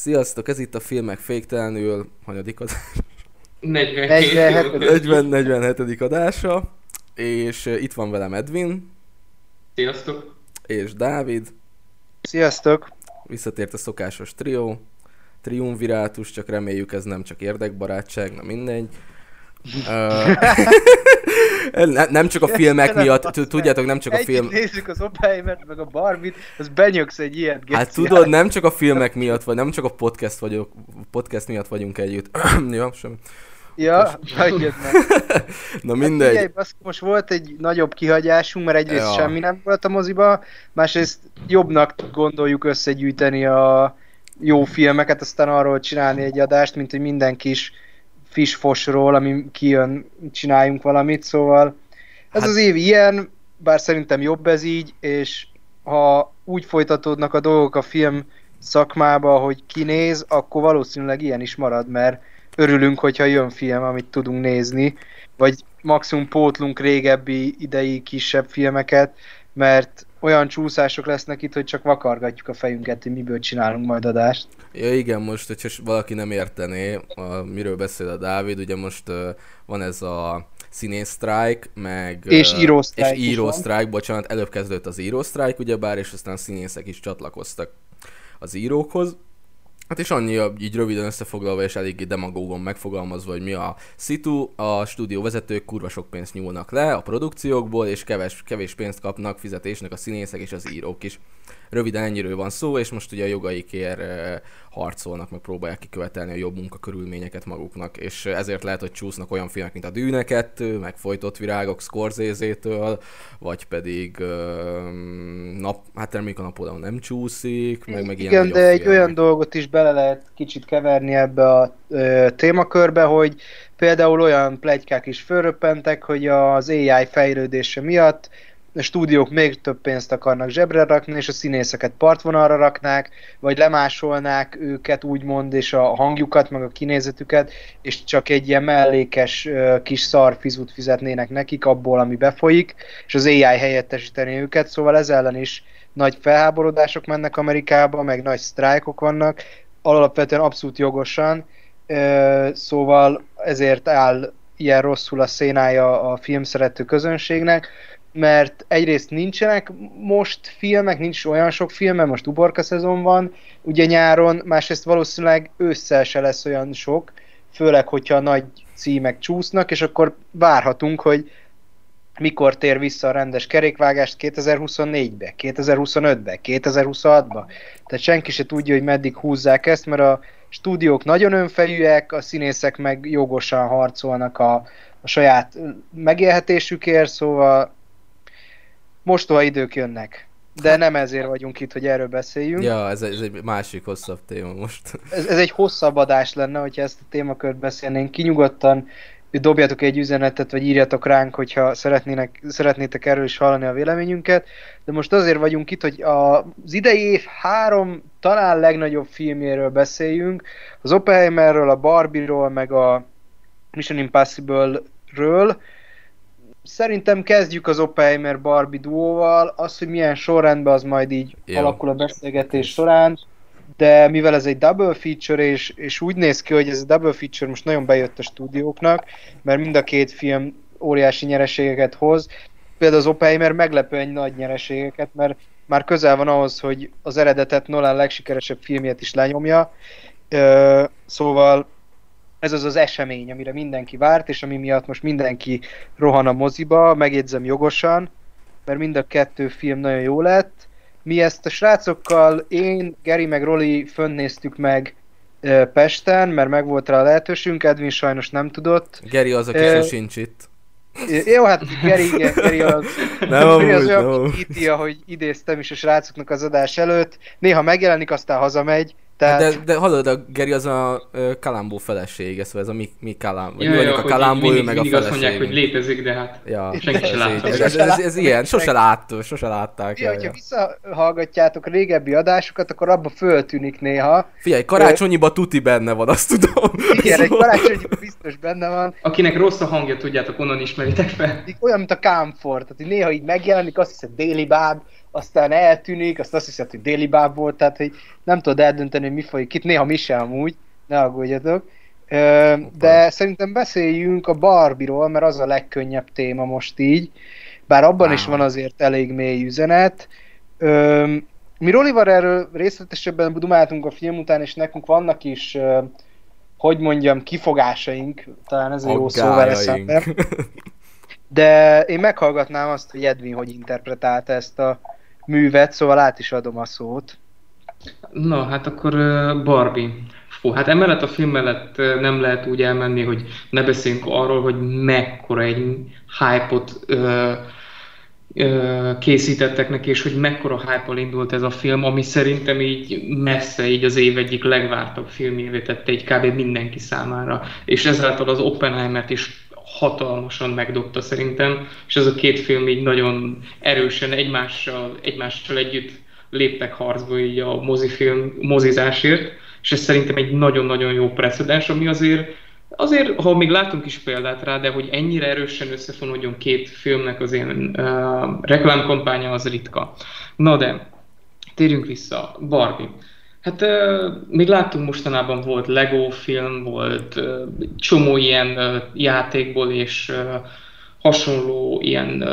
Sziasztok, ez itt a filmek féktelenül, hanyadik az? 47. 40, 47. adása, és uh, itt van velem Edwin, Sziasztok. és Dávid, Sziasztok! visszatért a szokásos trió, triumvirátus, csak reméljük ez nem csak érdekbarátság, na mindegy. Uh, ne, nem csak a filmek miatt, tudjátok, nem csak a film... Nézzük az Oppenheimert, meg a Barbit, az benyögsz egy ilyet, Hát tudod, nem csak a filmek miatt, vagy nem csak a podcast, vagyok, podcast miatt vagyunk együtt. ja, sem. Ja, hagyjad meg. Na Hát mindegy. figyelj, basz, most volt egy nagyobb kihagyásunk, mert egyrészt Ja. semmi nem volt a moziba, másrészt jobbnak gondoljuk összegyűjteni a jó filmeket, aztán arról csinálni egy adást, mint hogy minden kis fisfosról, ami kijön, csináljunk valamit, szóval ez Hát- az év ilyen, bár szerintem jobb ez így, és ha úgy folytatódnak a dolgok a film szakmába, hogy kinéz, akkor valószínűleg ilyen is marad, mert örülünk, hogyha jön film, amit tudunk nézni, vagy maximum pótlunk régebbi idei kisebb filmeket, mert olyan csúszások lesznek itt, hogy csak vakargatjuk a fejünket, hogy miből csinálunk majd adást. Ja igen, most, hogyha valaki nem értené, a, miről beszél a Dávid, ugye most uh, van ez a színész sztrájk, meg... És ö, írósztrájk És van. írósztrájk, bocsánat, előbb kezdődött az írósztrájk, ugyebár, és aztán színészek is csatlakoztak az írókhoz. Hát és annyi, így röviden összefoglalva és eléggé demagógon megfogalmazva, hogy mi a szitu, a stúdió vezetők kurva sok pénzt nyúlnak le a produkciókból, és keves, kevés pénzt kapnak fizetésnek a színészek és az írók is. Röviden ennyiről van szó, és most ugye a jogaikért harcolnak, meg próbálják kikövetelni a jobb munkakörülményeket maguknak, és ezért lehet, hogy csúsznak olyan filmek, mint a Dűne 2, meg Folytott virágok Scorsese-től, vagy pedig nap, hát reméljük a Napóleon nem csúszik, meg, meg ilyen Igen, nagyobb de egy filmek. olyan dolgot is bele lehet kicsit keverni ebbe a ö, témakörbe, hogy például olyan plegykák is fölröppentek, hogy az AI fejlődése miatt a stúdiók még több pénzt akarnak zsebre rakni, és a színészeket partvonalra raknák, vagy lemásolnák őket úgymond, és a hangjukat, meg a kinézetüket, és csak egy ilyen mellékes kis szarfizut fizetnének nekik abból, ami befolyik, és az AI helyettesíteni őket, szóval ez ellen is nagy felháborodások mennek Amerikába, meg nagy sztrájkok vannak, alapvetően abszolút jogosan, szóval ezért áll ilyen rosszul a szénája a filmszerető közönségnek, mert egyrészt nincsenek most filmek, nincs olyan sok film, mert most uborka szezon van, ugye nyáron, másrészt valószínűleg ősszel se lesz olyan sok, főleg, hogyha a nagy címek csúsznak, és akkor várhatunk, hogy mikor tér vissza a rendes kerékvágást 2024-be, 2025-be, 2026-ba. Tehát senki se tudja, hogy meddig húzzák ezt, mert a stúdiók nagyon önfejűek, a színészek meg jogosan harcolnak a, a saját megélhetésükért, szóval mostoha idők jönnek. De nem ezért vagyunk itt, hogy erről beszéljünk. Ja, ez, ez egy másik hosszabb téma most. Ez, ez egy hosszabb adás lenne, hogyha ezt a témakört beszélnénk. Kinyugodtan dobjatok egy üzenetet, vagy írjatok ránk, hogyha szeretnének, szeretnétek erről is hallani a véleményünket. De most azért vagyunk itt, hogy az idei év három talán legnagyobb filmjéről beszéljünk. Az Oppenheimerről, a Barbie-ról, meg a Mission Impossible-ről. Szerintem kezdjük az Oppenheimer Barbie duóval. Az, hogy milyen sorrendben, az majd így Jó. alakul a beszélgetés során de mivel ez egy double feature, és, és úgy néz ki, hogy ez a double feature most nagyon bejött a stúdióknak, mert mind a két film óriási nyereségeket hoz. Például az Oppenheimer meglepően nagy nyereségeket, mert már közel van ahhoz, hogy az eredetet Nolan legsikeresebb filmjét is lenyomja. Szóval ez az az esemény, amire mindenki várt, és ami miatt most mindenki rohan a moziba, megjegyzem jogosan, mert mind a kettő film nagyon jó lett. Mi ezt a srácokkal, én, Geri meg Roli fönnéztük meg ö, Pesten, mert megvolt rá a lehetőségünk, Edwin sajnos nem tudott. Geri az, aki Ö, sosincs itt. Jó, hát Geri, igen, Geri az, Nem Geri az olyan, nem. mint Iti, ahogy idéztem is a srácoknak az adás előtt. Néha megjelenik, aztán hazamegy. Tehát De, de hallod, a Geri az a Kalambó felesége, szóval ez a mi, mi Kalambó. Vagy Ja, mi ja, vagyunk a Kalambó, ő mindig, meg a mindig azt mondják, feleség. hogy létezik, de hát Ja, senki se ez, látta. ez, ez, ez, ez, ilyen, sose láttuk, sose látták. Ja, Ja, hogyha visszahallgatjátok a régebbi adásokat, akkor abba föltűnik néha. Figyelj, karácsonyiba tuti benne van, azt tudom. Igen, egy Szóval- karácsonyban biztos benne van. akinek rossz a hangja, tudjátok, onnan ismeritek fel. Olyan, mint a Camfort, tehát néha így megjelenik, azt hiszed déli báb, aztán eltűnik, azt azt hiszed, hogy déli báb volt, tehát hogy nem tudod eldönteni, hogy mi folyik itt, néha mi sem amúgy, ne aggódjatok. De szerintem beszéljünk a Barbie-ról, mert az a legkönnyebb téma most így, bár abban is van azért elég mély üzenet. Mi Rolivar erről részletesebben dumáltunk a film után, és nekünk vannak is, hogy mondjam, kifogásaink, talán ez a jó szó vele szemben. De én meghallgatnám azt, hogy Edwin hogy interpretálta ezt a művet, szóval át is adom a szót. Na, hát akkor Barbie. Fú, hát emellett a film mellett nem lehet úgy elmenni, hogy ne beszéljünk arról, hogy mekkora egy hype-ot készítettek neki, és hogy mekkora hype indult ez a film, ami szerintem így messze így az év egyik legvártabb filmjévé tette egy kb. mindenki számára. És ezáltal az Oppenheimer-t is hatalmasan megdobta szerintem, és ez a két film így nagyon erősen egymással, egymással együtt léptek harcba így a mozifilm mozizásért, és ez szerintem egy nagyon-nagyon jó precedens, ami azért Azért, ha még látunk is példát rá, de hogy ennyire erősen összefonódjon két filmnek az ilyen uh, reklámkampánya, az ritka. Na de, térjünk vissza. Barbie. Hát még láttunk mostanában volt Lego film, volt csomó ilyen játékból és hasonló ilyen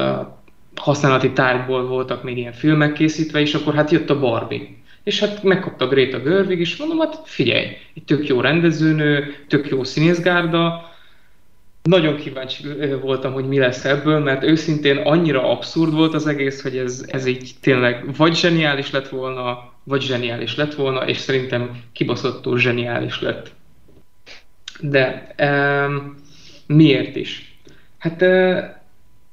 használati tárgyból voltak még ilyen filmek készítve, és akkor hát jött a Barbie. És hát megkapta Greta Gerwig, és mondom, hát figyelj, egy tök jó rendezőnő, tök jó színészgárda, nagyon kíváncsi voltam, hogy mi lesz ebből, mert őszintén annyira abszurd volt az egész, hogy ez, ez így tényleg vagy zseniális lett volna, vagy zseniális lett volna, és szerintem kibaszottul zseniális lett. De um, miért is? Hát uh,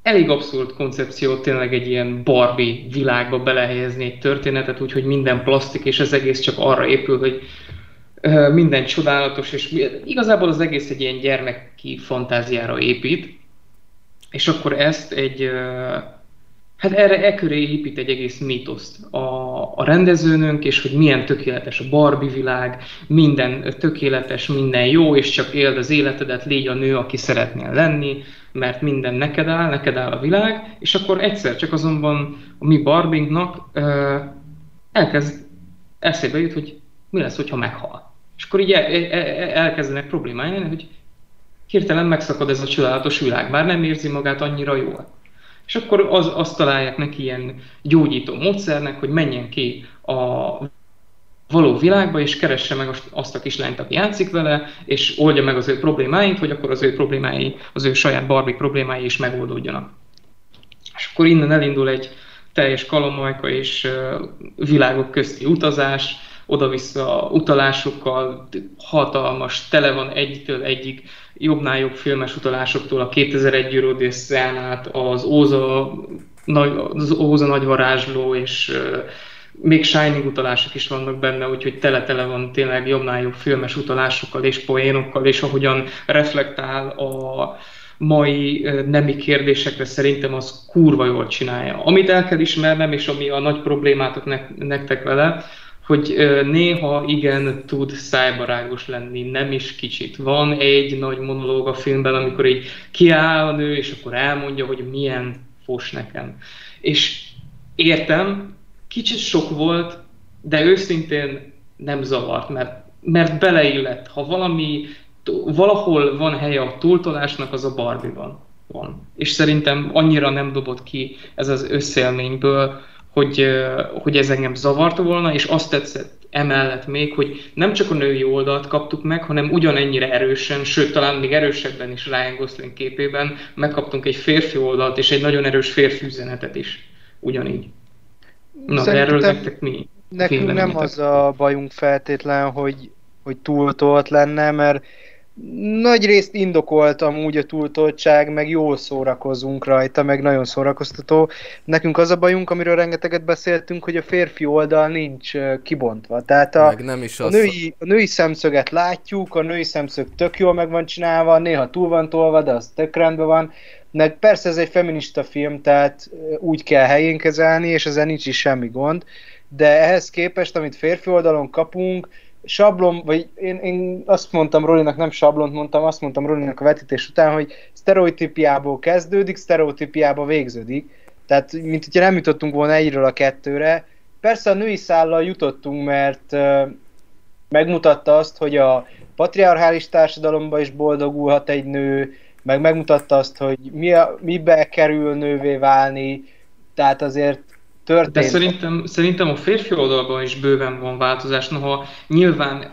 elég abszurd koncepció tényleg egy ilyen Barbie világba belehelyezni egy történetet, úgyhogy minden plastik, és az egész csak arra épül, hogy minden csodálatos, és igazából az egész egy ilyen gyermeki fantáziára épít, és akkor ezt egy, hát erre e köré épít egy egész mítoszt a, a rendezőnünk, és hogy milyen tökéletes a Barbie világ, minden tökéletes, minden jó, és csak éld az életedet, légy a nő, aki szeretnél lenni, mert minden neked áll, neked áll a világ, és akkor egyszer csak azonban a mi Barbinknak uh, elkezd eszébe jut, hogy mi lesz, hogyha meghal. És akkor így el, el, elkezdenek problémái, hogy hirtelen megszakad ez a csodálatos világ, bár nem érzi magát annyira jól. És akkor az, azt találják neki ilyen gyógyító módszernek, hogy menjen ki a való világba, és keresse meg azt a kislányt, aki játszik vele, és oldja meg az ő problémáit, hogy akkor az ő problémái, az ő saját Barbie problémái is megoldódjanak. És akkor innen elindul egy teljes kalamajka és világok közti utazás, oda-vissza utalásokkal, hatalmas, tele van egytől egyik jobbnál jobb filmes utalásoktól, a 2001 Eurodészen át az Óza, az Óza nagyvarázsló és még Shining utalások is vannak benne, úgyhogy tele-tele van tényleg jobbnál jobb filmes utalásokkal és poénokkal, és ahogyan reflektál a mai nemi kérdésekre szerintem az kurva jól csinálja. Amit el kell ismernem, és ami a nagy problémátok nektek vele, hogy néha igen tud szájbarágos lenni, nem is kicsit. Van egy nagy monológ a filmben, amikor így kiáll a nő, és akkor elmondja, hogy milyen fos nekem. És értem, kicsit sok volt, de őszintén nem zavart, mert, mert beleillett. Ha valami, valahol van helye a túltolásnak, az a Barbie-ban van. És szerintem annyira nem dobott ki ez az összélményből, hogy, hogy ez engem zavarta volna, és azt tetszett emellett még, hogy nem csak a női oldalt kaptuk meg, hanem ugyanennyire erősen, sőt talán még erősebben is Ryan Gosling képében megkaptunk egy férfi oldalt és egy nagyon erős férfi üzenetet is. Ugyanígy. Na, Szerintem erről nektek mi? Nekünk nem az a bajunk feltétlen, hogy, hogy túltolt lenne, mert nagy részt indokoltam úgy a túltoltság, meg jól szórakozunk rajta, meg nagyon szórakoztató. Nekünk az a bajunk, amiről rengeteget beszéltünk, hogy a férfi oldal nincs kibontva. Tehát a, meg nem is a, női, a női szemszöget látjuk, a női szemszög tök jól meg van csinálva, néha túl van tolva, de az tök rendben van. Meg persze ez egy feminista film, tehát úgy kell helyén kezelni, és ezen nincs is semmi gond, de ehhez képest, amit férfi oldalon kapunk, sablon, vagy én, én azt mondtam Rolinak, nem sablont mondtam, azt mondtam Rolinak a vetítés után, hogy sztereotípiából kezdődik, sztereotípiába végződik, Tehát, mint hogyha nem jutottunk volna egyről a kettőre. Persze a női szállal jutottunk, mert uh, megmutatta azt, hogy a patriarchális társadalomban is boldogulhat egy nő, meg megmutatta azt, hogy mi a, mibe kerül nővé válni, tehát azért történt. De szerintem, szerintem a férfi oldalban is bőven van változás, noha nyilván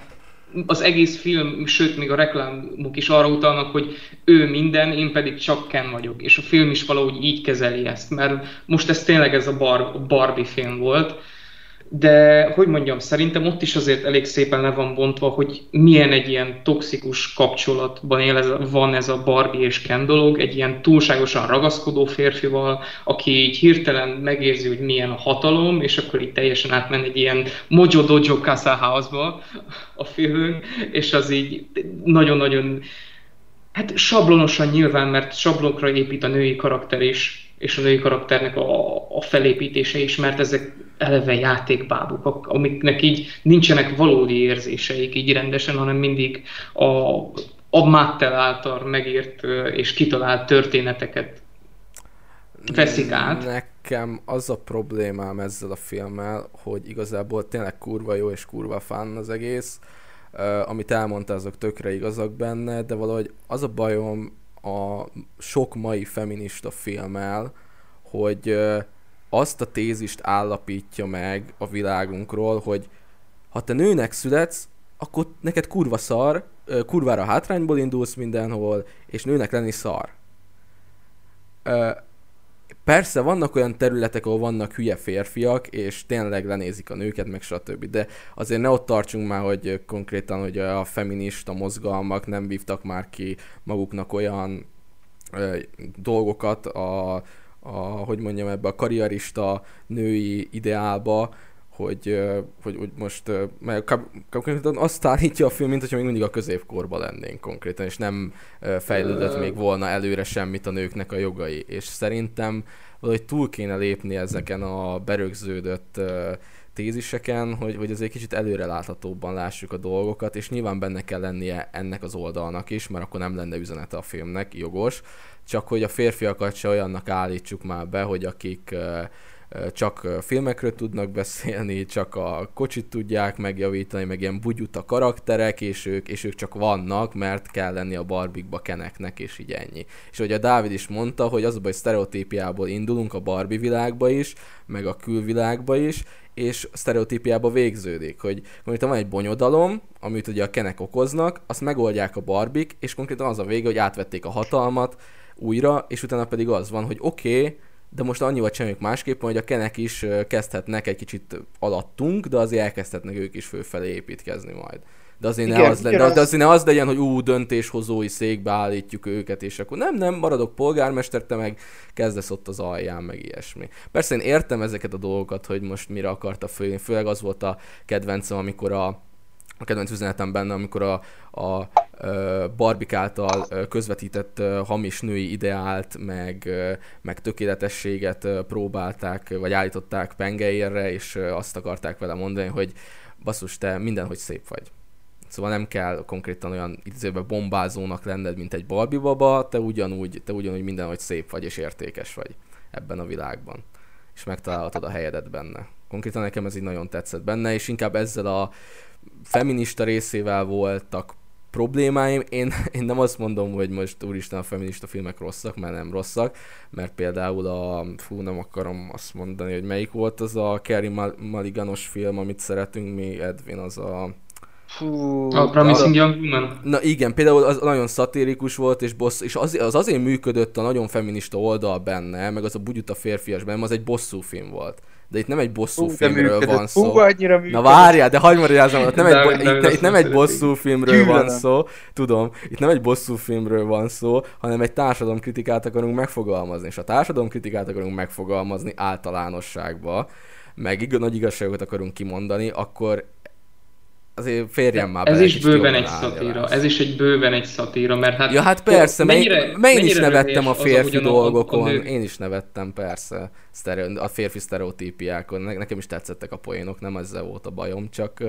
az egész film, sőt még a reklámok is arra utalnak, hogy ő minden, én pedig csak Ken vagyok. És a film is valahogy így kezeli ezt, mert most ez tényleg ez a Bar- Barbie film volt, de hogy mondjam, szerintem ott is azért elég szépen le van bontva, hogy milyen egy ilyen toxikus kapcsolatban él ez, van ez a Barbie és Ken dolog, egy ilyen túlságosan ragaszkodó férfival, aki így hirtelen megérzi, hogy milyen a hatalom, és akkor így teljesen átmen egy ilyen Mojo Dojo Casa House-ba a film, és az így nagyon-nagyon Hát sablonosan nyilván, mert sablokra épít a női karakter is, és a női karakternek a, a felépítése is, mert ezek eleve játékbábuk, amiknek így nincsenek valódi érzéseik így rendesen, hanem mindig a, a Mattel által megírt és kitalált történeteket veszik át. Nekem az a problémám ezzel a filmmel, hogy igazából tényleg kurva jó és kurva fán az egész, uh, amit elmondta, azok tökre igazak benne, de valahogy az a bajom a sok mai feminista filmmel, hogy uh, azt a tézist állapítja meg a világunkról, hogy ha te nőnek születsz, akkor neked kurva szar, kurvára hátrányból indulsz mindenhol, és nőnek lenni szar. Persze vannak olyan területek, ahol vannak hülye férfiak, és tényleg lenézik a nőket, meg stb. De azért ne ott tartsunk már, hogy konkrétan, hogy a feminista mozgalmak nem vívtak már ki maguknak olyan dolgokat a, a, hogy mondjam, ebbe a karrierista női ideálba, hogy, hogy, hogy most mert konkrétan azt állítja a film, mint hogyha még mindig a középkorban lennénk konkrétan, és nem fejlődött még volna előre semmit a nőknek a jogai. És szerintem valahogy túl kéne lépni ezeken a berögződött téziseken, hogy, hogy azért kicsit előreláthatóbban lássuk a dolgokat, és nyilván benne kell lennie ennek az oldalnak is, mert akkor nem lenne üzenete a filmnek, jogos, csak hogy a férfiakat se olyannak állítsuk már be, hogy akik csak filmekről tudnak beszélni, csak a kocsit tudják megjavítani, meg ilyen bugyuta karakterek, és ők, és ők csak vannak, mert kell lenni a barbikba keneknek, és így ennyi. És hogy a Dávid is mondta, hogy az a baj, sztereotípiából indulunk a Barbie világba is, meg a külvilágba is, és sztereotípiába végződik, hogy mondjuk van egy bonyodalom, amit ugye a kenek okoznak, azt megoldják a barbik, és konkrétan az a vége, hogy átvették a hatalmat újra, és utána pedig az van, hogy oké, okay, de most annyival csináljuk másképpen, hogy a kenek is kezdhetnek egy kicsit alattunk, de azért elkezdhetnek ők is fölfelé építkezni majd. De azért, Igen, ne az, le, de, de azért ne az legyen, hogy ú, döntéshozói székbe állítjuk őket, és akkor nem, nem, maradok polgármester, te meg kezdesz ott az alján, meg ilyesmi. Persze én értem ezeket a dolgokat, hogy most mire akarta főzni, főleg az volt a kedvencem, amikor a a kedvenc üzenetem benne, amikor a, a Barbik által közvetített hamis női ideált, meg, meg tökéletességet próbálták, vagy állították pengeérre, és azt akarták vele mondani, hogy basszus, te mindenhogy szép vagy. Szóval nem kell konkrétan olyan idézőben bombázónak lenned, mint egy Barbie baba, te ugyanúgy, te ugyanúgy mindenhogy szép vagy és értékes vagy ebben a világban. És megtalálhatod a helyedet benne. Konkrétan nekem ez így nagyon tetszett benne, és inkább ezzel a feminista részével voltak problémáim. Én, én nem azt mondom, hogy most úristen a feminista filmek rosszak, mert nem rosszak, mert például a, fú, nem akarom azt mondani, hogy melyik volt az a Kerry Maliganos film, amit szeretünk mi, Edwin, az a Fú, a Promising Young Woman. Na igen, például az nagyon szatirikus volt, és, bossz, és az, az azért működött a nagyon feminista oldal benne, meg az a bugyuta férfias benne, az egy bosszú film volt de itt nem egy bosszú Hú, filmről működött. van szó. Hú, annyira Na várjál, de hagyd magyarázom, itt nem, egy, bo- itt, itt nem egy bosszú filmről Gyűlölem. van szó, tudom, itt nem egy bosszú filmről van szó, hanem egy társadalomkritikát akarunk megfogalmazni, és a társadalomkritikát akarunk megfogalmazni általánosságba, meg nagy igazságokat akarunk kimondani, akkor azért férjen már Ez is bőven egy szatíra, ez is egy bőven egy szatíra, mert hát... Ja, hát persze, mennyire, én is nevettem a férfi az, dolgokon, a, a én is nevettem, persze, a férfi sztereotípiákon, nekem is tetszettek a poénok, nem ezzel volt a bajom, csak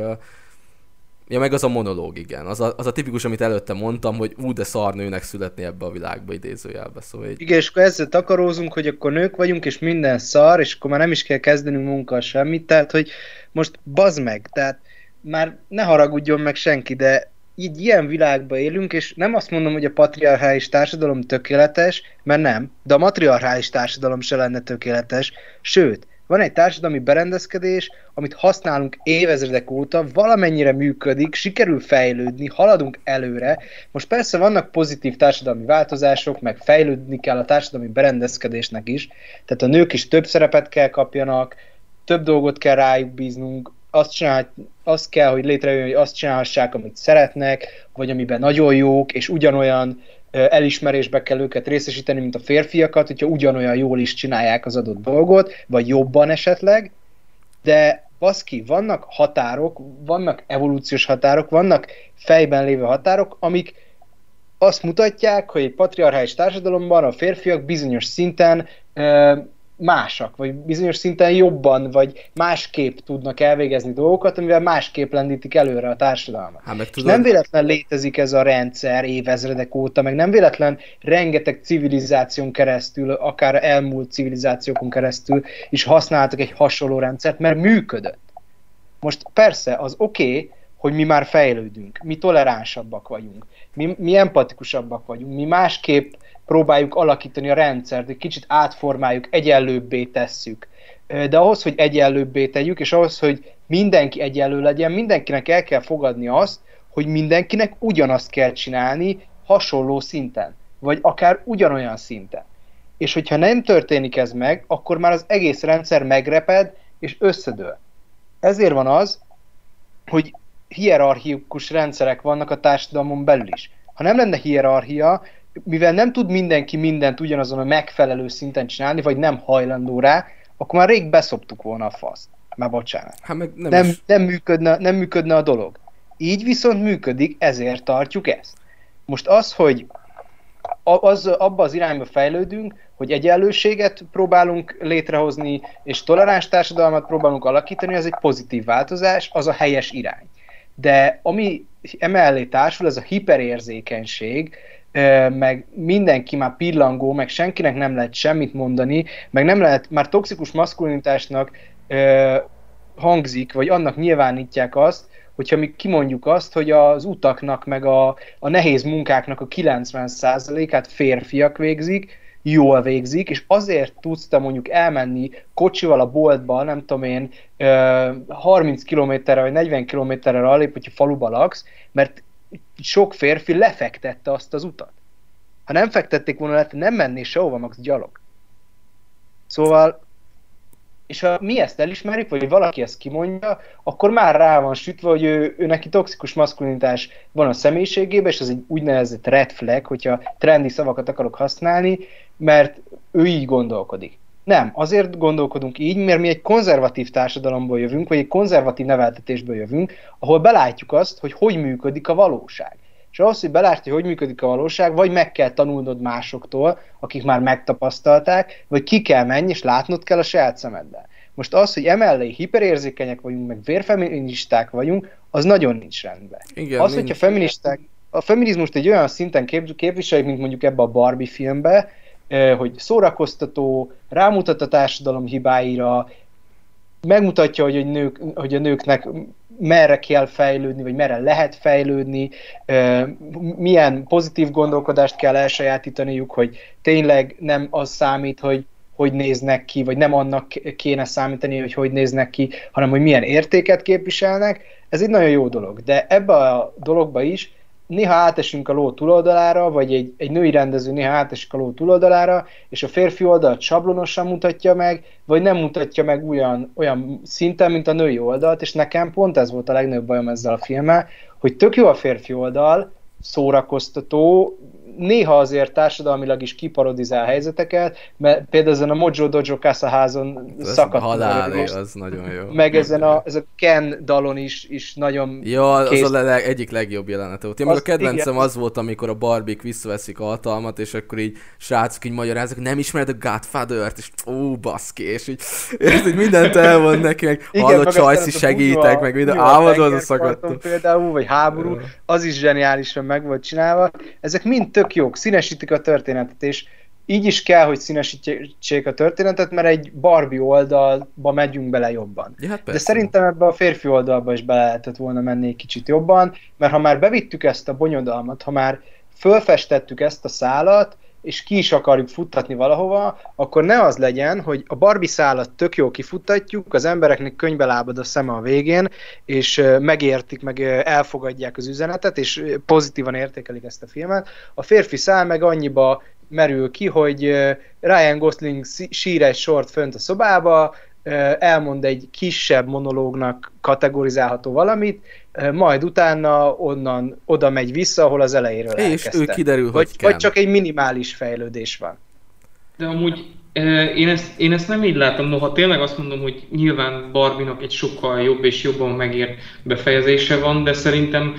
Ja, meg az a monológ, igen. Az a, az a tipikus, amit előtte mondtam, hogy ú, de szar nőnek születni ebbe a világba idézőjelbe. Szóval így... Igen, és akkor ezzel takarózunk, hogy akkor nők vagyunk, és minden szar, és akkor már nem is kell kezdenünk munkkal semmit, tehát hogy most bazd meg, tehát már ne haragudjon meg senki, de így ilyen világban élünk, és nem azt mondom, hogy a patriarchális társadalom tökéletes, mert nem, de a matriarchális társadalom se lenne tökéletes, sőt, van egy társadalmi berendezkedés, amit használunk évezredek óta, valamennyire működik, sikerül fejlődni, haladunk előre. Most persze vannak pozitív társadalmi változások, meg fejlődni kell a társadalmi berendezkedésnek is, tehát a nők is több szerepet kell kapjanak, több dolgot kell rájuk bíznunk, azt, csinál, azt kell, hogy létrejön, hogy azt csinálhassák, amit szeretnek, vagy amiben nagyon jók, és ugyanolyan elismerésbe kell őket részesíteni, mint a férfiakat, hogyha ugyanolyan jól is csinálják az adott dolgot, vagy jobban esetleg, de baszki, vannak határok, vannak evolúciós határok, vannak fejben lévő határok, amik azt mutatják, hogy egy patriarchális társadalomban a férfiak bizonyos szinten másak, vagy bizonyos szinten jobban, vagy másképp tudnak elvégezni dolgokat, amivel másképp lendítik előre a társadalmat. Hát, meg tudod... Nem véletlen létezik ez a rendszer évezredek óta, meg nem véletlen rengeteg civilizáción keresztül, akár elmúlt civilizációkon keresztül is használtak egy hasonló rendszert, mert működött. Most persze, az oké, okay, hogy mi már fejlődünk, mi toleránsabbak vagyunk, mi, mi empatikusabbak vagyunk, mi másképp próbáljuk alakítani a rendszert, egy kicsit átformáljuk, egyenlőbbé tesszük. De ahhoz, hogy egyenlőbbé tegyük, és ahhoz, hogy mindenki egyenlő legyen, mindenkinek el kell fogadni azt, hogy mindenkinek ugyanazt kell csinálni hasonló szinten, vagy akár ugyanolyan szinten. És hogyha nem történik ez meg, akkor már az egész rendszer megreped és összedől. Ezért van az, hogy hierarchikus rendszerek vannak a társadalmon belül is. Ha nem lenne hierarchia, mivel nem tud mindenki mindent ugyanazon a megfelelő szinten csinálni, vagy nem hajlandó rá, akkor már rég beszoptuk volna a faszt. Már bocsánat. Hát meg nem, nem, is... nem, működne, nem működne a dolog. Így viszont működik, ezért tartjuk ezt. Most az, hogy az, abba az irányba fejlődünk, hogy egyenlőséget próbálunk létrehozni, és toleráns társadalmat próbálunk alakítani, az egy pozitív változás, az a helyes irány. De ami emellé társul, ez a hiperérzékenység, meg mindenki már pillangó, meg senkinek nem lehet semmit mondani, meg nem lehet, már toxikus maszkulinitásnak hangzik, vagy annak nyilvánítják azt, hogyha mi kimondjuk azt, hogy az utaknak, meg a, a nehéz munkáknak a 90%-át férfiak végzik, jól végzik, és azért tudsz te mondjuk elmenni kocsival a boltba, nem tudom én, 30 kilométerre vagy 40 kilométerre alép, hogyha faluba laksz, mert sok férfi lefektette azt az utat. Ha nem fektették volna le, nem mennél sehova, max gyalog. Szóval, és ha mi ezt elismerjük, vagy valaki ezt kimondja, akkor már rá van sütve, hogy ő, ő neki toxikus maszkulinitás van a személyiségében, és ez egy úgynevezett red flag, hogyha trendi szavakat akarok használni, mert ő így gondolkodik. Nem, azért gondolkodunk így, mert mi egy konzervatív társadalomból jövünk, vagy egy konzervatív neveltetésből jövünk, ahol belátjuk azt, hogy hogy működik a valóság. És ahhoz, hogy belátni, hogy működik a valóság, vagy meg kell tanulnod másoktól, akik már megtapasztalták, vagy ki kell menni, és látnod kell a saját szemeddel. Most az, hogy emellé hiperérzékenyek vagyunk, meg vérfeministák vagyunk, az nagyon nincs rendben. Igen, az, nincs. hogyha feministák, a feminizmust egy olyan szinten kép, képviseljük, mint mondjuk ebbe a Barbie filmbe, hogy szórakoztató, rámutat a társadalom hibáira, megmutatja, hogy, nők, hogy a nőknek merre kell fejlődni, vagy merre lehet fejlődni, milyen pozitív gondolkodást kell elsajátítaniuk, hogy tényleg nem az számít, hogy hogy néznek ki, vagy nem annak kéne számítani, hogy hogy néznek ki, hanem hogy milyen értéket képviselnek. Ez egy nagyon jó dolog. De ebbe a dologba is néha átesünk a ló túloldalára, vagy egy, egy női rendező néha átesik a ló túloldalára, és a férfi oldalt sablonosan mutatja meg, vagy nem mutatja meg olyan, olyan szinten, mint a női oldalt, és nekem pont ez volt a legnagyobb bajom ezzel a filmmel, hogy tök jó a férfi oldal, szórakoztató, néha azért társadalmilag is kiparodizál helyzeteket, mert például ezen a Mojo Dojo Casa házon szakadt. Halál, az nagyon jó. Meg ezen a, ez a Ken dalon is, is nagyon Ja, az kész. a leg, egyik legjobb jelenete volt. Én meg a kedvencem igen. az volt, amikor a Barbik visszaveszik a hatalmat, és akkor így srácok így magyarázok, nem ismered a Godfather-t, és ó, baszki, és így, és így mindent elmond neki, meg hallott Csajci segítek, meg minden, álmodod a szakadtam. Például, vagy háború, az is zseniálisan meg volt csinálva. Ezek mind tök jók, színesítik a történetet, és így is kell, hogy színesítsék a történetet, mert egy Barbie oldalba megyünk bele jobban. Ja, hát De szerintem ebbe a férfi oldalba is bele lehetett volna menni egy kicsit jobban, mert ha már bevittük ezt a bonyodalmat, ha már fölfestettük ezt a szálat, és ki is akarjuk futtatni valahova, akkor ne az legyen, hogy a Barbie szálat tök jó kifuttatjuk, az embereknek könybe lábad a szeme a végén, és megértik, meg elfogadják az üzenetet, és pozitívan értékelik ezt a filmet. A férfi szál meg annyiba merül ki, hogy Ryan Gosling sír egy sort fönt a szobába, elmond egy kisebb monológnak kategorizálható valamit, majd utána onnan oda megy vissza, ahol az elejéről És elkezdte. ő kiderül, vagy, hogy Vagy csak egy minimális fejlődés van. De amúgy én ezt, én ezt nem így látom, noha tényleg azt mondom, hogy nyilván Barbinak egy sokkal jobb és jobban megért befejezése van, de szerintem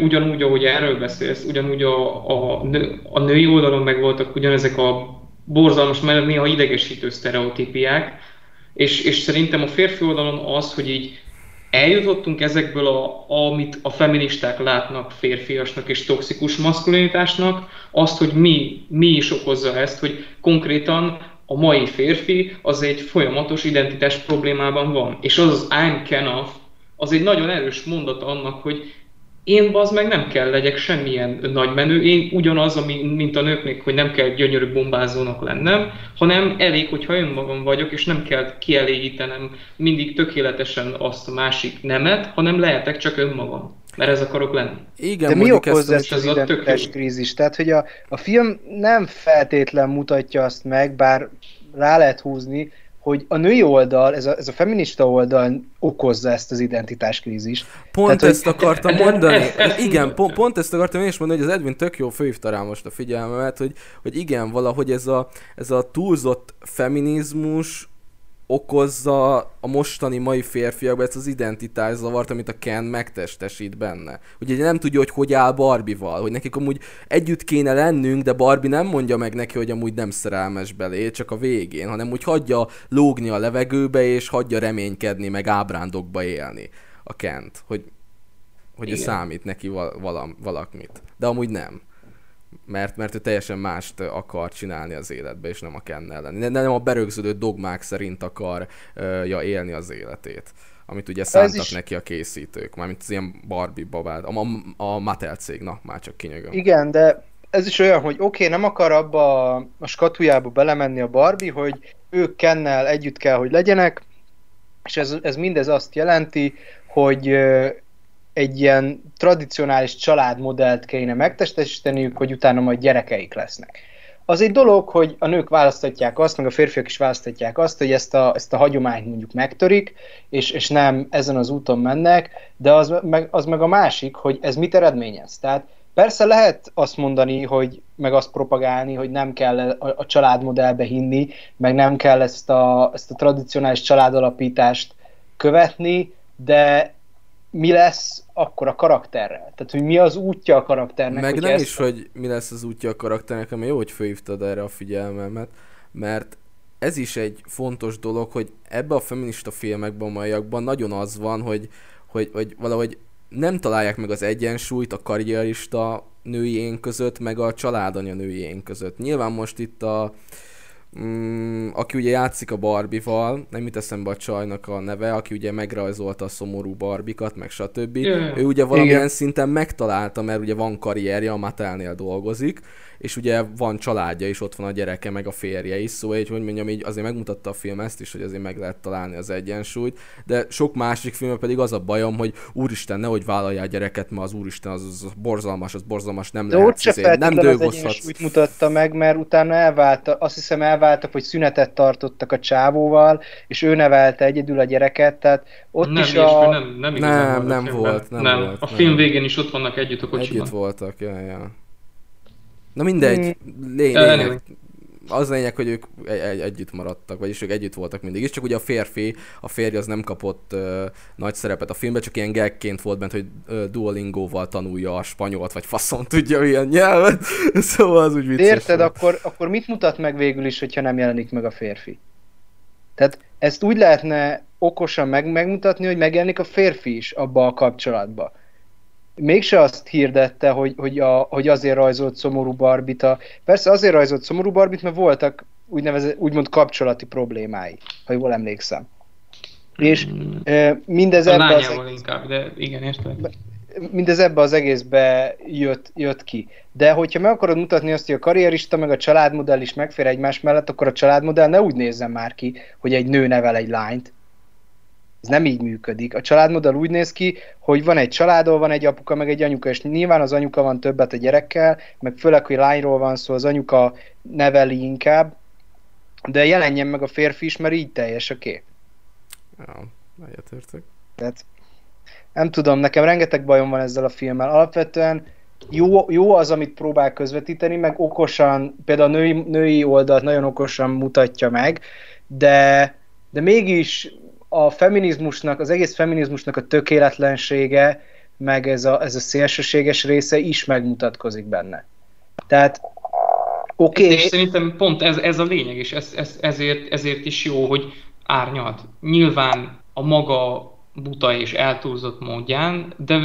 ugyanúgy, ahogy erről beszélsz, ugyanúgy a, a, nő, a női oldalon meg voltak ugyanezek a borzalmas, mert néha idegesítő sztereotípiák, és, és szerintem a férfi oldalon az, hogy így eljutottunk ezekből, a, amit a feministák látnak férfiasnak és toxikus maszkulinitásnak, azt, hogy mi, mi is okozza ezt, hogy konkrétan a mai férfi az egy folyamatos identitás problémában van. És az az I'm enough, az egy nagyon erős mondat annak, hogy én az meg nem kell legyek semmilyen nagy menő, én ugyanaz, ami, mint a nőknek, hogy nem kell gyönyörű bombázónak lennem, hanem elég, hogyha önmagam vagyok, és nem kell kielégítenem mindig tökéletesen azt a másik nemet, hanem lehetek csak önmagam. Mert ez akarok lenni. Igen, De mi okozza ezt az identitás krízis? Tehát, hogy a, a film nem feltétlen mutatja azt meg, bár rá lehet húzni, hogy a női oldal, ez a, ez a feminista oldal okozza ezt az identitáskrízist. Pont Tehát, ezt hogy... akartam mondani. igen, pont, pont ezt akartam én is mondani, hogy az Edwin tök jó főhívta rá most a figyelmemet, hogy, hogy igen, valahogy ez a, ez a túlzott feminizmus okozza a mostani mai férfiakban ezt az identitás zavart, amit a Ken megtestesít benne. Ugye nem tudja, hogy hogy áll Barbival, hogy nekik amúgy együtt kéne lennünk, de Barbie nem mondja meg neki, hogy amúgy nem szerelmes belé, csak a végén, hanem úgy hagyja lógni a levegőbe, és hagyja reménykedni, meg ábrándokba élni a Kent, hogy, hogy ez számít neki val- valakmit. De amúgy nem mert, mert ő teljesen mást akar csinálni az életbe, és nem a Ken lenni. Nem a berögződő dogmák szerint akarja élni az életét amit ugye szántak is... neki a készítők, mármint az ilyen Barbie babád, a, a, a Mattel cég, na, már csak kinyögöm. Igen, de ez is olyan, hogy oké, okay, nem akar abba a skatujába belemenni a Barbie, hogy ők Kennel együtt kell, hogy legyenek, és ez, ez mindez azt jelenti, hogy egy ilyen tradicionális családmodellt kéne megtestesíteniük, hogy utána majd gyerekeik lesznek. Az egy dolog, hogy a nők választatják azt, meg a férfiak is választatják azt, hogy ezt a, ezt a hagyományt mondjuk megtörik, és, és nem ezen az úton mennek, de az meg, az meg a másik, hogy ez mit eredményez. Tehát persze lehet azt mondani, hogy meg azt propagálni, hogy nem kell a, a családmodellbe hinni, meg nem kell ezt a, ezt a tradicionális családalapítást követni, de mi lesz akkor a karakterrel? Tehát, hogy mi az útja a karakternek? Meg nem is, a... hogy mi lesz az útja a karakternek, hanem jó, hogy főhívtad erre a figyelmemet, mert ez is egy fontos dolog, hogy ebbe a feminista filmekben, maiakban nagyon az van, hogy, hogy, hogy valahogy nem találják meg az egyensúlyt a karrierista női én között, meg a családanya női én között. Nyilván most itt a, Mm, aki ugye játszik a Barbival, nem jut eszembe a csajnak a neve, aki ugye megrajzolta a szomorú Barbikat, meg stb. Yeah. Ő ugye valamilyen Igen. szinten megtalálta, mert ugye van karrierje, a Mattelnél dolgozik, és ugye van családja is, ott van a gyereke, meg a férje is, szóval így, hogy mondjam, így azért megmutatta a film ezt is, hogy azért meg lehet találni az egyensúlyt, de sok másik film pedig az a bajom, hogy úristen, nehogy vállalja a gyereket, mert az úristen az, az borzalmas, az borzalmas, nem de lehet, ott izé, nem dolgozhatsz. Úgy mutatta meg, mert utána elválta, azt hiszem elváltak, hogy szünetet tartottak a csávóval, és ő nevelte egyedül a gyereket, tehát ott nem, is a... Nem, nem, nem, nem, volt, nem, nem volt. A film végén is ott vannak együtt a kocsiban. Együtt voltak, ja, ja. Na mindegy, lényeg, az lényeg, hogy ők egy, egy, együtt maradtak, vagyis ők együtt voltak mindig is, csak ugye a férfi, a férj az nem kapott uh, nagy szerepet a filmben, csak ilyen gagként volt bent, hogy uh, Duolingóval tanulja a spanyolt, vagy faszon tudja milyen nyelvet, szóval az úgy vicces. De érted, akkor, akkor mit mutat meg végül is, hogyha nem jelenik meg a férfi? Tehát ezt úgy lehetne okosan meg, megmutatni, hogy megjelenik a férfi is abba a kapcsolatba mégse azt hirdette, hogy, hogy, a, hogy azért rajzolt szomorú Barbit. A, persze azért rajzolt szomorú Barbit, mert voltak úgynevezett, úgymond kapcsolati problémái, ha jól emlékszem. És mindez a ebbe az egész... inkább, de igen, értem. Mindez ebbe az egészbe jött, jött ki. De hogyha meg akarod mutatni azt, hogy a karrierista meg a családmodell is megfér egymás mellett, akkor a családmodell ne úgy nézzen már ki, hogy egy nő nevel egy lányt, ez nem így működik. A családmodell úgy néz ki, hogy van egy családol, van egy apuka, meg egy anyuka, és nyilván az anyuka van többet a gyerekkel, meg főleg, hogy lányról van szó, az anyuka neveli inkább, de jelenjen meg a férfi is, mert így teljes a kép. Ja, egyetértek. Tehát nem tudom, nekem rengeteg bajom van ezzel a filmmel. Alapvetően jó, jó az, amit próbál közvetíteni, meg okosan, például a női, női oldalt nagyon okosan mutatja meg, de, de mégis a feminizmusnak, az egész feminizmusnak a tökéletlensége, meg ez a, ez a szélsőséges része is megmutatkozik benne. Tehát oké... Okay. És szerintem pont ez, ez a lényeg, és ez, ez, ezért, ezért is jó, hogy árnyalt. Nyilván a maga buta és eltúlzott módján, de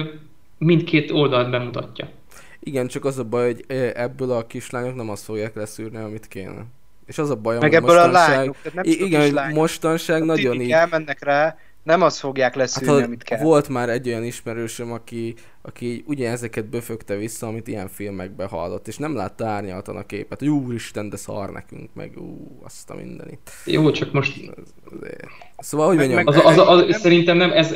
mindkét oldalt bemutatja. Igen, csak az a baj, hogy ebből a kislányok nem azt fogják leszűrni, amit kéne. És az a bajom, Meg ebből mostanság, a lányok, nem igen, hogy lányok. mostanság a nagyon így... elmennek rá, nem azt fogják leszűrni, hát, amit kell. Volt már egy olyan ismerősöm, aki, aki ugye ezeket böfögte vissza, amit ilyen filmekben hallott, és nem látta árnyaltan a képet, hogy úristen, de szar nekünk, meg ú, azt a mindenit. Jó, csak most... Szóval, hogy mondjam... Az, az, az, az, szerintem nem, ez,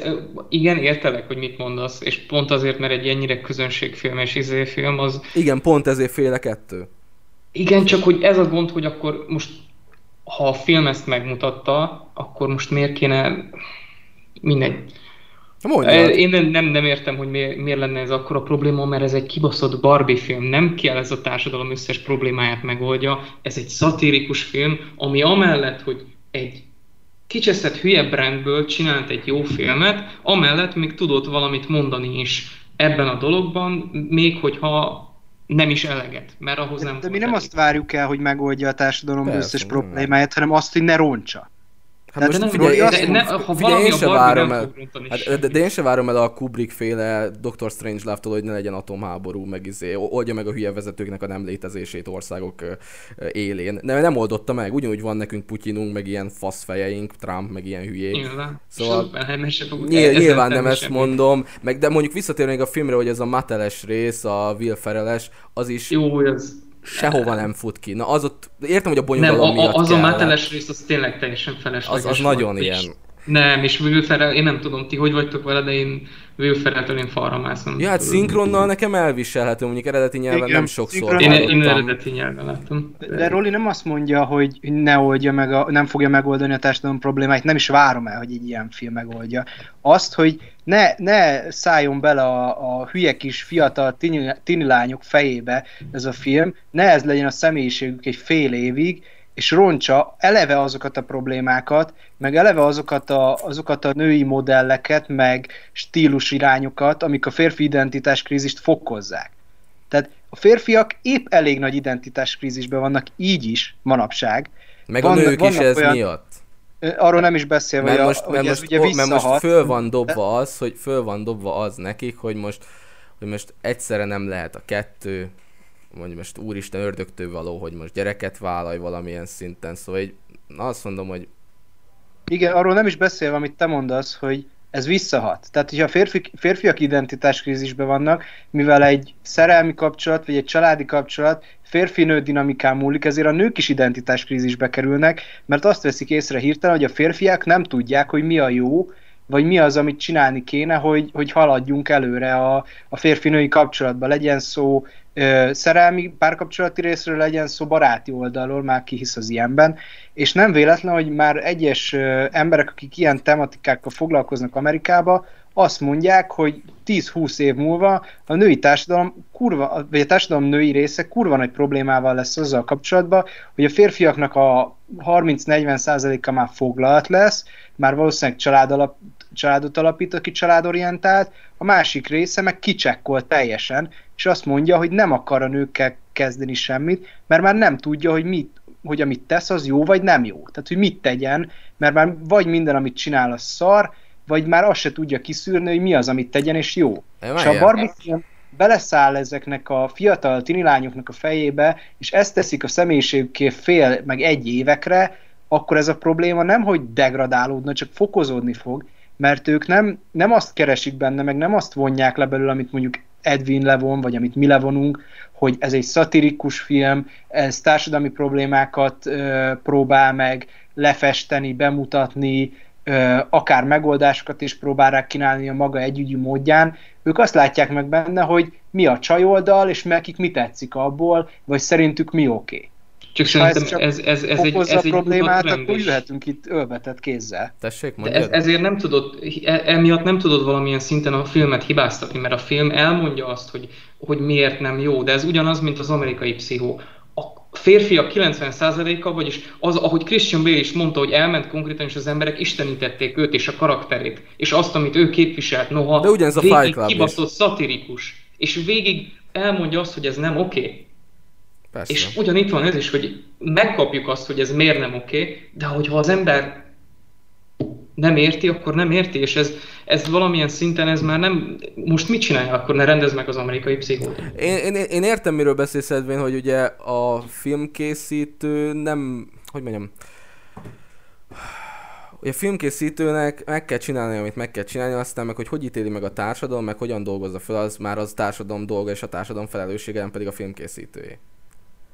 igen, értelek, hogy mit mondasz, és pont azért, mert egy ennyire közönségfilm és izéfilm, az... Igen, pont ezért félek ettől. Igen, csak hogy ez a gond, hogy akkor most, ha a film ezt megmutatta, akkor most miért kéne mindegy. Mondjad. Én nem, nem, nem értem, hogy miért, miért lenne ez akkor a probléma, mert ez egy kibaszott Barbie film, nem kell ez a társadalom összes problémáját megoldja, ez egy szatirikus film, ami amellett, hogy egy kicseszett hülye brandből csinált egy jó filmet, amellett még tudott valamit mondani is ebben a dologban, még hogyha nem is eleget, mert ahhoz nem... De mi nem elég. azt várjuk el, hogy megoldja a társadalom Persze, összes problémáját, hanem azt, hogy ne roncsa. Hát most de nem, figyelj, de, ne, ha figyelj, én sem várom el, hát, de, de, én sem várom el a Kubrick féle Dr. Strange Love-tól, hogy ne legyen atomháború, meg izé, oldja meg a hülye vezetőknek a nem létezését országok élén. Nem, nem oldotta meg, ugyanúgy van nekünk Putyinunk, meg ilyen faszfejeink, Trump, meg ilyen hülyék. Nyilván. Szóval nyilván, nyilván nem ezt mondom, meg de mondjuk visszatérnék a filmre, hogy ez a Mateles rész, a Will Ferreles, az is... Jó, ez sehova nem fut ki. Na az ott, értem, hogy a bonyolulom nem, a, miatt az kell, a máteles rész az tényleg teljesen felesleges Az, az nagyon ilyen. Nem, és Will Ferrell, én nem tudom, ti hogy vagytok vele, de én Will Ferrell-től én falra mászom. Ja, hát szinkronnal nekem elviselhető, mondjuk eredeti nyelven Igen, nem sokszor. Én, én eredeti nyelven láttam. De, de Roli nem azt mondja, hogy ne oldja meg, a, nem fogja megoldani a társadalom problémáit, nem is várom el, hogy egy ilyen film megoldja. Azt, hogy ne, ne szálljon bele a, a hülye kis fiatal tini, tini lányok fejébe ez a film, ne ez legyen a személyiségük egy fél évig, és roncsa eleve azokat a problémákat, meg eleve azokat a, azokat a női modelleket, meg stílus irányokat, amik a férfi identitáskrízist fokozzák. Tehát a férfiak épp elég nagy identitáskrízisben vannak így is manapság. Meg a nők is ez olyan, miatt. Arról nem is beszél, mert hogy, most, a, mert hogy most, ez ugye Mert most föl van dobva az, hogy föl van dobva az nekik, hogy most, hogy most egyszerre nem lehet a kettő, vagy most úristen ördögtől való, hogy most gyereket vállalj valamilyen szinten, szóval így, azt mondom, hogy... Igen, arról nem is beszél, amit te mondasz, hogy ez visszahat. Tehát, hogyha férfi, férfiak identitáskrízisben vannak, mivel egy szerelmi kapcsolat, vagy egy családi kapcsolat férfi-nő dinamikán múlik, ezért a nők is identitáskrízisbe kerülnek, mert azt veszik észre hirtelen, hogy a férfiak nem tudják, hogy mi a jó, vagy mi az, amit csinálni kéne, hogy, hogy haladjunk előre a, a férfi-női kapcsolatban. Legyen szó ö, szerelmi párkapcsolati részről legyen szó baráti oldalról, már ki hisz az ilyenben, és nem véletlen, hogy már egyes ö, emberek, akik ilyen tematikákkal foglalkoznak Amerikába, azt mondják, hogy 10-20 év múlva a női társadalom kurva, vagy a társadalom női része kurva nagy problémával lesz azzal kapcsolatban, hogy a férfiaknak a 30-40%-a már foglalt lesz, már valószínűleg család családot alapít, aki családorientált, a másik része meg kicsekkol teljesen, és azt mondja, hogy nem akar a nőkkel kezdeni semmit, mert már nem tudja, hogy mit, hogy amit tesz, az jó vagy nem jó. Tehát, hogy mit tegyen, mert már vagy minden, amit csinál, az szar, vagy már azt se tudja kiszűrni, hogy mi az, amit tegyen, és jó. É, és a Barbie beleszáll ezeknek a fiatal tinilányoknak a fejébe, és ezt teszik a személyiségükké fél, meg egy évekre, akkor ez a probléma nem, hogy degradálódna, csak fokozódni fog, mert ők nem, nem azt keresik benne, meg nem azt vonják le belőle, amit mondjuk Edwin levon, vagy amit mi levonunk, hogy ez egy szatirikus film, ez társadalmi problémákat ö, próbál meg lefesteni, bemutatni, ö, akár megoldásokat is próbál rá kínálni a maga együgyű módján. Ők azt látják meg benne, hogy mi a csajoldal, és nekik mi tetszik abból, vagy szerintük mi oké. Okay. Csak szerintem ez, ez, ez, ez egy, ez egy problémát, akkor jöhetünk itt ölbetett kézzel. Tessék, De ez, ezért nem tudod, e, emiatt nem tudod valamilyen szinten a filmet hibáztatni, mert a film elmondja azt, hogy, hogy miért nem jó, de ez ugyanaz, mint az amerikai pszichó. A férfiak 90%-a, vagyis az, ahogy Christian Bale is mondta, hogy elment konkrétan, és az emberek istenítették őt és a karakterét, és azt, amit ő képviselt, noha De ugyanez a végig kibaszott szatirikus, és végig elmondja azt, hogy ez nem oké. Okay Persze. És ugyanitt van ez is, hogy megkapjuk azt, hogy ez miért nem oké, okay, de hogyha az ember nem érti, akkor nem érti, és ez, ez valamilyen szinten ez már nem... Most mit csinálja, akkor ne rendez meg az amerikai pszichót? Én, én, én értem, miről beszélsz, Edwin, hogy ugye a filmkészítő nem... Hogy mondjam? Ugye a filmkészítőnek meg kell csinálni, amit meg kell csinálni, aztán meg, hogy hogy ítéli meg a társadalom, meg hogyan dolgozza fel, az már az társadalom dolga, és a társadalom felelőssége, nem pedig a filmkészítője.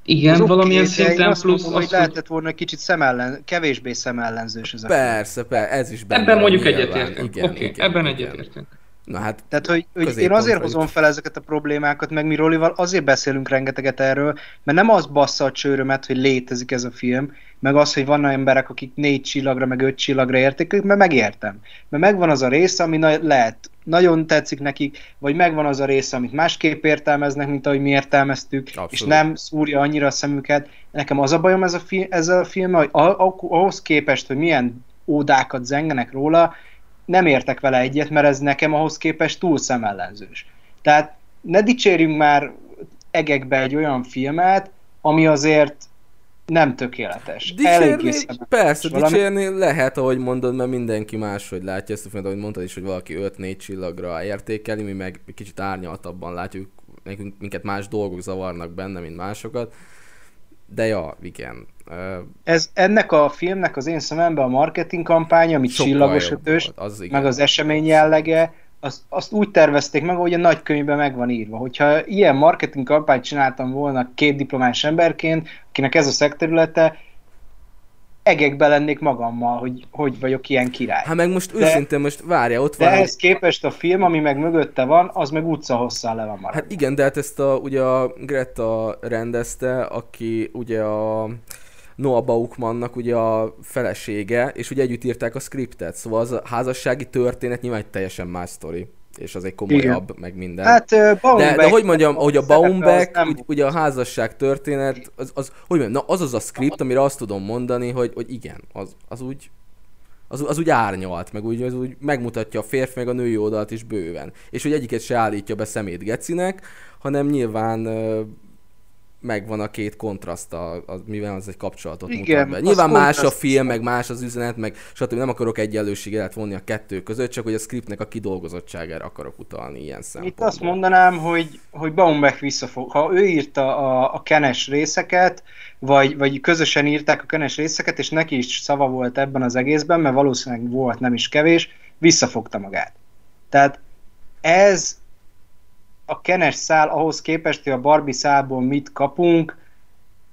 Igen, az valamilyen okay, szinten plusz mondom, az, hogy lehetett volna egy kicsit szemellen, kevésbé szemellenzős ez a Persze, persze, ez is benne Ebben mondjuk egyetértünk. Oké, okay, ebben egyetértünk. Na hát, Tehát, hogy, hogy én azért hozom fel ezeket a problémákat, meg mi Rolival azért beszélünk rengeteget erről, mert nem az bassza a csőrömet, hogy létezik ez a film, meg az, hogy vannak emberek, akik négy csillagra, meg öt csillagra érték, mert megértem. Mert megvan az a része, ami na- lehet, nagyon tetszik nekik, vagy megvan az a része, amit másképp értelmeznek, mint ahogy mi értelmeztük, Abszolút. és nem szúrja annyira a szemüket. Nekem az a bajom ez a fi- ezzel a film, hogy ahhoz képest, hogy milyen ódákat zengenek róla, nem értek vele egyet, mert ez nekem ahhoz képest túl szemellenzős. Tehát ne dicsérjünk már egekbe egy olyan filmet, ami azért nem tökéletes. Dicsérni, persze, valami... dicsérni lehet, ahogy mondod, mert mindenki máshogy látja ezt a filmet, ahogy mondtad is, hogy valaki 5-4 csillagra értékeli, mi meg kicsit árnyaltabban látjuk, nekünk minket más dolgok zavarnak benne, mint másokat. De ja, igen. Ez ennek a filmnek az én szememben a marketing kampánya, ami csillagos ötös, az meg az esemény jellege, azt, azt úgy tervezték meg, hogy a nagykönyvben meg van írva. Hogyha ilyen marketing kampányt csináltam volna két diplomás emberként, akinek ez a szekterülete, egekbe lennék magammal, hogy hogy vagyok ilyen király. Hát meg most de, őszintén, most várja, ott van... De ehhez képest a film, ami meg mögötte van, az meg utca hosszá le van maradva. Hát igen, de hát ezt a, ugye a Greta rendezte, aki ugye a Noah Baukmannak ugye a felesége, és ugye együtt írták a scriptet, szóval az a házassági történet nyilván egy teljesen más sztori és az egy komolyabb, Igen. meg minden. Hát, uh, de, de hogy mondjam, hogy a Baumbeck, nem... ugye a házasság történet, az, az, hogy mondjam, na az az a script, amire azt tudom mondani, hogy, hogy igen, az, az úgy az, az úgy árnyalt, meg úgy, az úgy megmutatja a férfi meg a női oldalt is bőven. És hogy egyiket se állítja be szemét gecinek, hanem nyilván megvan a két kontraszt, a, a, mivel az egy kapcsolatot Igen, mutat be. Nyilván más a film, meg más az üzenet, meg stb. Nem akarok egyenlőséget vonni a kettő között, csak hogy a scriptnek a kidolgozottságára akarok utalni ilyen szempontból. Itt azt mondanám, hogy, hogy Baumbach visszafog. Ha ő írta a, a kenes részeket, vagy, vagy közösen írták a kenes részeket, és neki is szava volt ebben az egészben, mert valószínűleg volt nem is kevés, visszafogta magát. Tehát ez a kenes szál ahhoz képest, hogy a Barbie szálból mit kapunk,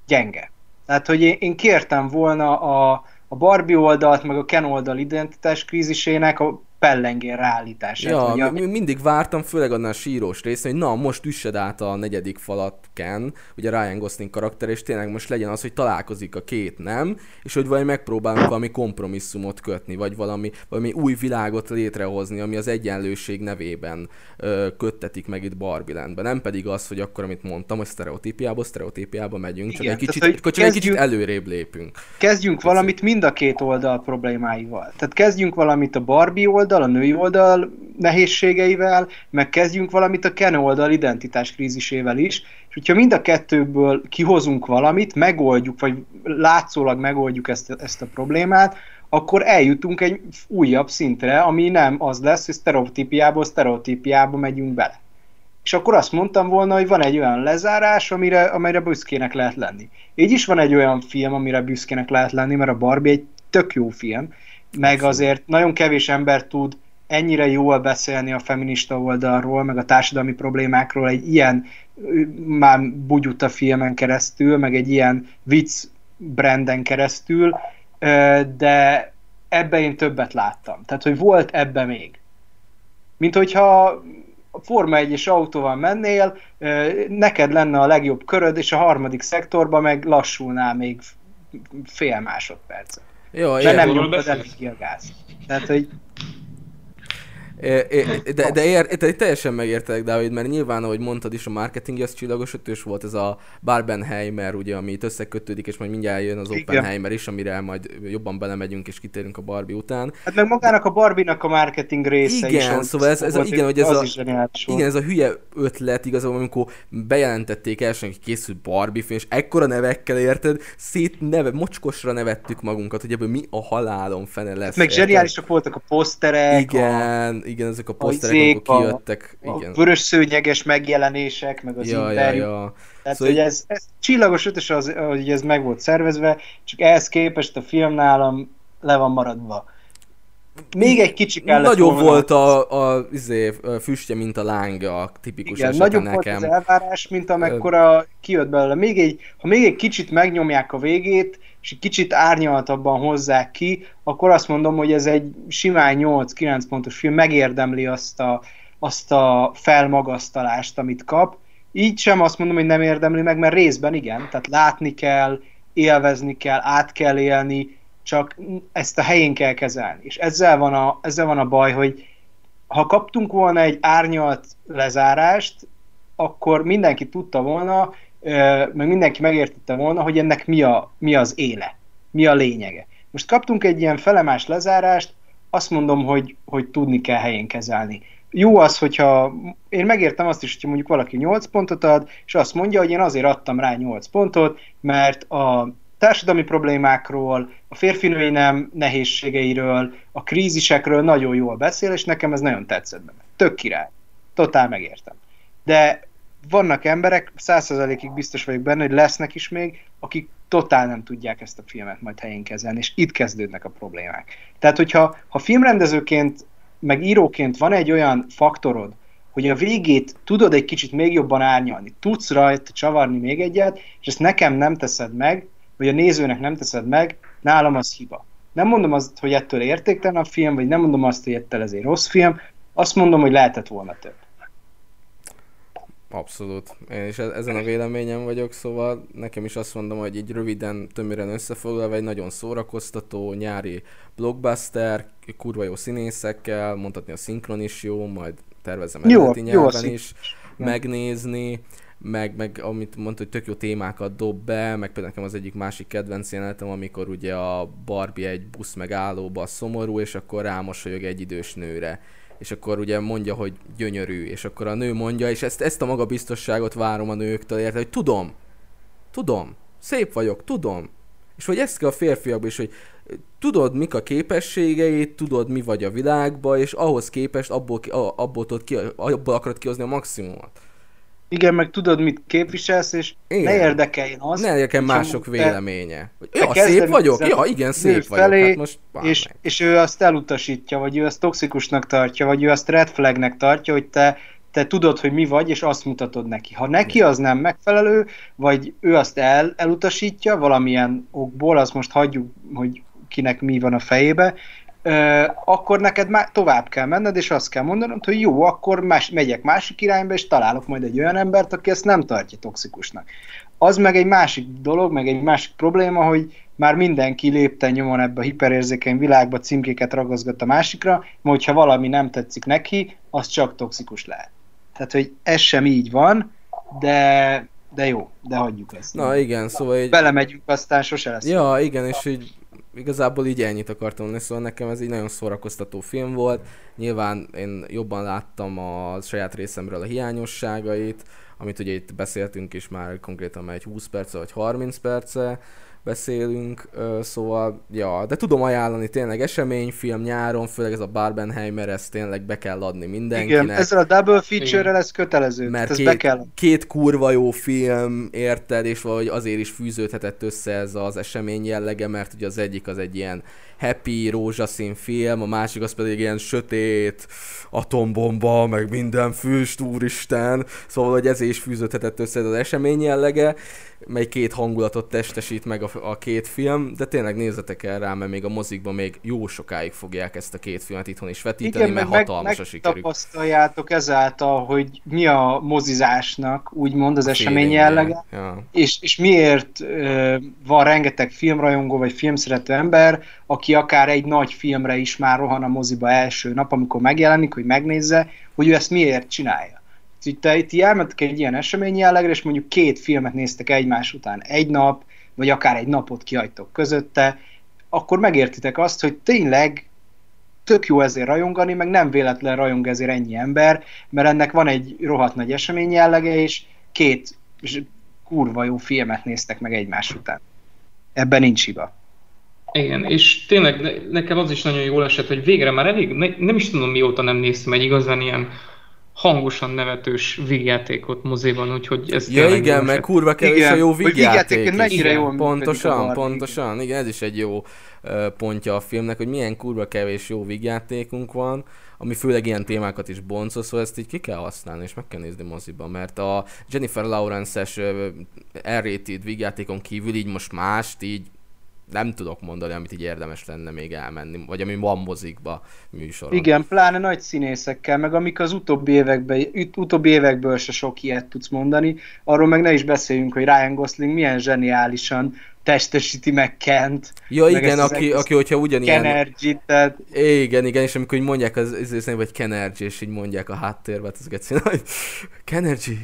gyenge. Tehát, hogy én, én kértem volna a, a Barbie oldalt, meg a Ken oldal identitás krízisének a pellengén ráállítását. Ja, hogy a... mindig vártam, főleg annál sírós része, hogy na, most üssed át a negyedik falat Ken, ugye Ryan Gosling karakter, és tényleg most legyen az, hogy találkozik a két nem, és hogy vagy megpróbálunk valami kompromisszumot kötni, vagy valami, valami új világot létrehozni, ami az egyenlőség nevében ö, köttetik meg itt Barbie Landben. Nem pedig az, hogy akkor, amit mondtam, hogy sztereotípiába, sztereotípiába megyünk, csak, Igen, egy kicsit, tehát, csak kezdjünk, egy kicsit előrébb lépünk. Kezdjünk valamit mind a két oldal problémáival. Tehát kezdjünk valamit a Barbie oldal, a női oldal nehézségeivel, meg kezdjünk valamit a Ken oldal identitás krízisével is, és hogyha mind a kettőből kihozunk valamit, megoldjuk, vagy látszólag megoldjuk ezt, ezt a problémát, akkor eljutunk egy újabb szintre, ami nem az lesz, hogy sztereotípiából sztereotípiába megyünk bele. És akkor azt mondtam volna, hogy van egy olyan lezárás, amire, amire büszkének lehet lenni. Így is van egy olyan film, amire büszkének lehet lenni, mert a Barbie egy tök jó film, meg azért nagyon kevés ember tud ennyire jól beszélni a feminista oldalról, meg a társadalmi problémákról egy ilyen már bugyuta filmen keresztül, meg egy ilyen vicc branden keresztül, de ebbe én többet láttam. Tehát, hogy volt ebbe még. Mint hogyha a Forma 1-es autóval mennél, neked lenne a legjobb köröd, és a harmadik szektorban meg lassulnál még fél másodpercet. Jó, de nem nyomtad el a gáz. Tehát, hogy de, de, ér, de teljesen megértelek, Dávid, mert nyilván, ahogy mondtad is, a marketing az csillagos ötös volt, ez a Barbenheimer, ugye, ami itt összekötődik, és majd mindjárt jön az Oppenheimer is, amire majd jobban belemegyünk, és kitérünk a Barbie után. Hát meg magának a Barbie-nak a marketing része igen, is. Szóval ez, ez, a, igen, hogy ez a, igen, ez a hülye ötlet igazából, amikor bejelentették első, hogy készült Barbie film, és ekkora nevekkel érted, szét neve, mocskosra nevettük magunkat, hogy ebből mi a halálom fene lesz. Hát meg zseniálisak voltak a poszterek. Igen, a igen, ezek a poszterek, a kijöttek. A, igen. a vörös szőnyeges megjelenések, meg az ja, interjú. Ja, ja. Tehát, szóval hogy ez, ez csillagos ötös, az, hogy ez meg volt szervezve, csak ehhez képest a film nálam le van maradva. Még egy kicsi kellett Nagyobb volna. volt a, a, izé, füstje, mint a láng, a tipikus Igen, nagyobb nekem. volt az elvárás, mint amekkora kijött belőle. Még egy, ha még egy kicsit megnyomják a végét, és egy kicsit árnyaltabban hozzák ki, akkor azt mondom, hogy ez egy simán 8-9 pontos film, megérdemli azt a, azt a felmagasztalást, amit kap. Így sem azt mondom, hogy nem érdemli meg, mert részben igen, tehát látni kell, élvezni kell, át kell élni, csak ezt a helyén kell kezelni. És ezzel van a, ezzel van a baj, hogy ha kaptunk volna egy árnyalt lezárást, akkor mindenki tudta volna, meg mindenki megértette volna, hogy ennek mi, a, mi az éle, mi a lényege. Most kaptunk egy ilyen felemás lezárást, azt mondom, hogy, hogy tudni kell helyén kezelni. Jó az, hogyha én megértem azt is, hogyha mondjuk valaki 8 pontot ad, és azt mondja, hogy én azért adtam rá 8 pontot, mert a társadalmi problémákról, a férfinői nem nehézségeiről, a krízisekről nagyon jól beszél, és nekem ez nagyon tetszett benne. Tök király. Totál megértem. De vannak emberek, százszerzalékig biztos vagyok benne, hogy lesznek is még, akik totál nem tudják ezt a filmet majd helyén kezelni, és itt kezdődnek a problémák. Tehát, hogyha ha filmrendezőként, meg íróként van egy olyan faktorod, hogy a végét tudod egy kicsit még jobban árnyalni, tudsz rajta csavarni még egyet, és ezt nekem nem teszed meg, vagy a nézőnek nem teszed meg, nálam az hiba. Nem mondom azt, hogy ettől értéktelen a film, vagy nem mondom azt, hogy ettől ez egy rossz film, azt mondom, hogy lehetett volna több. Abszolút. Én is e- ezen a véleményem vagyok, szóval nekem is azt mondom, hogy így röviden, tömören összefoglalva egy nagyon szórakoztató, nyári blockbuster, kurva jó színészekkel, mondhatni a szinkron is jó, majd tervezem eredeti nyelven jó is megnézni, meg, meg amit mondta, hogy tök jó témákat dob be, meg például nekem az egyik másik kedvenc jelenetem, amikor ugye a Barbie egy busz megállóba szomorú, és akkor rámosolyog egy idős nőre és akkor ugye mondja, hogy gyönyörű, és akkor a nő mondja, és ezt, ezt a magabiztosságot várom a nőktől, érte, hogy tudom, tudom, szép vagyok, tudom. És hogy ezt kell a férfiakban is, hogy tudod, mik a képességeit, tudod, mi vagy a világban, és ahhoz képest abból, abból, tudod ki, abból akarod kihozni a maximumot. Igen, meg tudod, mit képviselsz, és igen. ne érdekeljen az. Ne érdekel mások te, véleménye. Ja, szép vagyok? Ja, igen, szép vagyok. Felé, hát most és, és ő azt elutasítja, vagy ő azt toxikusnak tartja, vagy ő azt red flagnek tartja, hogy te, te tudod, hogy mi vagy, és azt mutatod neki. Ha neki az nem megfelelő, vagy ő azt el, elutasítja valamilyen okból, azt most hagyjuk, hogy kinek mi van a fejébe, akkor neked már tovább kell menned, és azt kell mondanod, hogy jó, akkor más, megyek másik irányba, és találok majd egy olyan embert, aki ezt nem tartja toxikusnak. Az meg egy másik dolog, meg egy másik probléma, hogy már mindenki lépten nyomon ebbe a hiperérzékeny világba címkéket ragaszgat a másikra, mert hogyha valami nem tetszik neki, az csak toxikus lehet. Tehát, hogy ez sem így van, de, de jó, de hagyjuk ezt. Na igen, szóval így... Belemegyünk, aztán sose lesz. Ja, igen, és így igazából így ennyit akartam mondani, szóval nekem ez egy nagyon szórakoztató film volt. Nyilván én jobban láttam a saját részemről a hiányosságait, amit ugye itt beszéltünk is már konkrétan már egy 20 perce vagy 30 perce, beszélünk, szóval, ja, de tudom ajánlani tényleg eseményfilm nyáron, főleg ez a Barbenheimer, ezt tényleg be kell adni mindenkinek. Igen, ezzel a double feature-rel ez kötelező, mert ez két, be kell. két kurva jó film, érted, és valahogy azért is fűződhetett össze ez az esemény jellege, mert ugye az egyik az egy ilyen happy, rózsaszín film, a másik az pedig ilyen sötét, atombomba, meg minden füst, úristen, szóval hogy ez is fűződhetett össze az esemény jellege, mely két hangulatot testesít meg a, a két film, de tényleg nézzetek el rá, mert még a mozikban még jó sokáig fogják ezt a két filmet itthon is vetíteni, Igen, mert meg, hatalmas meg, a sikerük. tapasztaljátok ezáltal, hogy mi a mozizásnak, úgymond az esemény jellege, ja. és, és miért uh, van rengeteg filmrajongó vagy filmszerető ember, aki akár egy nagy filmre is már rohan a moziba első nap, amikor megjelenik, hogy megnézze, hogy ő ezt miért csinálja itt, itt elmentek egy ilyen esemény jellegre, és mondjuk két filmet néztek egymás után egy nap, vagy akár egy napot kihagytok közötte, akkor megértitek azt, hogy tényleg tök jó ezért rajongani, meg nem véletlen rajong ezért ennyi ember, mert ennek van egy rohadt nagy esemény jellege, és két kurva jó filmet néztek meg egymás után. Ebben nincs hiba. Igen, és tényleg nekem az is nagyon jól esett, hogy végre már elég, ne, nem is tudom mióta nem néztem egy igazán ilyen hangosan nevetős vígjátékot moziban, úgyhogy ez Ja igen, meg kurva kevés igen, a jó vígjáték. Mennyire jól pontosan, pontosan, igen, ez is egy jó uh, pontja a filmnek, hogy milyen kurva kevés jó vígjátékunk van, ami főleg ilyen témákat is boncol, szóval ezt így ki kell használni, és meg kell nézni moziban, mert a Jennifer Lawrence-es uh, R-rated vígjátékon kívül így most mást így nem tudok mondani, amit így érdemes lenne még elmenni, vagy ami van mozikba műsoron. Igen, pláne nagy színészekkel, meg amik az utóbbi években, utóbbi évekből se sok ilyet tudsz mondani, arról meg ne is beszéljünk, hogy Ryan Gosling milyen zseniálisan testesíti meg Kent. Ja meg igen, aki, aki hogyha ugyanilyen... Kenergy, tehát... Igen, igen, és amikor mondják az, az, az vagy Kenergy, és így mondják a háttérbe, az geci, hogy Kenergy.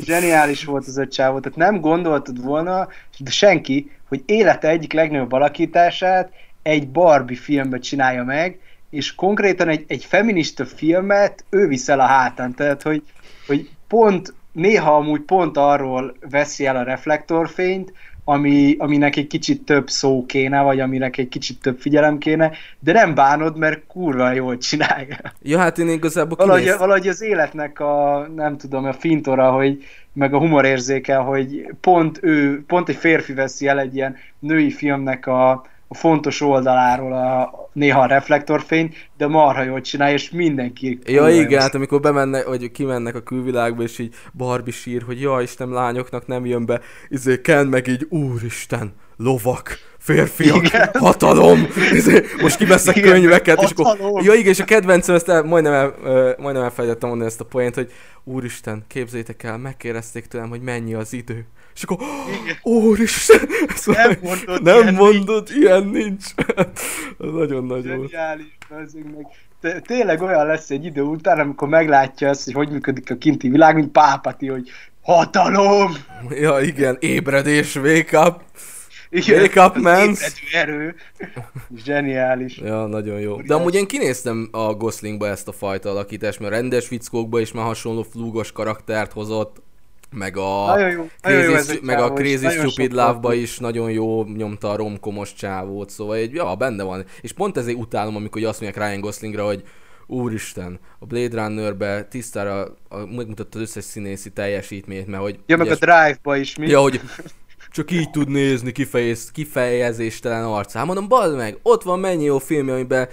Zseniális volt az a csávó, tehát nem gondoltad volna, de senki, hogy élete egyik legnagyobb alakítását egy Barbie filmbe csinálja meg, és konkrétan egy, egy feminista filmet ő viszel a hátán, tehát hogy, hogy pont, néha amúgy pont arról veszi el a reflektorfényt, ami, aminek egy kicsit több szó kéne, vagy aminek egy kicsit több figyelem kéne, de nem bánod, mert kurva jól csinálja. Ja, hát én igazából valahogy, kinéz... valahogy az életnek a, nem tudom, a fintora, hogy meg a humorérzéke, hogy pont ő, pont egy férfi veszi el egy ilyen női filmnek a, a fontos oldaláról a, néha a reflektorfény, de marha jól csinálja, és mindenki... Ja igen, hát amikor bemennek, vagy kimennek a külvilágba, és így Barbie sír, hogy ja Isten, lányoknak nem jön be, izé Ken meg így, úristen, lovak, férfiak, igen. hatalom, most kiveszek igen, könyveket, hatalom. és akkor, ja igen, és a kedvencem, ezt el, majdnem, el, majdnem elfelejtettem mondani ezt a poént, hogy úristen, képzétek el, megkérdezték tőlem, hogy mennyi az idő. És akkor, úristen, nem mondod, nem ilyen, mondod nincs. ilyen nincs. nagyon nagy volt. meg. Tényleg olyan lesz egy idő után, amikor meglátja ezt, hogy hogy működik a kinti világ, mint Pápati, hogy hatalom! Ja igen, ébredés, wake up! Igen, wake up, man! erő. Zseniális. Ja, nagyon jó. De amúgy én kinéztem a Goslingba ezt a fajta alakítást, mert rendes fickókba is már hasonló flúgos karaktert hozott meg a nagyon jó, nagyon Crazy, jó meg a Crazy Stupid Love-ba is nagyon jó nyomta a romkomos csávót, szóval egy, ja, benne van. És pont ezért utálom, amikor azt mondják Ryan Goslingra, hogy úristen, a Blade Runner-be tisztára megmutatta az összes színészi teljesítményt, mert hogy... Ja, meg a Drive-ba is mi? Ja, hogy csak így tud nézni kifejez, kifejezéstelen arcán. Mondom, bazd meg, ott van mennyi jó film, amiben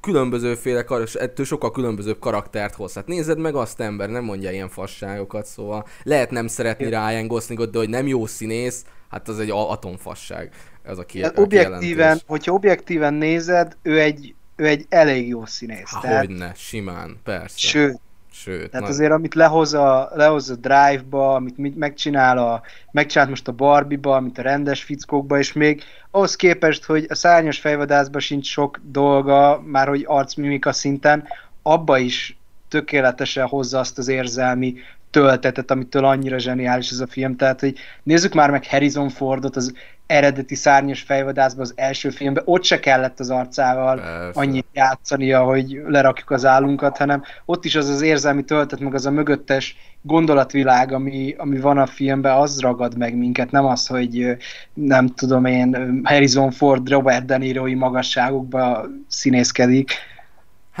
különbözőféle, ettől sokkal különbözőbb karaktert hoz. Hát nézed meg azt ember, nem mondja ilyen fasságokat, szóval lehet nem szeretni Ryan Goslingot, de hogy nem jó színész, hát az egy atomfasság. Ez a két hát objektíven, hogyha objektíven nézed, ő egy ő egy elég jó színész. Há, tehát, Hogyne, simán, persze. sőt, Sőt, tehát na- azért amit lehoz a, lehoz a Drive-ba, amit mi- megcsinál a, megcsinált most a Barbie-ba, amit a rendes fickókba, és még ahhoz képest, hogy a szárnyas fejvadászban sincs sok dolga, már hogy arcmimika szinten, abba is tökéletesen hozza azt az érzelmi töltetet, amitől annyira zseniális ez a film. Tehát, hogy nézzük már meg Harrison Fordot az eredeti szárnyas fejvadászban az első filmben, ott se kellett az arcával Persze. annyit játszania, hogy lerakjuk az állunkat, hanem ott is az az érzelmi töltet, meg az a mögöttes gondolatvilág, ami, ami van a filmben, az ragad meg minket, nem az, hogy nem tudom én, Harrison Ford, Robert De Niro-i magasságokba színészkedik.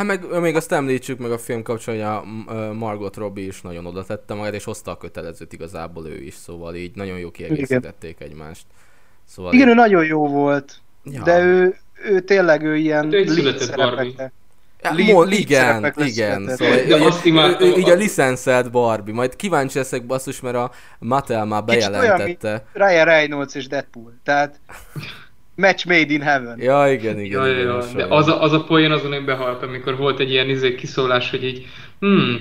Hát meg még azt említsük meg a film kapcsán, hogy a Margot Robbie is nagyon oda tette magát, és hozta a kötelezőt igazából ő is, szóval így nagyon jó kiegészítették egymást. Szóval Igen, ő így, nagyon jó volt, ja. de ő, ő tényleg ő ilyen Ő egy lead született Barbie. Ja, mo- lead igen, igen. született. Szóval, De így, azt imádtam, így, így a licenszelt Barbie. Majd kíváncsi leszek basszus, mert a Mattel már Kicsit olyan, bejelentette. Ryan Reynolds és Deadpool, tehát match made in heaven. Ja, igen, igen. Ja, ja, igen, ja. De hasonló. az a, az a poén azon én behalt, amikor volt egy ilyen izé kiszólás, hogy így hmm,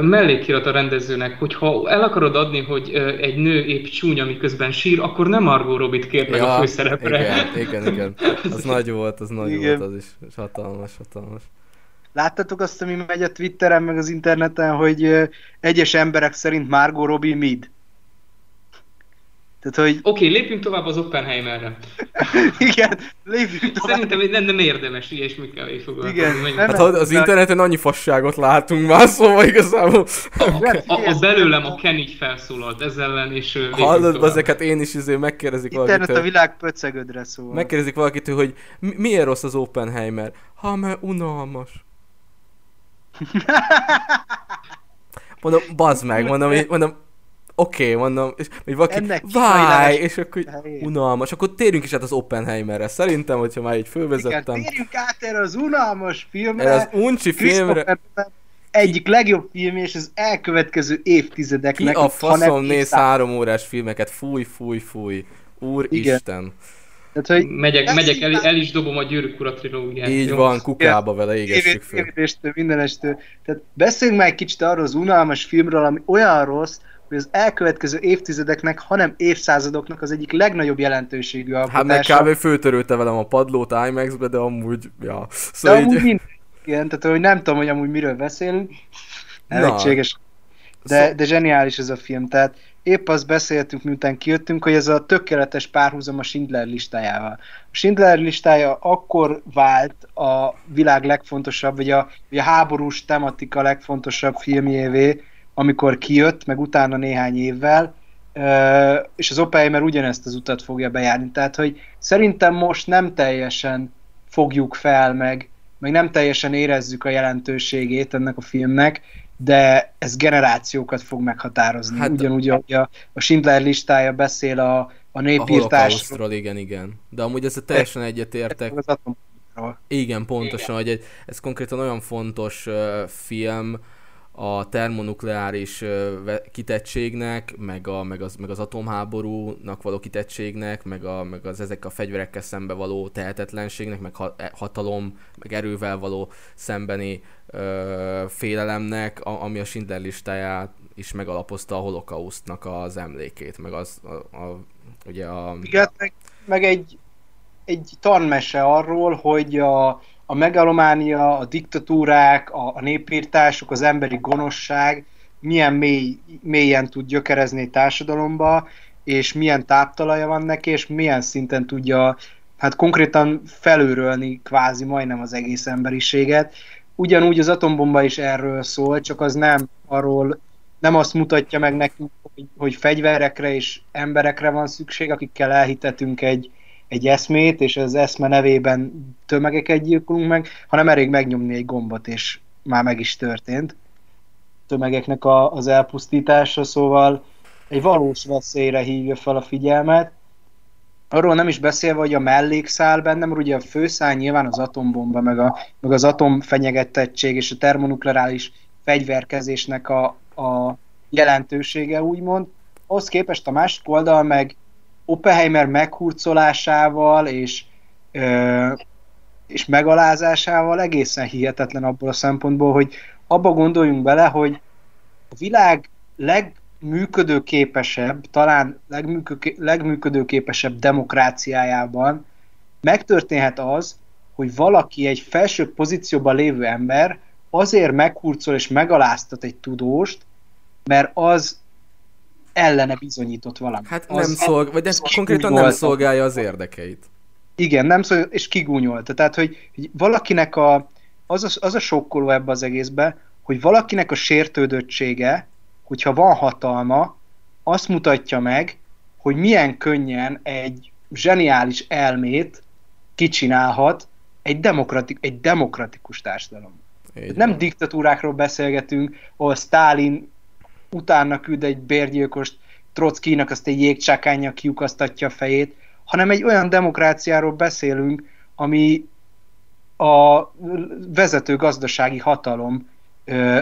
mellékirat a rendezőnek, hogyha el akarod adni, hogy egy nő épp csúnya, miközben sír, akkor nem Margot Robbie-t kér meg a főszerepre. Igen, igen, igen. Az nagy volt, az nagy Igen. volt az is. És hatalmas, hatalmas. Láttatok azt, ami megy a Twitteren, meg az interneten, hogy egyes emberek szerint Margot Robbie mid? Tehát, hogy Oké, lépjünk tovább az Oppenheimerre. igen, lépjünk tovább. Szerintem nem, nem érdemes ilyesmikkel foglalkozni. Igen, nem- Hát ha az interneten annyi fasságot látunk már, szóval igazából A, a belőlem a Ken így felszólalt ezzel ellen, és hallod, ezeket én is izé megkérdezik Internet a valakitől. világ pöcegödre szól. Megkérdezik valakitől, hogy mi- miért rossz az Oppenheimer? Ha, mert unalmas. Mondom, bazd meg, mondom, mondom, oké, okay, mondom, és hogy valaki, Ennek váj, és akkor hogy unalmas, akkor térjünk is át az Oppenheimerre. Szerintem, hogyha már így Igen, fölvezettem, térjünk át erre az unalmas filmre. erre az uncsi filmre, egyik legjobb film, és az elkövetkező ki évtizedeknek, a hanem faszom néz három órás filmeket, fúj, fúj, fúj. Úristen. Tehát, hogy Megyek, megyek el, el, is dobom a Gyűrűk Ura trilógiát. Így jó? van, kukába vele égessük tévét, föl. tévédéstől, mindenestől. Tehát beszéljünk már egy kicsit arról az unalmas filmről, ami olyan rossz, hogy az elkövetkező évtizedeknek, hanem évszázadoknak az egyik legnagyobb jelentőségű Hát meg alkotása. kb. föltörölte velem a padlót IMAX-be, de amúgy, ja. De Szóval amúgy így... mind, igen, tehát hogy nem tudom, hogy amúgy miről beszélünk. Na. Nevetséges. De, Szó- de zseniális ez a film, tehát épp azt beszéltünk, miután kijöttünk, hogy ez a tökéletes párhuzam a Schindler listájával. A Schindler listája akkor vált a világ legfontosabb, vagy a, vagy a háborús tematika legfontosabb filmjévé, amikor kijött, meg utána néhány évvel, és az Oppenheimer ugyanezt az utat fogja bejárni. Tehát, hogy szerintem most nem teljesen fogjuk fel, meg, meg nem teljesen érezzük a jelentőségét ennek a filmnek, de ez generációkat fog meghatározni. Hát- Ugyanúgy, ahogy a, a Schindler listája beszél a, a A népírtásról, holokausztról, igen, igen. De amúgy ezzel teljesen egyetértek. az atomról. Igen, pontosan, hogy egy, ez konkrétan olyan fontos uh, film a termonukleáris kitettségnek, meg, a, meg, az, meg az atomháborúnak való kitettségnek, meg, a, meg az ezek a fegyverekkel szembe való tehetetlenségnek, meg e- hatalom, meg erővel való szembeni uh, félelemnek, a, ami a Schindler listáját is megalapozta a holokausztnak az emlékét, meg az, a, a, ugye a... Igen, meg, meg egy, egy tanmese arról, hogy a, a megalománia, a diktatúrák, a, a népírtások, az emberi gonoszság milyen mély, mélyen tud gyökerezni társadalomba, és milyen táptalaja van neki, és milyen szinten tudja hát konkrétan felőrölni kvázi majdnem az egész emberiséget. Ugyanúgy az atombomba is erről szól, csak az nem arról, nem azt mutatja meg nekünk, hogy, hogy fegyverekre és emberekre van szükség, akikkel elhitetünk egy, egy eszmét, és az eszme nevében tömegeket gyilkolunk meg, hanem elég megnyomni egy gombot, és már meg is történt tömegeknek a, az elpusztítása, szóval egy valós veszélyre hívja fel a figyelmet. Arról nem is beszélve, hogy a mellékszál bennem, mert ugye a főszál nyilván az atombomba, meg, a, meg az atomfenyegetettség és a termonukleáris fegyverkezésnek a, a jelentősége, úgymond. Ahhoz képest a másik oldal meg Oppenheimer meghurcolásával és, ö, és megalázásával egészen hihetetlen abból a szempontból, hogy abba gondoljunk bele, hogy a világ legműködőképesebb, talán legműködőképesebb demokráciájában megtörténhet az, hogy valaki egy felső pozícióban lévő ember azért meghurcol és megaláztat egy tudóst, mert az ellene bizonyított valami. Hát az nem szolg, vagy ez konkrétan nem szolgálja az érdekeit. Igen, nem szól, és kigúnyolta. Tehát, hogy, hogy valakinek a, az, a, az a sokkoló ebbe az egészbe, hogy valakinek a sértődöttsége, hogyha van hatalma, azt mutatja meg, hogy milyen könnyen egy zseniális elmét kicsinálhat egy, demokratik, egy demokratikus társadalom. Nem diktatúrákról beszélgetünk, ahol Stalin utána küld egy bérgyilkost, Trockinak azt egy jégcsákányja kiukasztatja a fejét, hanem egy olyan demokráciáról beszélünk, ami a vezető gazdasági hatalom ö,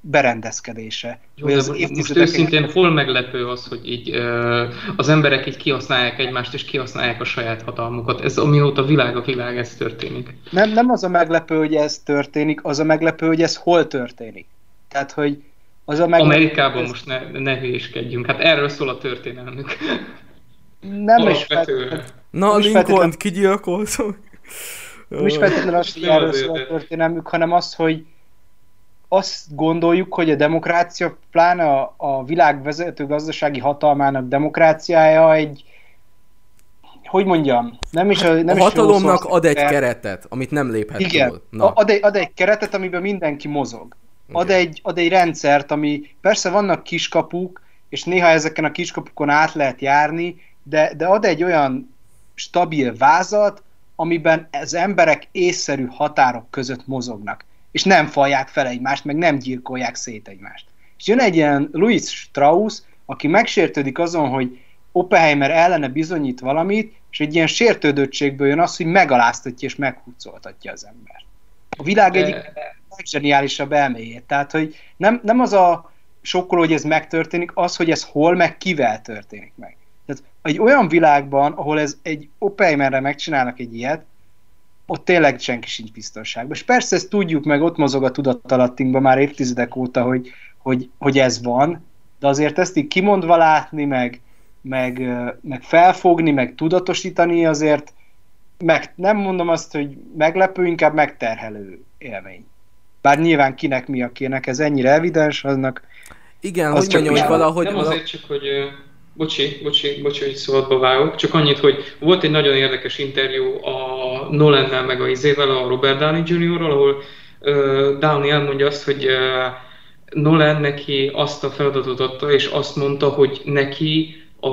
berendezkedése. Jó, az most, most őszintén hol meglepő az, hogy így ö, az emberek így kihasználják egymást, és kihasználják a saját hatalmukat. Ez amióta világ a világ, ez történik. Nem, nem az a meglepő, hogy ez történik, az a meglepő, hogy ez hol történik. Tehát, hogy az a meglepő, Amerikában ez... most ne, ne hülyéskedjünk. Hát erről szól a történelmük. Nem is feltétlenül. Na, Lincoln kigyilkoltam. Nem is feltétlenül az, hogy erről szól a történelmük, hanem az, hogy azt gondoljuk, hogy a demokrácia, pláne a, a világ vezető gazdasági hatalmának demokráciája egy, hogy mondjam, nem is a, nem a hatalomnak is ad egy keretet, amit nem léphet Igen, túl. Na. Ad, egy, ad egy keretet, amiben mindenki mozog. Ad egy, ad egy rendszert, ami persze vannak kiskapuk, és néha ezeken a kiskapukon át lehet járni, de, de ad egy olyan stabil vázat, amiben az emberek észszerű határok között mozognak és nem falják fel egymást, meg nem gyilkolják szét egymást. És jön egy ilyen Louis Strauss, aki megsértődik azon, hogy Oppenheimer ellene bizonyít valamit, és egy ilyen sértődöttségből jön az, hogy megaláztatja és meghúzoltatja az ember. A világ egyik leggeniálisabb elméjét. Tehát, hogy nem, nem az a sokkoló, hogy ez megtörténik, az, hogy ez hol, meg kivel történik meg. Tehát egy olyan világban, ahol ez egy Oppenheimerre megcsinálnak egy ilyet, ott tényleg senki sincs biztonságban. És persze ezt tudjuk, meg ott mozog a tudatalattinkban már évtizedek óta, hogy, hogy, hogy ez van, de azért ezt így kimondva látni, meg, meg, meg felfogni, meg tudatosítani azért meg, nem mondom azt, hogy meglepő, inkább megterhelő élmény. Bár nyilván kinek mi a kének, ez ennyire evidens, aznak... Igen, az hogy mondjam, hogy valahogy... Nem azért csak, hogy Bocsi, bocsi, bocsi, hogy szólatba vágok. Csak annyit, hogy volt egy nagyon érdekes interjú a Nolannel meg a izével, a Robert Downey Jr., ahol uh, Downey elmondja azt, hogy uh, Nolan neki azt a feladatot adta, és azt mondta, hogy neki a,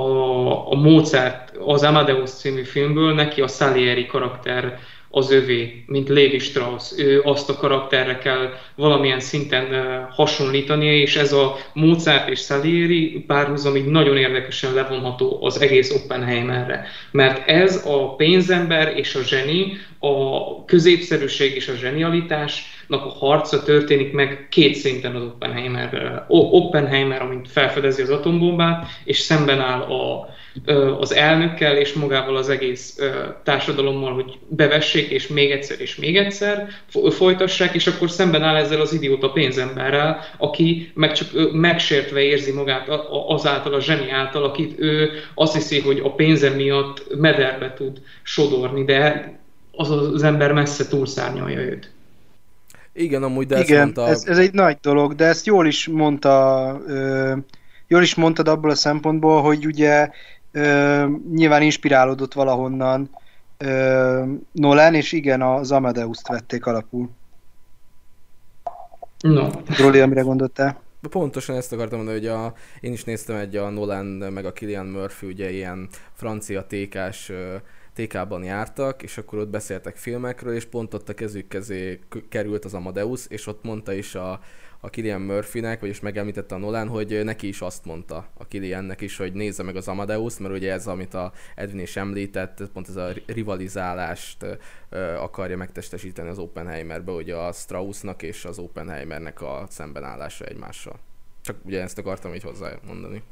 a Mozart, az Amadeus című filmből neki a Salieri karakter az övé, mint Levi Strauss. Ő azt a karakterre kell valamilyen szinten hasonlítania, és ez a Mozart és Salieri párhuzam így nagyon érdekesen levonható az egész Oppenheimerre. Mert ez a pénzember és a zseni, a középszerűség és a zsenialitásnak a harca történik meg két szinten az Oppenheimerrel. Oppenheimer, amint felfedezi az atombombát, és szemben áll a az elnökkel és magával az egész társadalommal, hogy bevessék, és még egyszer és még egyszer folytassák, és akkor szemben áll ezzel az idióta pénzemberrel, aki meg csak megsértve érzi magát azáltal a zseni által, akit ő azt hiszi, hogy a pénze miatt mederbe tud sodorni, de az az ember messze túlszárnyalja őt. Igen, amúgy, de Igen, mondta... ez, ez egy nagy dolog, de ezt jól is mondta, ö, jól is mondtad abból a szempontból, hogy ugye ö, nyilván inspirálódott valahonnan ö, Nolan, és igen, az Amadeus-t vették alapul. No. Roli, amire gondoltál? Pontosan ezt akartam mondani, hogy a, én is néztem egy a Nolan meg a Killian Murphy, ugye ilyen francia tékás TK-ban jártak, és akkor ott beszéltek filmekről, és pont ott a kezük kezé került az Amadeus, és ott mondta is a, a Killian Murphynek, vagyis megemlítette a Nolan, hogy neki is azt mondta a Killiannek is, hogy nézze meg az Amadeus, mert ugye ez, amit a Edwin is említett, pont ez a rivalizálást akarja megtestesíteni az Oppenheimerbe, ugye a Straussnak és az Oppenheimernek a szembenállása egymással. Csak ugye ezt akartam így hozzá mondani.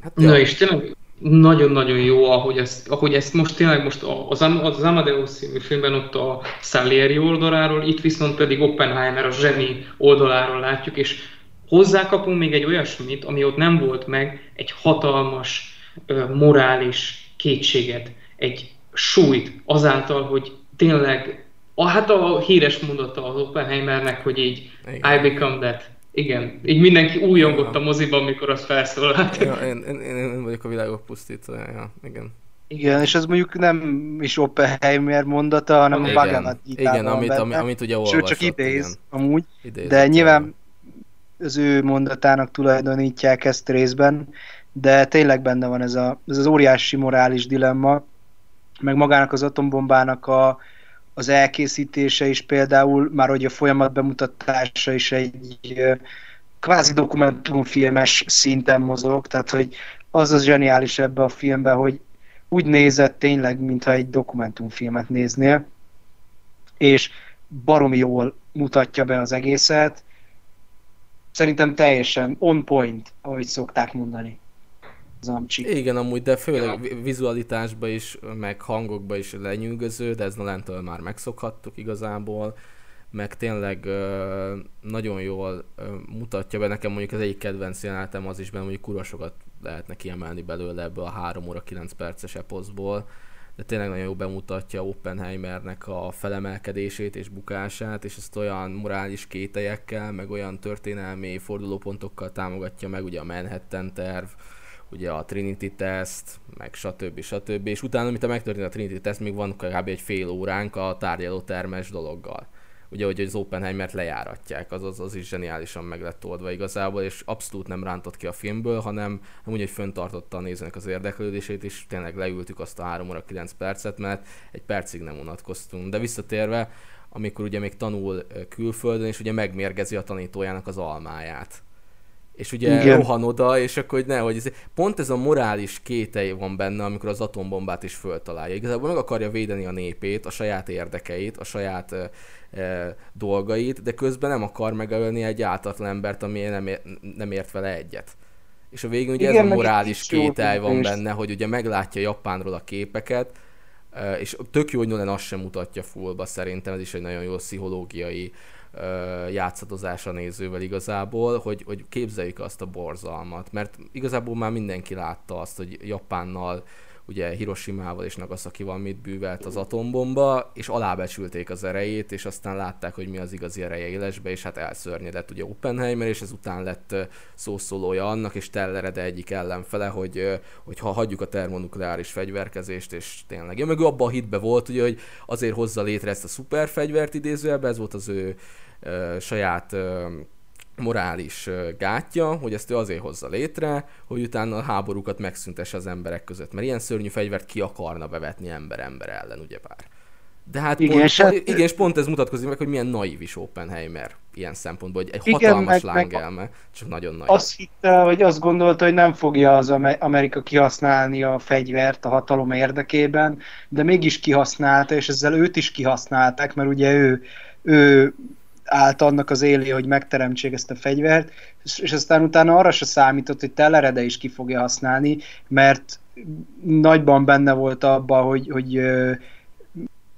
Hát, Na ja. és tényleg nagyon-nagyon jó, ahogy ezt, ahogy ezt most tényleg most az, az Amadeus című filmben ott a Salieri oldaláról, itt viszont pedig Oppenheimer a zseni oldaláról látjuk, és hozzákapunk még egy olyasmit, ami ott nem volt meg, egy hatalmas morális kétséget, egy súlyt azáltal, hogy tényleg, a, hát a híres mondata az Oppenheimernek, hogy így Igen. I become that. Igen, így mindenki újongott a moziban, amikor az felszólalt. Ja, én, én, én, vagyok a világok pusztítója, igen. Igen, és ez mondjuk nem is Oppenheimer mondata, hanem igen, a Bhagavad Gita Igen, amit, benne. amit ugye olvasott. Sőt, csak idéz, igen. amúgy, Idézett, de nyilván az ő mondatának tulajdonítják ezt részben, de tényleg benne van ez, a, ez az óriási morális dilemma, meg magának az atombombának a, az elkészítése is például, már hogy a folyamat bemutatása is egy kvázi dokumentumfilmes szinten mozog, tehát hogy az az zseniális ebbe a filmben, hogy úgy nézett tényleg, mintha egy dokumentumfilmet néznél, és baromi jól mutatja be az egészet. Szerintem teljesen on point, ahogy szokták mondani zamcsik. Igen, amúgy, de főleg vizualitásba is, meg hangokba is lenyűgöző, de ez Nolentől már megszokhattuk igazából, meg tényleg nagyon jól mutatja be, nekem mondjuk az egyik kedvenc jelenetem az is benne, hogy kurva sokat lehetne kiemelni belőle ebből a 3 óra 9 perces eposzból, de tényleg nagyon jól bemutatja Oppenheimernek a felemelkedését és bukását, és ezt olyan morális kételyekkel, meg olyan történelmi fordulópontokkal támogatja meg, ugye a Manhattan terv, ugye a Trinity test, meg stb. stb. És utána, amit a megtörtént a Trinity test, még van kb. egy fél óránk a tárgyaló termes dologgal. Ugye, hogy az Oppenheimert lejáratják, az, az, az is zseniálisan meg lett oldva igazából, és abszolút nem rántott ki a filmből, hanem úgy, hogy föntartotta a nézőnek az érdeklődését, és tényleg leültük azt a 3 óra 9 percet, mert egy percig nem unatkoztunk. De visszatérve, amikor ugye még tanul külföldön, és ugye megmérgezi a tanítójának az almáját és ugye Igen. rohan oda, és akkor hogy nehogy ez, pont ez a morális kételj van benne, amikor az atombombát is föltalálja. Igazából meg akarja védeni a népét, a saját érdekeit, a saját e, e, dolgait, de közben nem akar megölni egy ártatlan embert, ami nem, ér, nem ért vele egyet. És a végén ugye Igen, ez a morális kételj van benne, hogy ugye meglátja Japánról a képeket, és tök jó, hogy Nolan azt sem mutatja fullba szerintem, ez is egy nagyon jó pszichológiai játszadozás a nézővel igazából, hogy, hogy képzeljük azt a borzalmat, mert igazából már mindenki látta azt, hogy Japánnal ugye Hiroshima-val és Nagasaki-val mit bűvelt az atombomba, és alábecsülték az erejét, és aztán látták, hogy mi az igazi ereje élesbe, és hát elszörnyedett ugye Oppenheimer, és ezután lett szószólója annak, és Tellerede egyik ellenfele, hogy, hogy ha hagyjuk a termonukleáris fegyverkezést, és tényleg. Ja, meg ő abban a hitbe volt, ugye, hogy azért hozza létre ezt a szuperfegyvert idézőjelbe, ez volt az ő ö, saját ö, morális gátja, hogy ezt ő azért hozza létre, hogy utána a háborúkat megszüntesse az emberek között. Mert ilyen szörnyű fegyvert ki akarna bevetni ember-ember ellen, ugyebár. De hát igen, pont, hát... igen, és pont ez mutatkozik meg, hogy milyen naív is Oppenheimer ilyen szempontból, hogy egy igen, hatalmas meg, lángelme, meg csak nagyon nagy. Azt hitte, hogy azt gondolta, hogy nem fogja az Amerika kihasználni a fegyvert a hatalom érdekében, de mégis kihasználta, és ezzel őt is kihasználták, mert ugye ő, ő állt annak az élé, hogy megteremtsék ezt a fegyvert, és, és aztán utána arra se számított, hogy Telerede is ki fogja használni, mert nagyban benne volt abban, hogy, hogy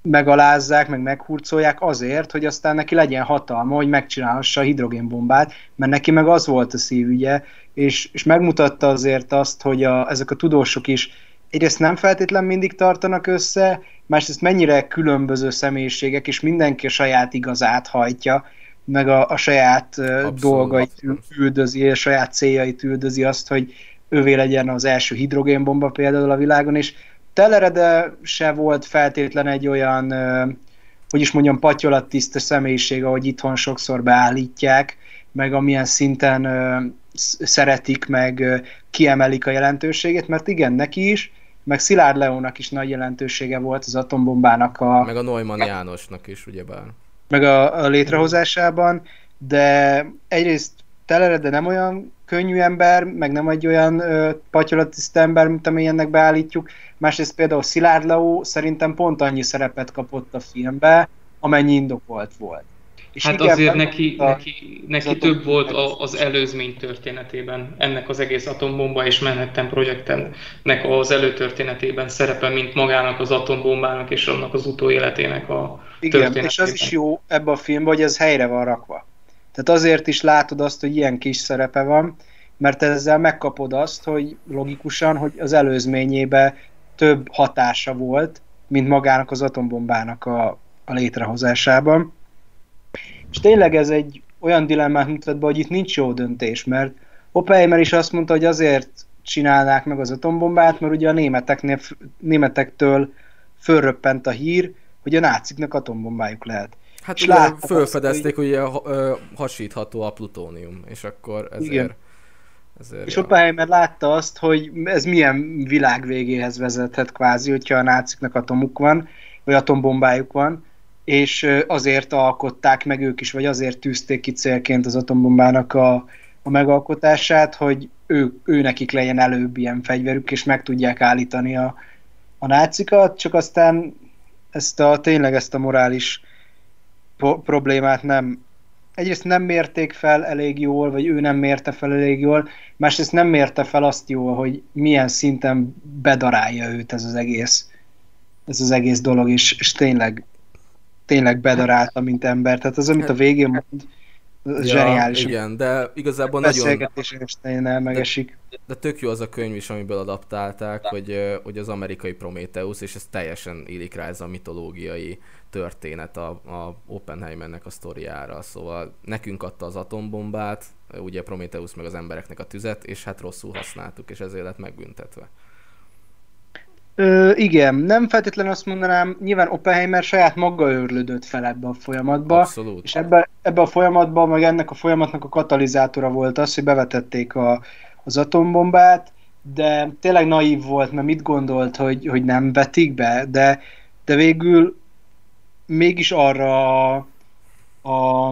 megalázzák, meg meghurcolják azért, hogy aztán neki legyen hatalma, hogy megcsinálhassa a hidrogénbombát, mert neki meg az volt a szívügye, és, és megmutatta azért azt, hogy a, ezek a tudósok is egyrészt nem feltétlen mindig tartanak össze, másrészt mennyire különböző személyiségek, és mindenki a saját igazát hajtja, meg a, a saját abszolút, dolgait abszolút. üldözi, a saját céljait üldözi azt, hogy ővé legyen az első hidrogénbomba például a világon, és Telerede se volt feltétlen egy olyan, hogy is mondjam, tiszta személyiség, ahogy itthon sokszor beállítják, meg amilyen szinten szeretik, meg kiemelik a jelentőségét, mert igen, neki is, meg Szilárd Leónak is nagy jelentősége volt az atombombának a... Meg a Neumann Jánosnak is, ugyebár. Meg a, a létrehozásában, de egyrészt Telere, de nem olyan könnyű ember, meg nem egy olyan patyolatiszt ember, mint amilyennek beállítjuk. Másrészt például Szilárd Leó szerintem pont annyi szerepet kapott a filmbe, amennyi indokolt volt. És hát igen, azért neki, a, neki, neki több volt a, az előzmény történetében, ennek az egész atombomba és Manhattan projektennek az előtörténetében szerepe, mint magának az atombombának és annak az utóéletének a Igen, és az is jó ebben a filmben, hogy ez helyre van rakva. Tehát azért is látod azt, hogy ilyen kis szerepe van, mert ezzel megkapod azt, hogy logikusan, hogy az előzményébe több hatása volt, mint magának az atombombának a, a létrehozásában. És tényleg ez egy olyan dilemmát mutat be, hogy itt nincs jó döntés, mert Oppenheimer is azt mondta, hogy azért csinálnák meg az atombombát, mert ugye a németeknél, németektől fölröppent a hír, hogy a náciknak atombombájuk lehet. Hát és ugye fölfedezték, hogy, hogy hasítható a plutónium, és akkor ezért... Igen. ezért és ja. Oppenheimer látta azt, hogy ez milyen világ végéhez vezethet kvázi, hogyha a náciknak atomuk van, vagy atombombájuk van, és azért alkották meg ők is, vagy azért tűzték ki célként az atombombának a, a megalkotását, hogy ő, ő nekik legyen előbb ilyen fegyverük, és meg tudják állítani a, a nácikat, csak aztán ezt a, tényleg ezt a morális po- problémát nem egyrészt nem mérték fel elég jól, vagy ő nem mérte fel elég jól, másrészt nem mérte fel azt jól, hogy milyen szinten bedarálja őt ez az egész ez az egész dolog, és, és tényleg tényleg bedarálta, mint ember. Tehát az, amit a végén mond, ja, zseniális. Igen, de igazából nagyon... nagyon... megesik. De, de tök jó az a könyv is, amiből adaptálták, hogy, hogy az amerikai Prometheus, és ez teljesen illik rá ez a mitológiai történet a, a Oppenheimernek a sztoriára. Szóval nekünk adta az atombombát, ugye Prometheus meg az embereknek a tüzet, és hát rosszul használtuk, és ezért lett megbüntetve. Ö, igen, nem feltétlenül azt mondanám, nyilván Oppenheimer saját maga őrlődött fel ebbe a folyamatba, Abszolút. és ebbe, ebbe a folyamatban, meg ennek a folyamatnak a katalizátora volt az, hogy bevetették a, az atombombát, de tényleg naív volt, mert mit gondolt, hogy, hogy nem vetik be, de, de végül mégis arra a, a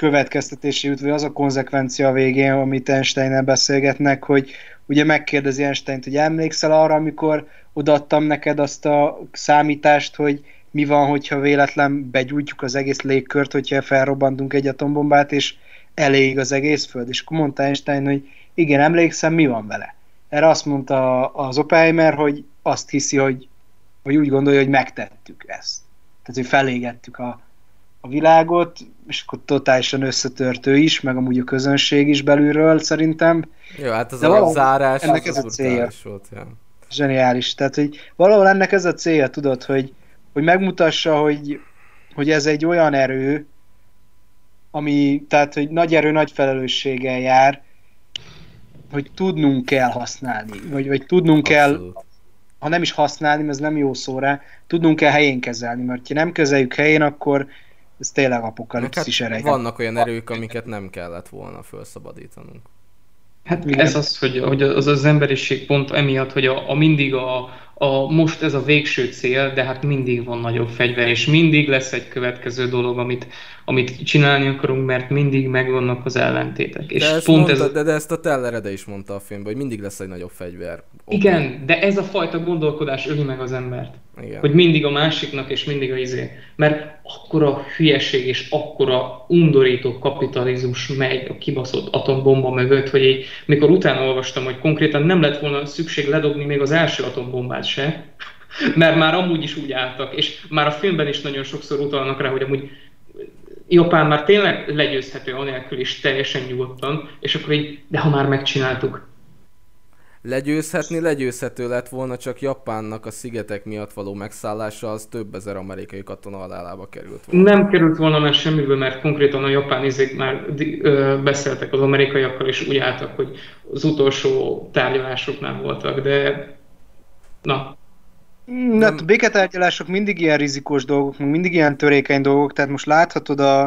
következtetési jut, vagy az a konzekvencia a végén, amit einstein beszélgetnek, hogy ugye megkérdezi Einstein-t, hogy emlékszel arra, amikor odaadtam neked azt a számítást, hogy mi van, hogyha véletlen begyújtjuk az egész légkört, hogyha felrobbantunk egy atombombát, és elég az egész föld. És akkor mondta Einstein, hogy igen, emlékszem, mi van vele. Erre azt mondta az Oppenheimer, hogy azt hiszi, hogy, hogy úgy gondolja, hogy megtettük ezt. Tehát, hogy felégettük a, a világot, és akkor totálisan összetört ő is, meg amúgy a közönség is belülről szerintem. Jó, hát az De a zárás ennek az ez a célja. Volt, ja. Zseniális. Tehát, hogy valahol ennek ez a célja, tudod, hogy, hogy megmutassa, hogy, hogy ez egy olyan erő, ami, tehát, hogy nagy erő, nagy felelősséggel jár, hogy tudnunk kell használni, vagy, vagy tudnunk Abszolút. kell, ha nem is használni, ez nem jó szó rá, tudnunk kell helyén kezelni, mert ha nem kezeljük helyén, akkor ez tényleg apokalipszis hát ereje. Vannak olyan erők, amiket nem kellett volna felszabadítanunk. Hát Igen. ez az, hogy, hogy az az emberiség pont emiatt, hogy a, a mindig a, a, most ez a végső cél, de hát mindig van nagyobb fegyver, és mindig lesz egy következő dolog, amit, amit csinálni akarunk, mert mindig megvannak az ellentétek. De és ezt pont mondta, ez... de, de ezt a Tellerede is mondta a filmben, hogy mindig lesz egy nagyobb fegyver. Okay. Igen, de ez a fajta gondolkodás öli meg az embert. Igen. Hogy mindig a másiknak, és mindig a izé. Mert akkora hülyeség és akkora undorító kapitalizmus megy a kibaszott atombomba mögött, hogy így, mikor utána olvastam, hogy konkrétan nem lett volna szükség ledobni még az első atombombát se, mert már amúgy is úgy álltak, és már a filmben is nagyon sokszor utalnak rá, hogy amúgy Japán már tényleg legyőzhető anélkül is teljesen nyugodtan, és akkor így, de ha már megcsináltuk, legyőzhetni legyőzhető lett volna, csak Japánnak a szigetek miatt való megszállása az több ezer amerikai katona halálába került volna. Nem került volna már semmiből, mert konkrétan a japán izék már ö, beszéltek az amerikaiakkal, és úgy álltak, hogy az utolsó tárgyalásoknál voltak, de na, Na, a béketárgyalások mindig ilyen rizikós dolgok, mindig ilyen törékeny dolgok, tehát most láthatod a,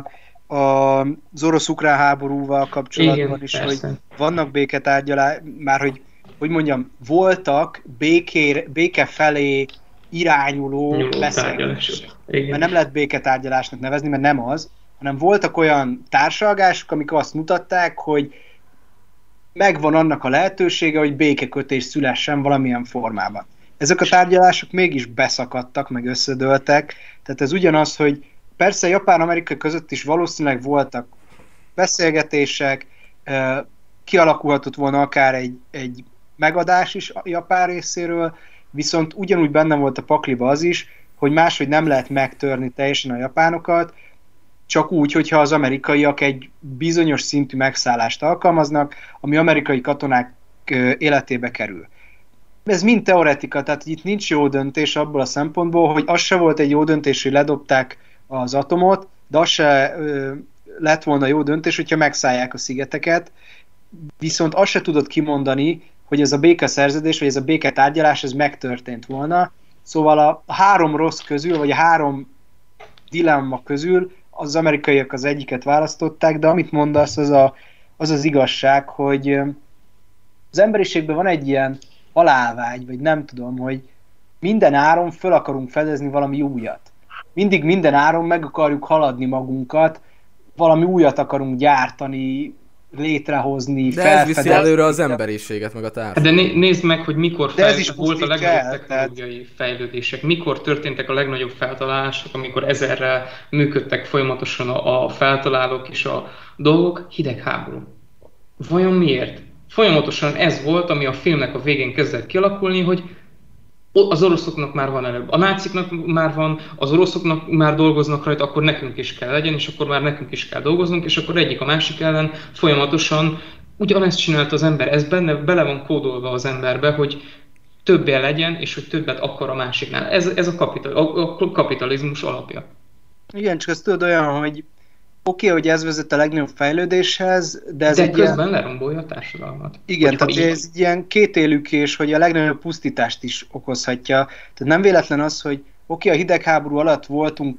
a, az orosz-ukrán háborúval kapcsolatban Igen, is, persze. hogy vannak béketárgyalások, már hogy hogy mondjam, voltak békér, béke felé irányuló beszélgetések. Mert nem lehet béketárgyalásnak nevezni, mert nem az, hanem voltak olyan társalgások, amik azt mutatták, hogy megvan annak a lehetősége, hogy békekötés szülessen valamilyen formában. Ezek a tárgyalások mégis beszakadtak, meg összedőltek, tehát ez ugyanaz, hogy persze Japán-Amerika között is valószínűleg voltak beszélgetések, kialakulhatott volna akár egy, egy megadás is a Japán részéről, viszont ugyanúgy benne volt a pakliba az is, hogy máshogy nem lehet megtörni teljesen a japánokat, csak úgy, hogyha az amerikaiak egy bizonyos szintű megszállást alkalmaznak, ami amerikai katonák életébe kerül. Ez mind teoretika, tehát itt nincs jó döntés abból a szempontból, hogy az se volt egy jó döntés, hogy ledobták az atomot, de az se ö, lett volna jó döntés, hogyha megszállják a szigeteket, viszont azt se tudod kimondani, hogy ez a békeszerződés, vagy ez a béketárgyalás, ez megtörtént volna. Szóval a három rossz közül, vagy a három dilemma közül az amerikaiak az egyiket választották, de amit mondasz, az a, az, az igazság, hogy az emberiségben van egy ilyen halálvágy, vagy nem tudom, hogy minden áron föl akarunk fedezni valami újat. Mindig minden áron meg akarjuk haladni magunkat, valami újat akarunk gyártani, létrehozni, De ez viszi előre az emberiséget, meg a társadalmat. De né- nézd meg, hogy mikor fel, ez is volt a legnagyobb el, technológiai tehát... fejlődések, mikor történtek a legnagyobb feltalálások, amikor ezerrel működtek folyamatosan a, a feltalálók és a dolgok, hidegháború. Vajon miért? Folyamatosan ez volt, ami a filmnek a végén kezdett kialakulni, hogy az oroszoknak már van előbb, a náciknak már van, az oroszoknak már dolgoznak rajta, akkor nekünk is kell legyen, és akkor már nekünk is kell dolgoznunk, és akkor egyik a másik ellen folyamatosan ugyanezt csinált az ember, ez benne, bele van kódolva az emberbe, hogy többé legyen, és hogy többet akar a másiknál. Ez, ez a, kapital, a, a kapitalizmus alapja. Igen, csak ez tudod olyan, hogy oké, okay, hogy ez vezet a legnagyobb fejlődéshez, de ez de egy közben ilyen... lerombolja a társadalmat. Igen, tehát ez egy ilyen kétélükés, hogy a legnagyobb pusztítást is okozhatja. Tehát nem véletlen az, hogy oké, okay, a hidegháború alatt voltunk,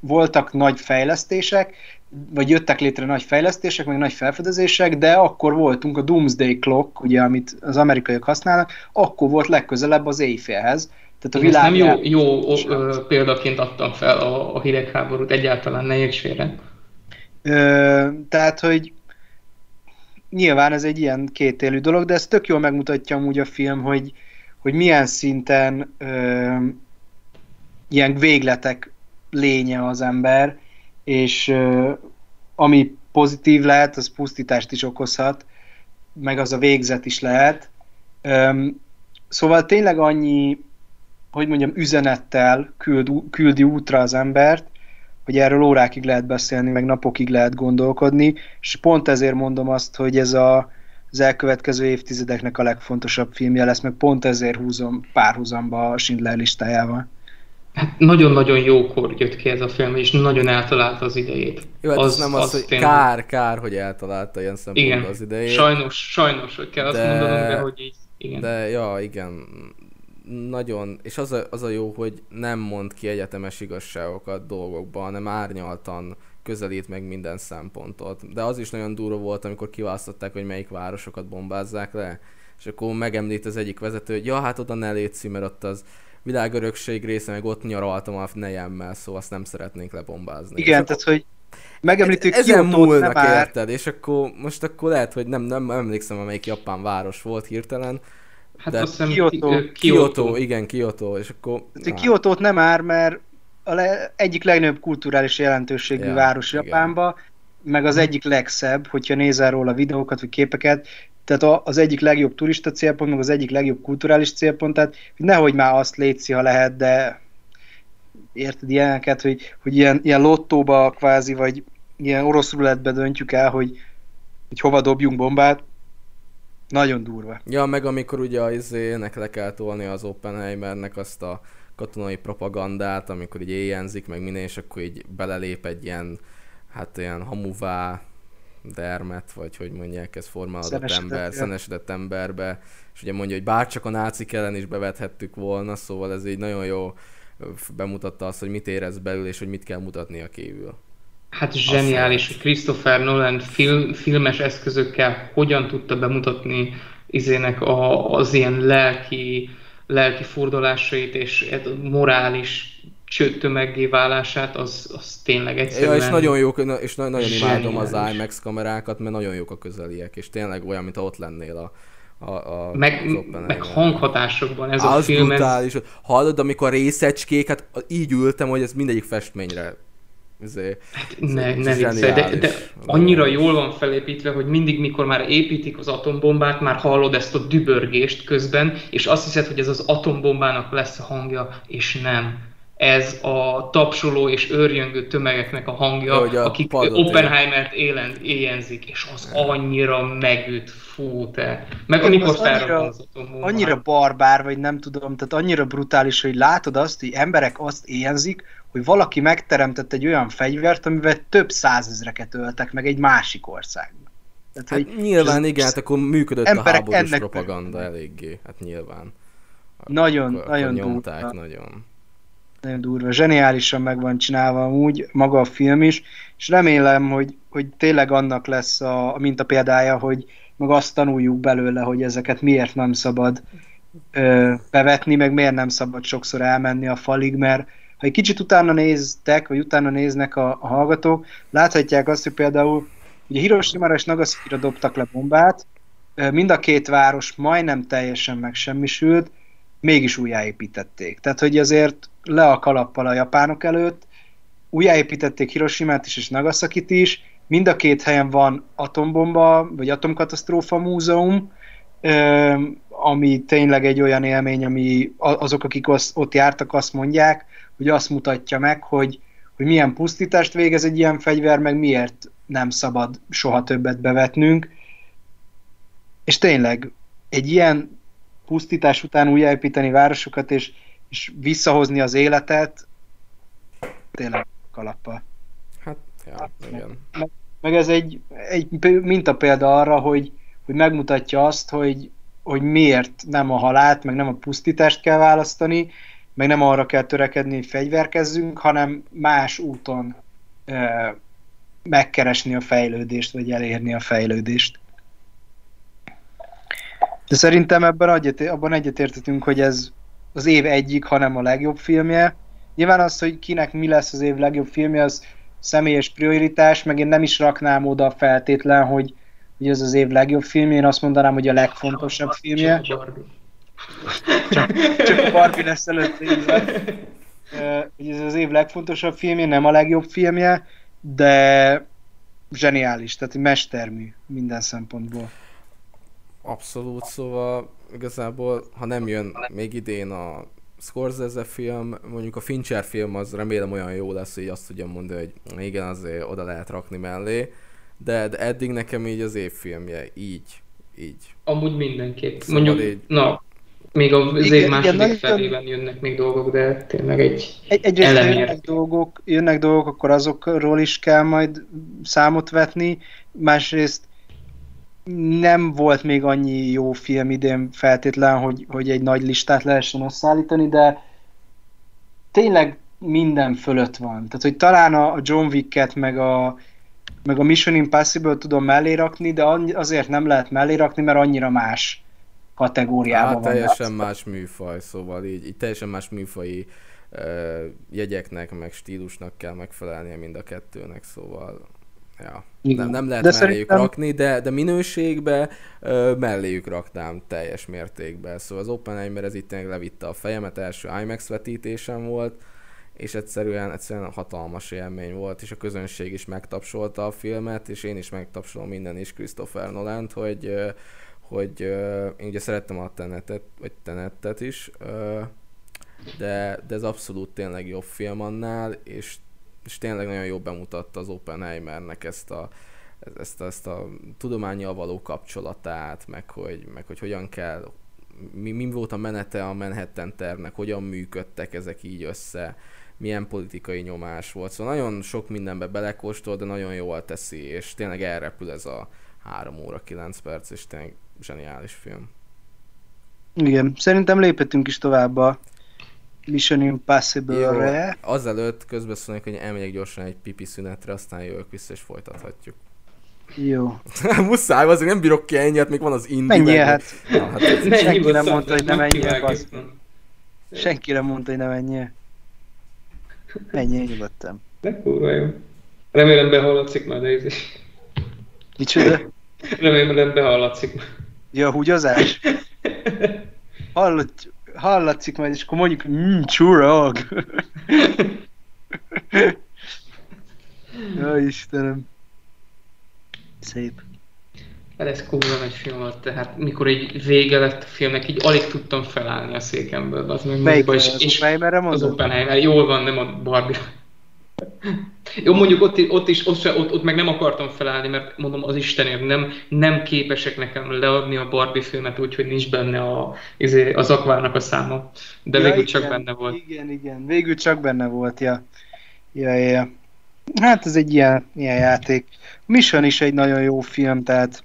voltak nagy fejlesztések, vagy jöttek létre nagy fejlesztések, meg nagy felfedezések, de akkor voltunk a Doomsday Clock, ugye, amit az amerikaiak használnak, akkor volt legközelebb az éjfélhez. Tehát a világ nem jó, jó ö, példaként adtam fel a, a hidegháborút, egyáltalán ne érts félre. Tehát, hogy nyilván ez egy ilyen kétélű dolog, de ez tök jól megmutatja amúgy a film, hogy, hogy milyen szinten ö, ilyen végletek lénye az ember, és ö, ami pozitív lehet, az pusztítást is okozhat, meg az a végzet is lehet. Ö, szóval tényleg annyi, hogy mondjam, üzenettel küld, küldi útra az embert, hogy erről órákig lehet beszélni, meg napokig lehet gondolkodni, és pont ezért mondom azt, hogy ez a, az elkövetkező évtizedeknek a legfontosabb filmje lesz, meg pont ezért húzom párhuzamba a Schindler listájával. Hát nagyon-nagyon jókor jött ki ez a film, és nagyon eltalálta az idejét. Jó, hát az, nem az, az hogy tényleg... kár, kár, hogy eltalálta ilyen szempontból igen, az idejét. Sajnos, sajnos, hogy kell de... azt mondanom, de hogy így, igen. De, ja, igen, nagyon, és az a, az a jó, hogy nem mond ki egyetemes igazságokat dolgokban, hanem árnyaltan közelít meg minden szempontot. De az is nagyon durva volt, amikor kiválasztották, hogy melyik városokat bombázzák le, és akkor megemlít az egyik vezető, hogy ja, hát oda ne létszi, mert ott az világörökség része, meg ott nyaraltam a nejemmel, szóval azt nem szeretnénk lebombázni. Igen, tehát hogy megemlítő Ezen múlnak, érted, és akkor most akkor lehet, hogy nem, nem emlékszem, amelyik japán város volt hirtelen, Hát de azt hiszem Kyoto. Kyoto. Kyoto, igen, Kyoto, és akkor... Hát, Kyoto-t nem ár, mert a le, egyik legnagyobb kulturális jelentőségű ja, város igen. Japánba, meg az egyik legszebb, hogyha nézel róla videókat vagy képeket, tehát az egyik legjobb turista célpont, meg az egyik legjobb kulturális célpont, tehát nehogy már azt létszi, ha lehet, de érted ilyeneket, hogy, hogy ilyen, ilyen lottóba kvázi, vagy ilyen orosz rulettbe döntjük el, hogy, hogy hova dobjunk bombát, nagyon durva. Ja, meg amikor ugye az izének le kell tolni az Oppenheimernek azt a katonai propagandát, amikor így éjjenzik, meg minden, és akkor így belelép egy ilyen, hát ilyen hamuvá dermet, vagy hogy mondják, ez formálódott ember, szenesedett emberbe, és ugye mondja, hogy bárcsak a nácik ellen is bevethettük volna, szóval ez így nagyon jó bemutatta azt, hogy mit érez belül, és hogy mit kell mutatni a kívül. Hát zseniális, hogy Christopher Nolan film, filmes eszközökkel hogyan tudta bemutatni izének a, az ilyen lelki, lelki fordulásait és morális tömeggé válását, az, az tényleg egyszerűen... Ja, és nagyon jók, és nagyon zseniális. imádom az IMAX kamerákat, mert nagyon jók a közeliek, és tényleg olyan, mint ott lennél a, a, a, meg, meg hanghatásokban ez az a film. Brutális. Ez... Hallod, amikor részecskék, hát így ültem, hogy ez mindegyik festményre izé, hát ne, ne viccelj, de, de annyira jól van felépítve, hogy mindig, mikor már építik az atombombát, már hallod ezt a dübörgést közben, és azt hiszed, hogy ez az atombombának lesz a hangja, és nem. Ez a tapsoló és őrjöngő tömegeknek a hangja, a akik Oppenheimert élen, éjjenzik, és az annyira megüt, fú te. Meg Én amikor annyira, annyira barbár, vagy nem tudom, tehát annyira brutális, hogy látod azt, hogy emberek azt éjjenzik, hogy valaki megteremtett egy olyan fegyvert, amivel több százezreket öltek meg egy másik országban. Tehát, hát hogy nyilván igen, hát akkor működött a háborús ennek propaganda eléggé, hát nyilván. Nagyon, akkor, nagyon akkor nyomták, durva. nagyon nagyon durva, zseniálisan meg van csinálva úgy, maga a film is, és remélem, hogy, hogy tényleg annak lesz a, a minta példája, hogy meg azt tanuljuk belőle, hogy ezeket miért nem szabad ö, bevetni, meg miért nem szabad sokszor elmenni a falig, mert ha egy kicsit utána néztek, vagy utána néznek a, a hallgatók, láthatják azt, hogy például ugye Hiroshima és Nagasaki-ra dobtak le bombát, mind a két város majdnem teljesen megsemmisült, mégis újjáépítették. Tehát, hogy azért le a kalappal a japánok előtt, újjáépítették Hiroshima-t is és Nagasaki-t is, mind a két helyen van atombomba, vagy atomkatasztrófa múzeum, ami tényleg egy olyan élmény, ami azok, akik ott jártak, azt mondják, hogy azt mutatja meg, hogy, hogy milyen pusztítást végez egy ilyen fegyver, meg miért nem szabad soha többet bevetnünk. És tényleg egy ilyen pusztítás után újjáépíteni városokat, és, és visszahozni az életet, tényleg kalappal. Hát, ja, igen. Meg, meg ez egy, egy példa arra, hogy, hogy megmutatja azt, hogy, hogy miért nem a halált, meg nem a pusztítást kell választani, meg nem arra kell törekedni, hogy fegyverkezzünk, hanem más úton e, megkeresni a fejlődést, vagy elérni a fejlődést. De szerintem ebben egyet, abban egyetértetünk, hogy ez az év egyik, hanem a legjobb filmje. Nyilván az, hogy kinek mi lesz az év legjobb filmje, az személyes prioritás, meg én nem is raknám oda feltétlen, hogy, hogy ez az év legjobb filmje, én azt mondanám, hogy a legfontosabb filmje. Csak, csak a Barbie lesz előtt hogy ez az év legfontosabb filmje, nem a legjobb filmje, de zseniális, tehát mestermű minden szempontból. Abszolút, szóval igazából, ha nem jön még idén a Scorsese film, mondjuk a Fincher film az remélem olyan jó lesz, hogy azt tudjam mondani, hogy igen, azért oda lehet rakni mellé, de, de eddig nekem így az évfilmje, így, így. Amúgy mindenképp. Szóval mondjuk, így... na, még az év második igen, felében jönnek még dolgok, de tényleg egy, egy Egyrészt jönnek dolgok, jönnek dolgok, akkor azokról is kell majd számot vetni, másrészt nem volt még annyi jó film idén feltétlen, hogy, hogy egy nagy listát lehessen összeállítani, de tényleg minden fölött van. Tehát, hogy talán a John Wick-et, meg a, meg a Mission Impossible tudom mellé rakni, de azért nem lehet mellé rakni, mert annyira más kategóriában hát, van. teljesen más műfaj, szóval így, így teljesen más műfaji uh, jegyeknek, meg stílusnak kell megfelelnie mind a kettőnek, szóval Ja. Nem, nem lehet de melléjük szerintem... rakni, de, de minőségbe ö, melléjük raknám teljes mértékben. Szóval az Oppenheimer ez itt tényleg levitte a fejemet, első IMAX vetítésem volt, és egyszerűen, egyszerűen hatalmas élmény volt, és a közönség is megtapsolta a filmet, és én is megtapsolom minden is Christopher Nolan, hogy, hogy én ugye szerettem a Tenetet, vagy Tenetet is, de, de ez abszolút tényleg jobb film annál, és és tényleg nagyon jól bemutatta az Oppenheimernek ezt a, ezt, ezt a tudományjal való kapcsolatát, meg hogy, meg hogy hogyan kell, mi, mi volt a menete a Manhattan tervnek, hogyan működtek ezek így össze, milyen politikai nyomás volt. Szóval nagyon sok mindenbe belekóstol, de nagyon jól teszi, és tényleg elrepül ez a 3 óra 9 perc, és tényleg zseniális film. Igen, szerintem léphetünk is tovább a Mission Impossible-re. Azelőtt közbeszólnék, hogy elmegyek gyorsan egy pipi szünetre, aztán jövök vissza és folytathatjuk. Jó. Muszáj, azért nem bírok ki ennyit, még van az indi. Mennyi, hát, Na, hát senki nem mondta, hogy nem ennyi. Senki nem mondta, hogy nem ennyi. Ennyi, nyugodtam. De kurva jó. Remélem behallatszik már, de ez is. Micsoda? Remélem behallatszik már. Ja, húgyozás? Hallott, hallatszik majd, és akkor mondjuk, mmm, csurog. Istenem. Szép. Hát ez kurva nagy film volt, tehát mikor egy vége lett a filmnek, így alig tudtam felállni a székemből. Az meg Melyik moziba, az Oppenheimerre Az? Oppenheimer, jól van, nem a Barbie. Jó, mondjuk ott, ott is, ott, se, ott, ott meg nem akartam felállni, mert mondom, az Istenért nem, nem képesek nekem leadni a Barbie filmet úgy, hogy nincs benne a, izé, az akvárnak a száma. De végül csak igen, benne volt. Igen, igen, végül csak benne volt, ja. Ja, ja, ja. Hát ez egy ilyen, ilyen játék. Mission is egy nagyon jó film, tehát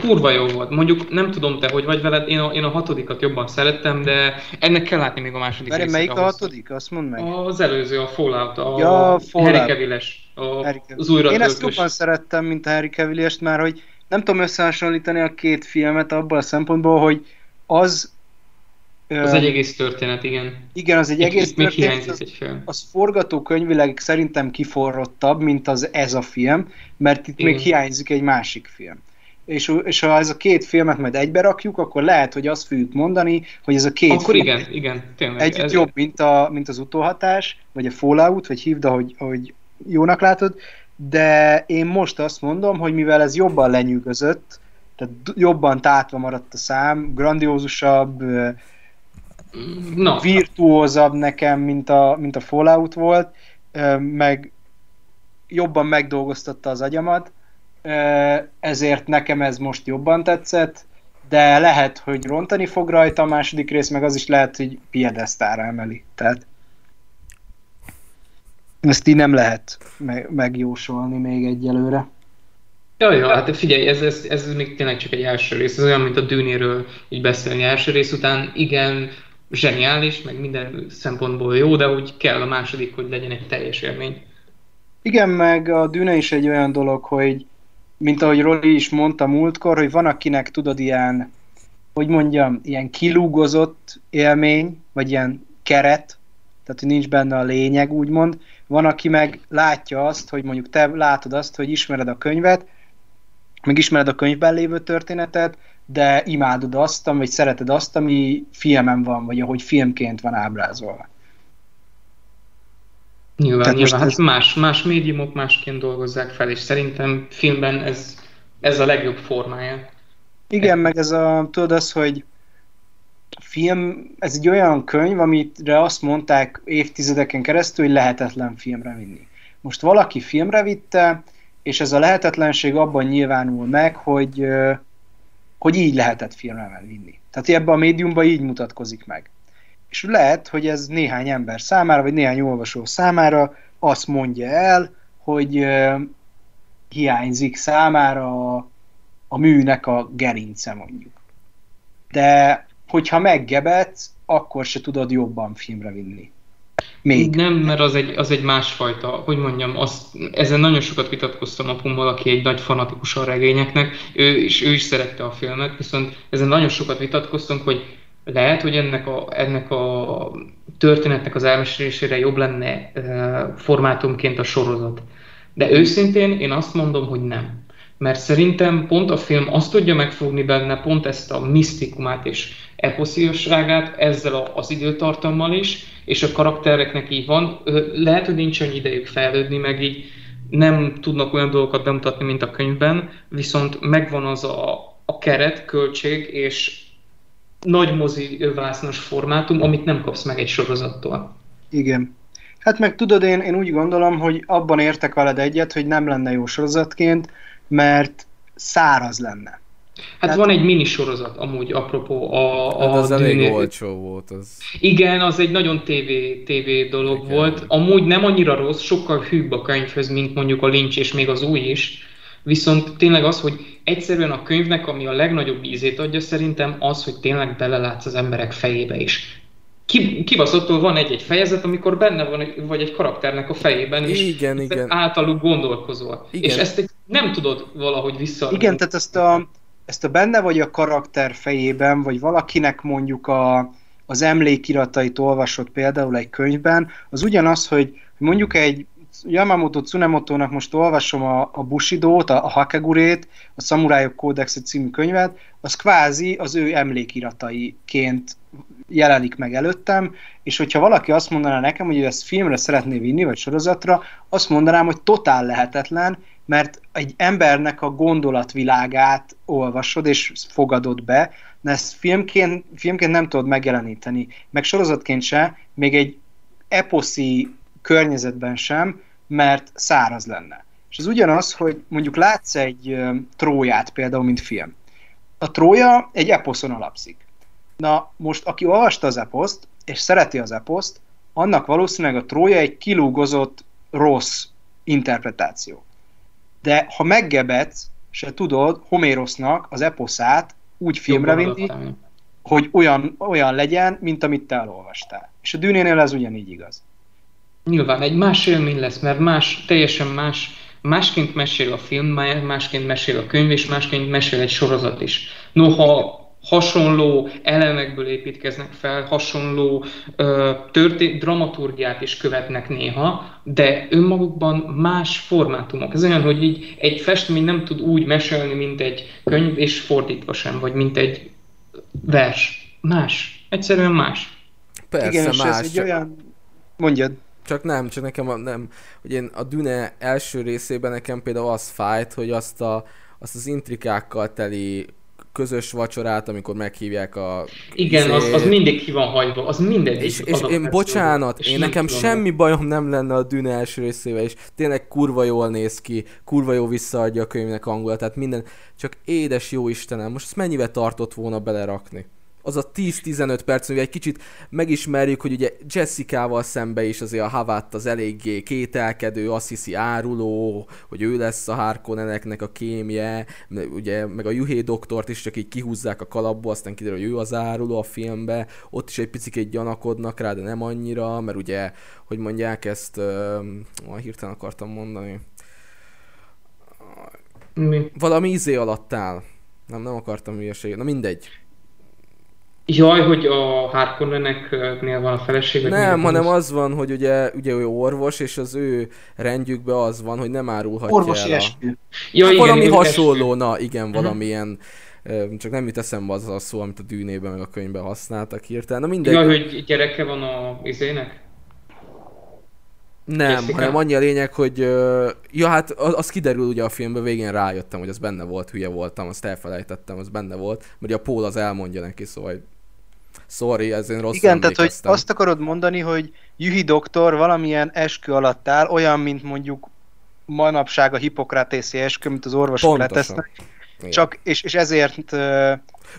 Kurva jó volt. Mondjuk nem tudom te, hogy vagy veled, én a, én a hatodikat jobban szerettem, de ennek kell látni még a második Várj, részét. melyik a ahhoz. hatodik? Azt mondd meg. Az előző, a Fallout, a Ja, Fallout. Harry Cavill-es, a, Harry Cavill. az újra Én ezt jobban szerettem, mint a Harry cavill már hogy nem tudom összehasonlítani a két filmet abban a szempontból, hogy az... Az egy egész történet, igen. Igen, az egy Itt- egész itt még történet, hiányzik az, egy film. az forgatókönyvileg szerintem kiforrottabb, mint az ez a film, mert itt Igen. még hiányzik egy másik film. És, és ha ez a két filmet majd egybe rakjuk, akkor lehet, hogy azt fogjuk mondani, hogy ez a két Akkor film igen, igen, tényleg. együtt jobb, mint, a, mint az utóhatás, vagy a Fallout, vagy hívd, ahogy, ahogy jónak látod, de én most azt mondom, hogy mivel ez jobban lenyűgözött, tehát jobban tátva maradt a szám, grandiózusabb, Na, virtuózabb nekem, mint a, mint a Fallout volt, meg jobban megdolgoztatta az agyamat, ezért nekem ez most jobban tetszett, de lehet, hogy rontani fog rajta a második rész, meg az is lehet, hogy piedesztára emeli. Tehát ezt így nem lehet me- megjósolni még egyelőre. Ja, ja, hát figyelj, ez, ez, ez még tényleg csak egy első rész. Ez olyan, mint a Dűnéről így beszélni első rész után. Igen, zseniális, meg minden szempontból jó, de úgy kell a második, hogy legyen egy teljes élmény. Igen, meg a Dűne is egy olyan dolog, hogy mint ahogy Roli is mondta múltkor, hogy van akinek tudod ilyen, hogy mondjam, ilyen kilúgozott élmény, vagy ilyen keret, tehát hogy nincs benne a lényeg, úgymond. Van, aki meg látja azt, hogy mondjuk te látod azt, hogy ismered a könyvet, meg ismered a könyvben lévő történetet, de imádod azt, vagy szereted azt, ami filmen van, vagy ahogy filmként van ábrázolva. Nyilván, Tehát nyilván. Hát más, más médiumok másként dolgozzák fel, és szerintem filmben ez, ez a legjobb formája. Igen, meg ez a, tudod az, hogy film, ez egy olyan könyv, amire azt mondták évtizedeken keresztül, hogy lehetetlen filmre vinni. Most valaki filmre vitte, és ez a lehetetlenség abban nyilvánul meg, hogy, hogy így lehetett filmre vinni. Tehát ebben a médiumban így mutatkozik meg. És lehet, hogy ez néhány ember számára, vagy néhány olvasó számára azt mondja el, hogy ö, hiányzik számára a, a műnek a gerince mondjuk. De hogyha meggebetsz, akkor se tudod jobban filmre vinni. Még. Nem, mert az egy, az egy másfajta, hogy mondjam, azt, ezen nagyon sokat vitatkoztam apummal, aki egy nagy fanatikus a regényeknek, ő is, ő is szerette a filmet, viszont ezen nagyon sokat vitatkoztunk, hogy lehet, hogy ennek a, ennek a történetnek az elmesélésére jobb lenne formátumként a sorozat. De őszintén én azt mondom, hogy nem. Mert szerintem pont a film azt tudja megfogni benne, pont ezt a misztikumát és eposziosságát ezzel az időtartammal is, és a karaktereknek így van. Lehet, hogy nincs annyi idejük fejlődni, meg így nem tudnak olyan dolgokat bemutatni, mint a könyvben, viszont megvan az a, a keret, költség és nagy mozi vásznos formátum, amit nem kapsz meg egy sorozattól. Igen. Hát meg tudod, én, én úgy gondolom, hogy abban értek veled egyet, hogy nem lenne jó sorozatként, mert száraz lenne. Hát Tehát- van egy mini sorozat amúgy, apropó a, a Hát az elég Dűnér- olcsó volt. Az... Igen, az egy nagyon TV, TV dolog. Igen. volt. Amúgy nem annyira rossz, sokkal hűbb a könyvhöz, mint mondjuk a Lynch és még az új is. Viszont tényleg az, hogy egyszerűen a könyvnek, ami a legnagyobb ízét adja szerintem, az, hogy tényleg belelátsz az emberek fejébe is. Ki- Kibaszottul van egy-egy fejezet, amikor benne van, vagy egy karakternek a fejében, és Igen, igen. általuk gondolkozol. Igen. És ezt egy- nem tudod valahogy vissza... Igen, tehát ezt a, ezt a benne vagy a karakter fejében, vagy valakinek mondjuk a, az emlékiratait olvasott például egy könyvben, az ugyanaz, hogy mondjuk egy Yamamoto Tsunemoto-nak most olvasom a, a Bushido-t, a, a Hakegurét, a Szamurájok Kódexe című könyvet, az kvázi az ő emlékirataiként jelenik meg előttem, és hogyha valaki azt mondaná nekem, hogy ezt filmre szeretné vinni, vagy sorozatra, azt mondanám, hogy totál lehetetlen, mert egy embernek a gondolatvilágát olvasod és fogadod be, de ezt filmként, filmként nem tudod megjeleníteni, meg sorozatként se, még egy eposzi környezetben sem, mert száraz lenne. És ez ugyanaz, hogy mondjuk látsz egy tróját például, mint film. A trója egy eposzon alapszik. Na, most aki olvasta az eposzt, és szereti az eposzt, annak valószínűleg a trója egy kilúgozott rossz interpretáció. De ha meggebetsz, se tudod Homérosznak az eposzát úgy filmre vinni, hogy olyan, olyan legyen, mint amit te elolvastál. És a dűnénél ez ugyanígy igaz. Nyilván egy más élmény lesz, mert más, teljesen más, másként mesél a film, másként mesél a könyv, és másként mesél egy sorozat is. Noha hasonló elemekből építkeznek fel, hasonló ö, történ- dramaturgiát is követnek néha, de önmagukban más formátumok. Ez olyan, hogy így egy festmény nem tud úgy mesélni, mint egy könyv, és fordítva sem, vagy mint egy vers. Más. Egyszerűen más. Persze, Igen, más. ez egy olyan... Mondjad. Csak nem, csak nekem a, nem. Hogy én a Düne első részében nekem például az fájt, hogy azt, a, azt az intrikákkal teli közös vacsorát, amikor meghívják a... Igen, az, az mindig ki van hagyva, az mindegy. És, és én bocsánat, én nekem semmi bajom nem lenne a Dűne első részével, és tényleg kurva jól néz ki, kurva jó visszaadja a könyvnek hangulatát, minden, csak édes jó Istenem, most ezt mennyivel tartott volna belerakni? Az a 10-15 perc, hogy egy kicsit megismerjük, hogy ugye Jessica-val szembe is azért a Havat az eléggé kételkedő, azt hiszi áruló, hogy ő lesz a Harkonneneknek a kémje, ugye meg a Juhé doktort is csak így kihúzzák a kalapból, aztán kiderül, hogy ő az áruló a filmbe, ott is egy picit gyanakodnak rá, de nem annyira, mert ugye, hogy mondják ezt, uh, hirtelen akartam mondani, Mi? valami izé alatt áll. Nem, nem akartam hülyeséget. Na mindegy. Jaj, hogy a Harkonneneknél van a feleség? Nem, hanem az van, hogy ugye, ugye ő orvos, és az ő rendjükben az van, hogy nem árulhatja Orvosi el a... eskü. Ja, igen, valami igen, hasonló, eskü. na igen, uh-huh. valamilyen csak nem jut eszembe az a szó, amit a dűnében meg a könyvben használtak hirtelen. Na mindegy. Jaj, hogy gyereke van a izének? Nem, Jessica? hanem annyi a lényeg, hogy ja hát az, az kiderül ugye a filmben, végén rájöttem, hogy az benne volt, hülye voltam, azt elfelejtettem, az benne volt, mert a Paul az elmondja neki, szóval Sorry, ez én rossz Igen, tehát hogy azt akarod mondani, hogy Juhi doktor valamilyen eskü alatt áll, olyan, mint mondjuk manapság a hipokratészi eskü, mint az orvosok letesznek. Csak, és, és ezért... Uh...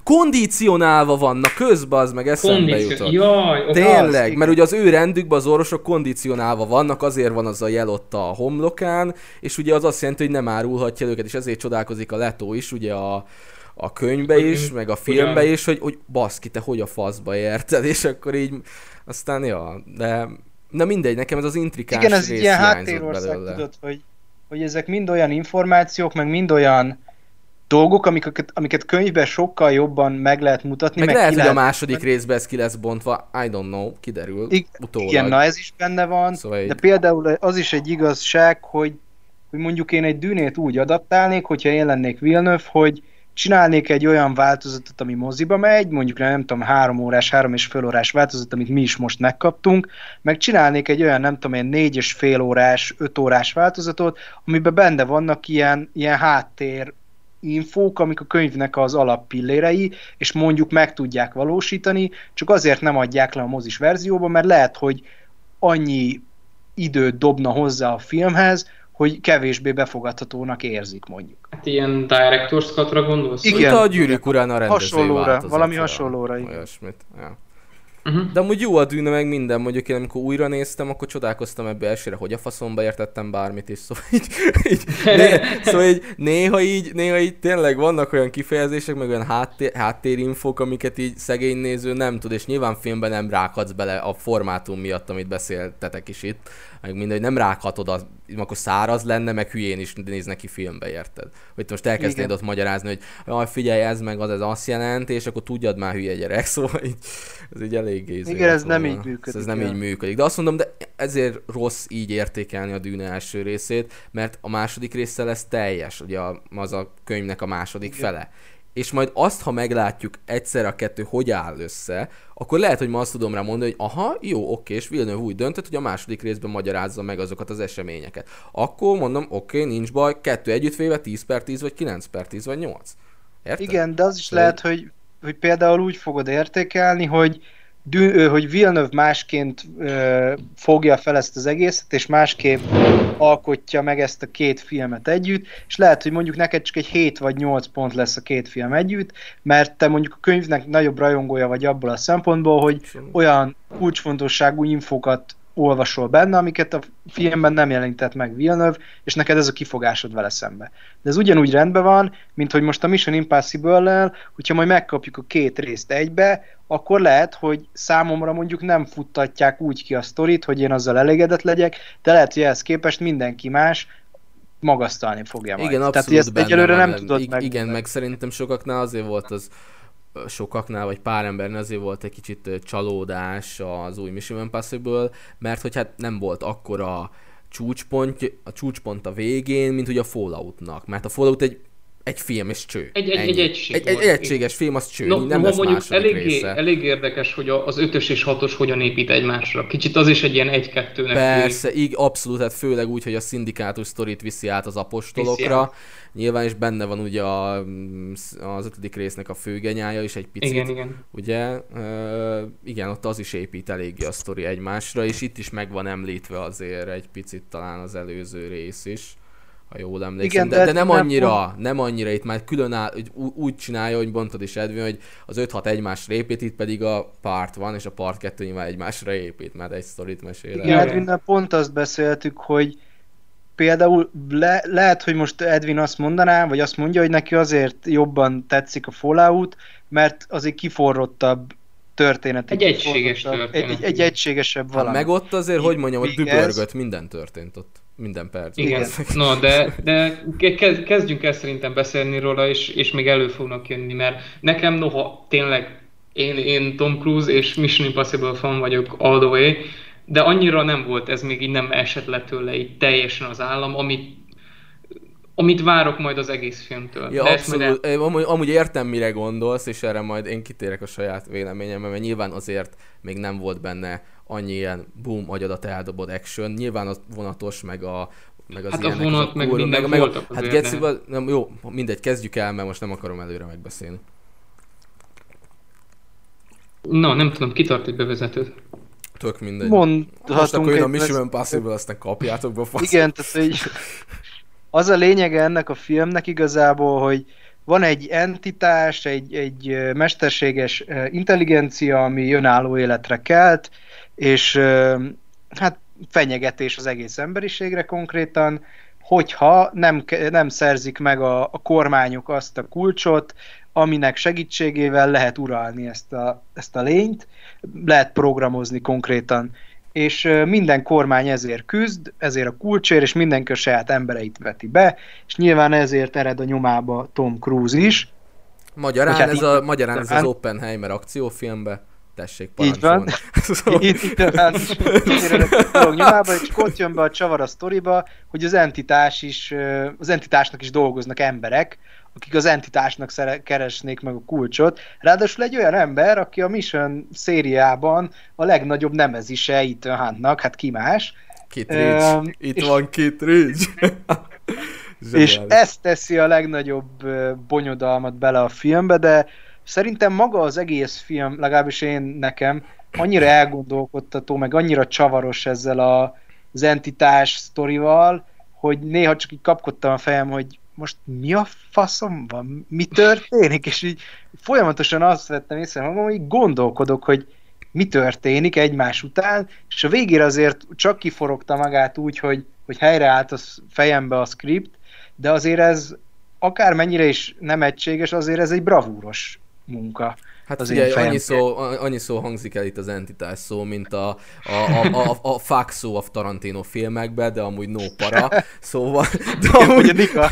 Kondicionálva vannak, közben az meg eszembe Kondici... jutott. Jaj, Tényleg, az, mert ugye az ő rendükben az orvosok kondicionálva vannak, azért van az a jel ott a homlokán, és ugye az azt jelenti, hogy nem árulhatja őket, és ezért csodálkozik a letó is, ugye a, a könyvbe is, meg a filmbe Ugyan. is, hogy, hogy baszki, te hogy a faszba érted, és akkor így, aztán ja, de na mindegy, nekem ez az intrikáns Igen, ez rész ilyen háttérország, tudod, hogy, hogy ezek mind olyan információk, meg mind olyan dolgok, amiket, amiket könyvben sokkal jobban meg lehet mutatni. Meg, meg lehet, hogy a második részben ez ki lesz bontva, I don't know, kiderül I- utólag. Igen, na ez is benne van, szóval de például az is egy igazság, hogy, hogy mondjuk én egy dűnét úgy adaptálnék, hogyha én lennék Villeneuve, hogy csinálnék egy olyan változatot, ami moziba megy, mondjuk nem tudom, három órás, három és fél órás változat, amit mi is most megkaptunk, meg csinálnék egy olyan, nem tudom, egy négy és fél órás, öt órás változatot, amiben benne vannak ilyen, ilyen háttér infók, amik a könyvnek az alappillérei, és mondjuk meg tudják valósítani, csak azért nem adják le a mozis verzióba, mert lehet, hogy annyi időt dobna hozzá a filmhez, hogy kevésbé befogadhatónak érzik mondjuk. Hát ilyen Director's Cut-ra gondolsz? Igen. a gyűrűk urán a rendezői Hasonlóra, valami hasonlóra, igen. Olyasmit, ja. Uh-huh. De amúgy jó a dűne meg minden, mondjuk én amikor újra néztem, akkor csodálkoztam ebbe elsőre, hogy a faszomba értettem bármit is, szóval így, így, né, szóval így néha így, néha így tényleg vannak olyan kifejezések, meg olyan háttér, háttérinfok, amiket így szegény néző nem tud, és nyilván filmben nem rákadsz bele a formátum miatt, amit beszéltetek is itt, meg mindegy, nem rághatod, az, akkor száraz lenne, meg hülyén is néz neki filmbe, érted? Hogy most elkezdnéd ott magyarázni, hogy jaj, figyelj, ez meg az, ez azt jelent, és akkor tudjad már hülye gyerek, szóval így, ez így elég Igen, ez nem így működik. Ez nem így működik. De azt mondom, de ezért rossz így értékelni a Dűne első részét, mert a második része lesz teljes, ugye az a könyvnek a második Igen. fele és majd azt, ha meglátjuk egyszer a kettő, hogy áll össze, akkor lehet, hogy ma azt tudom rá mondani, hogy aha, jó, oké, és Villeneuve úgy döntött, hogy a második részben magyarázza meg azokat az eseményeket. Akkor mondom, oké, nincs baj, kettő együttvéve 10 per 10, vagy 9 per 10, vagy 8. Érted? Igen, de az is lehet, hogy, hogy például úgy fogod értékelni, hogy hogy Villeneuve másként ö, fogja fel ezt az egészet, és másképp alkotja meg ezt a két filmet együtt, és lehet, hogy mondjuk neked csak egy 7 vagy 8 pont lesz a két film együtt, mert te mondjuk a könyvnek nagyobb rajongója vagy abból a szempontból, hogy olyan kulcsfontosságú infokat olvasol benne, amiket a filmben nem jelentett meg Villeneuve, és neked ez a kifogásod vele szembe. De ez ugyanúgy rendben van, mint hogy most a Mission Impossible-lel, hogyha majd megkapjuk a két részt egybe, akkor lehet, hogy számomra mondjuk nem futtatják úgy ki a sztorit, hogy én azzal elégedett legyek, de lehet, hogy ehhez képest mindenki más magasztalni fogja majd. Igen, abszolút Tehát, ezt egyelőre nem tudod meg. Igen, meg szerintem sokaknál azért volt az sokaknál, vagy pár embernél azért volt egy kicsit csalódás az új Mission Impossible, mert hogy hát nem volt akkora csúcspont, a csúcspont a végén, mint ugye a Falloutnak, mert a Fallout egy egy film és cső. Egy, egy, egy, egység egy, egy, egy egységes film, az cső, no, nem no, lesz mondjuk elég, része. elég érdekes, hogy az ötös és hatos hogyan épít egymásra. Kicsit az is egy ilyen egy-kettőnek. Persze, így abszolút, hát főleg úgy, hogy a szindikátus sztorit viszi át az apostolokra. Nyilván is benne van ugye a, az ötödik résznek a főgenyája is egy picit. Igen, igen. Ugye, uh, igen, ott az is épít eléggé a sztori egymásra, és itt is meg van említve azért egy picit talán az előző rész is ha jól emlékszem, Igen, de, de, nem annyira, nem, nem annyira, itt már külön áll, úgy csinálja, hogy mondtad is Edwin, hogy az 5-6 egymásra épít, itt pedig a part van, és a part 2 nyilván egymásra épít, mert egy sztorit mesél. Igen, Edwin, pont azt beszéltük, hogy például le, lehet, hogy most Edwin azt mondaná, vagy azt mondja, hogy neki azért jobban tetszik a Fallout, mert azért kiforrottabb történet. Egy egységes történet. Egy, egy, egy egységesebb valami. Hát meg ott azért, hogy mondjam, hogy dübörgött, minden történt ott minden perc. Igen, no, de, de kezdjünk el szerintem beszélni róla, és, és még elő fognak jönni, mert nekem noha tényleg én, én Tom Cruise és Mission Impossible fan vagyok all the way, de annyira nem volt, ez még így nem esett le tőle így teljesen az állam, amit amit várok majd az egész filmtől. Ja, abszolút. El... Amúgy, amúgy értem, mire gondolsz, és erre majd én kitérek a saját véleményemre, mert nyilván azért még nem volt benne annyi ilyen boom, agyadat eldobod action. Nyilván a vonatos, meg a meg az hát a vonat, meg minden meg, meg voltak Hát Geciba, nem, jó, mindegy, kezdjük el, mert most nem akarom előre megbeszélni. Na, nem tudom, kitart egy bevezetőt. Tök mindegy. Mondhatunk most akkor jön a Mission Impossible, aztán kapjátok be fasz. Igen, tehát hogy az a lényege ennek a filmnek igazából, hogy van egy entitás, egy, egy mesterséges intelligencia, ami önálló életre kelt, és hát fenyegetés az egész emberiségre konkrétan, hogyha nem, nem szerzik meg a, a kormányok azt a kulcsot, aminek segítségével lehet uralni ezt a, ezt a lényt, lehet programozni konkrétan. És minden kormány ezért küzd, ezért a kulcsér, és mindenki a saját embereit veti be, és nyilván ezért ered a nyomába Tom Cruise is. Magyarán, hát ez, a, magyarán ez az Oppenheimer akciófilmbe Tessék, parancsolni. Így van. Itt, itt a dolog nyomába, és ott jön be a csavar a sztoriba, hogy az entitás is, az entitásnak is dolgoznak emberek, akik az entitásnak szere- keresnék meg a kulcsot. Ráadásul egy olyan ember, aki a Mission szériában a legnagyobb nemezise Ethan Huntnak, hát ki más. Kit Ridge. Um, Itt és, van Kit Ridge. és ezt teszi a legnagyobb bonyodalmat bele a filmbe, de Szerintem maga az egész film, legalábbis én nekem, annyira elgondolkodtató, meg annyira csavaros ezzel a, az entitás sztorival, hogy néha csak így kapkodtam a fejem, hogy most mi a faszom van, mi történik, és így folyamatosan azt vettem észre magam, hogy gondolkodok, hogy mi történik egymás után, és a végére azért csak kiforogta magát úgy, hogy, hogy helyreállt a fejembe a script, de azért ez akármennyire is nem egységes, azért ez egy bravúros munka. Hát az ugye annyi szó, annyi szó hangzik el itt az entitás szó, mint a, a, a, a, a fuck szó a Tarantino filmekben, de amúgy no para, szóval, de amúgy, de,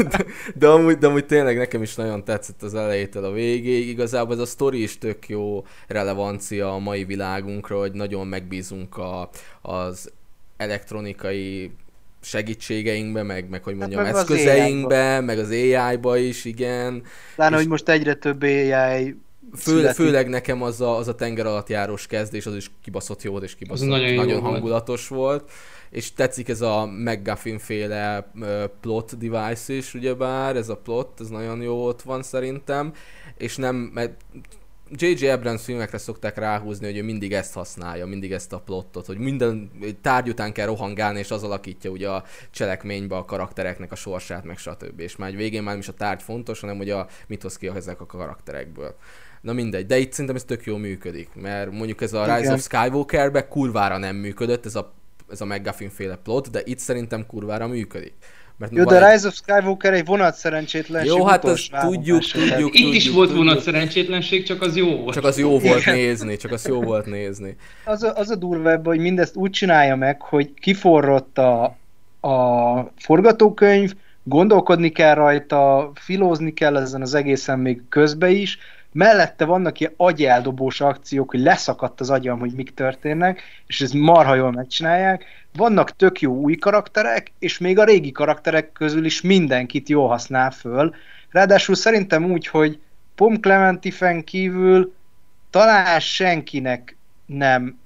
de, amúgy, de amúgy tényleg nekem is nagyon tetszett az elejétől a végéig, igazából ez a sztori is tök jó relevancia a mai világunkra, hogy nagyon megbízunk a, az elektronikai segítségeinkbe, meg, meg hogy mondjam, meg az eszközeinkbe, meg az AI-ba is, igen. Pláne, És- hogy most egyre több AI Fő, főleg nekem az a, az a tenger alatt járós kezdés, az is kibaszott jó volt, és kibaszott nagyon jó nagyon volt. hangulatos volt. És tetszik ez a McGuffin féle plot device is, ugyebár, ez a plot, ez nagyon jó ott van szerintem. És nem, mert J.J. Abrams filmekre szokták ráhúzni, hogy ő mindig ezt használja, mindig ezt a plottot, hogy minden tárgy után kell rohangálni, és az alakítja ugye a cselekménybe a karaktereknek a sorsát, meg stb. És már egy végén már nem is a tárgy fontos, hanem hogy a mit hoz ki ezek a karakterekből. Na mindegy, de itt szerintem ez tök jól működik, mert mondjuk ez a Rise Igen. of Skywalkerbe kurvára nem működött, ez a, ez a McGuffin féle plot, de itt szerintem kurvára működik. Mert Jó, de egy- Rise of Skywalker egy vonat szerencsétlenség Jó, hát azt tudjuk, állomása. tudjuk. Itt is tudjuk, volt tudjuk. vonat szerencsétlenség, csak az jó volt. Csak az jó volt Igen. nézni, csak az jó volt nézni. Az a, az a durva ebben, hogy mindezt úgy csinálja meg, hogy kiforrott a, a forgatókönyv, gondolkodni kell rajta, filózni kell ezen az egészen még közbe is, mellette vannak ilyen agyeldobós akciók, hogy leszakadt az agyam, hogy mik történnek, és ez marha jól megcsinálják. Vannak tök jó új karakterek, és még a régi karakterek közül is mindenkit jól használ föl. Ráadásul szerintem úgy, hogy Pom Clementifen kívül talán senkinek nem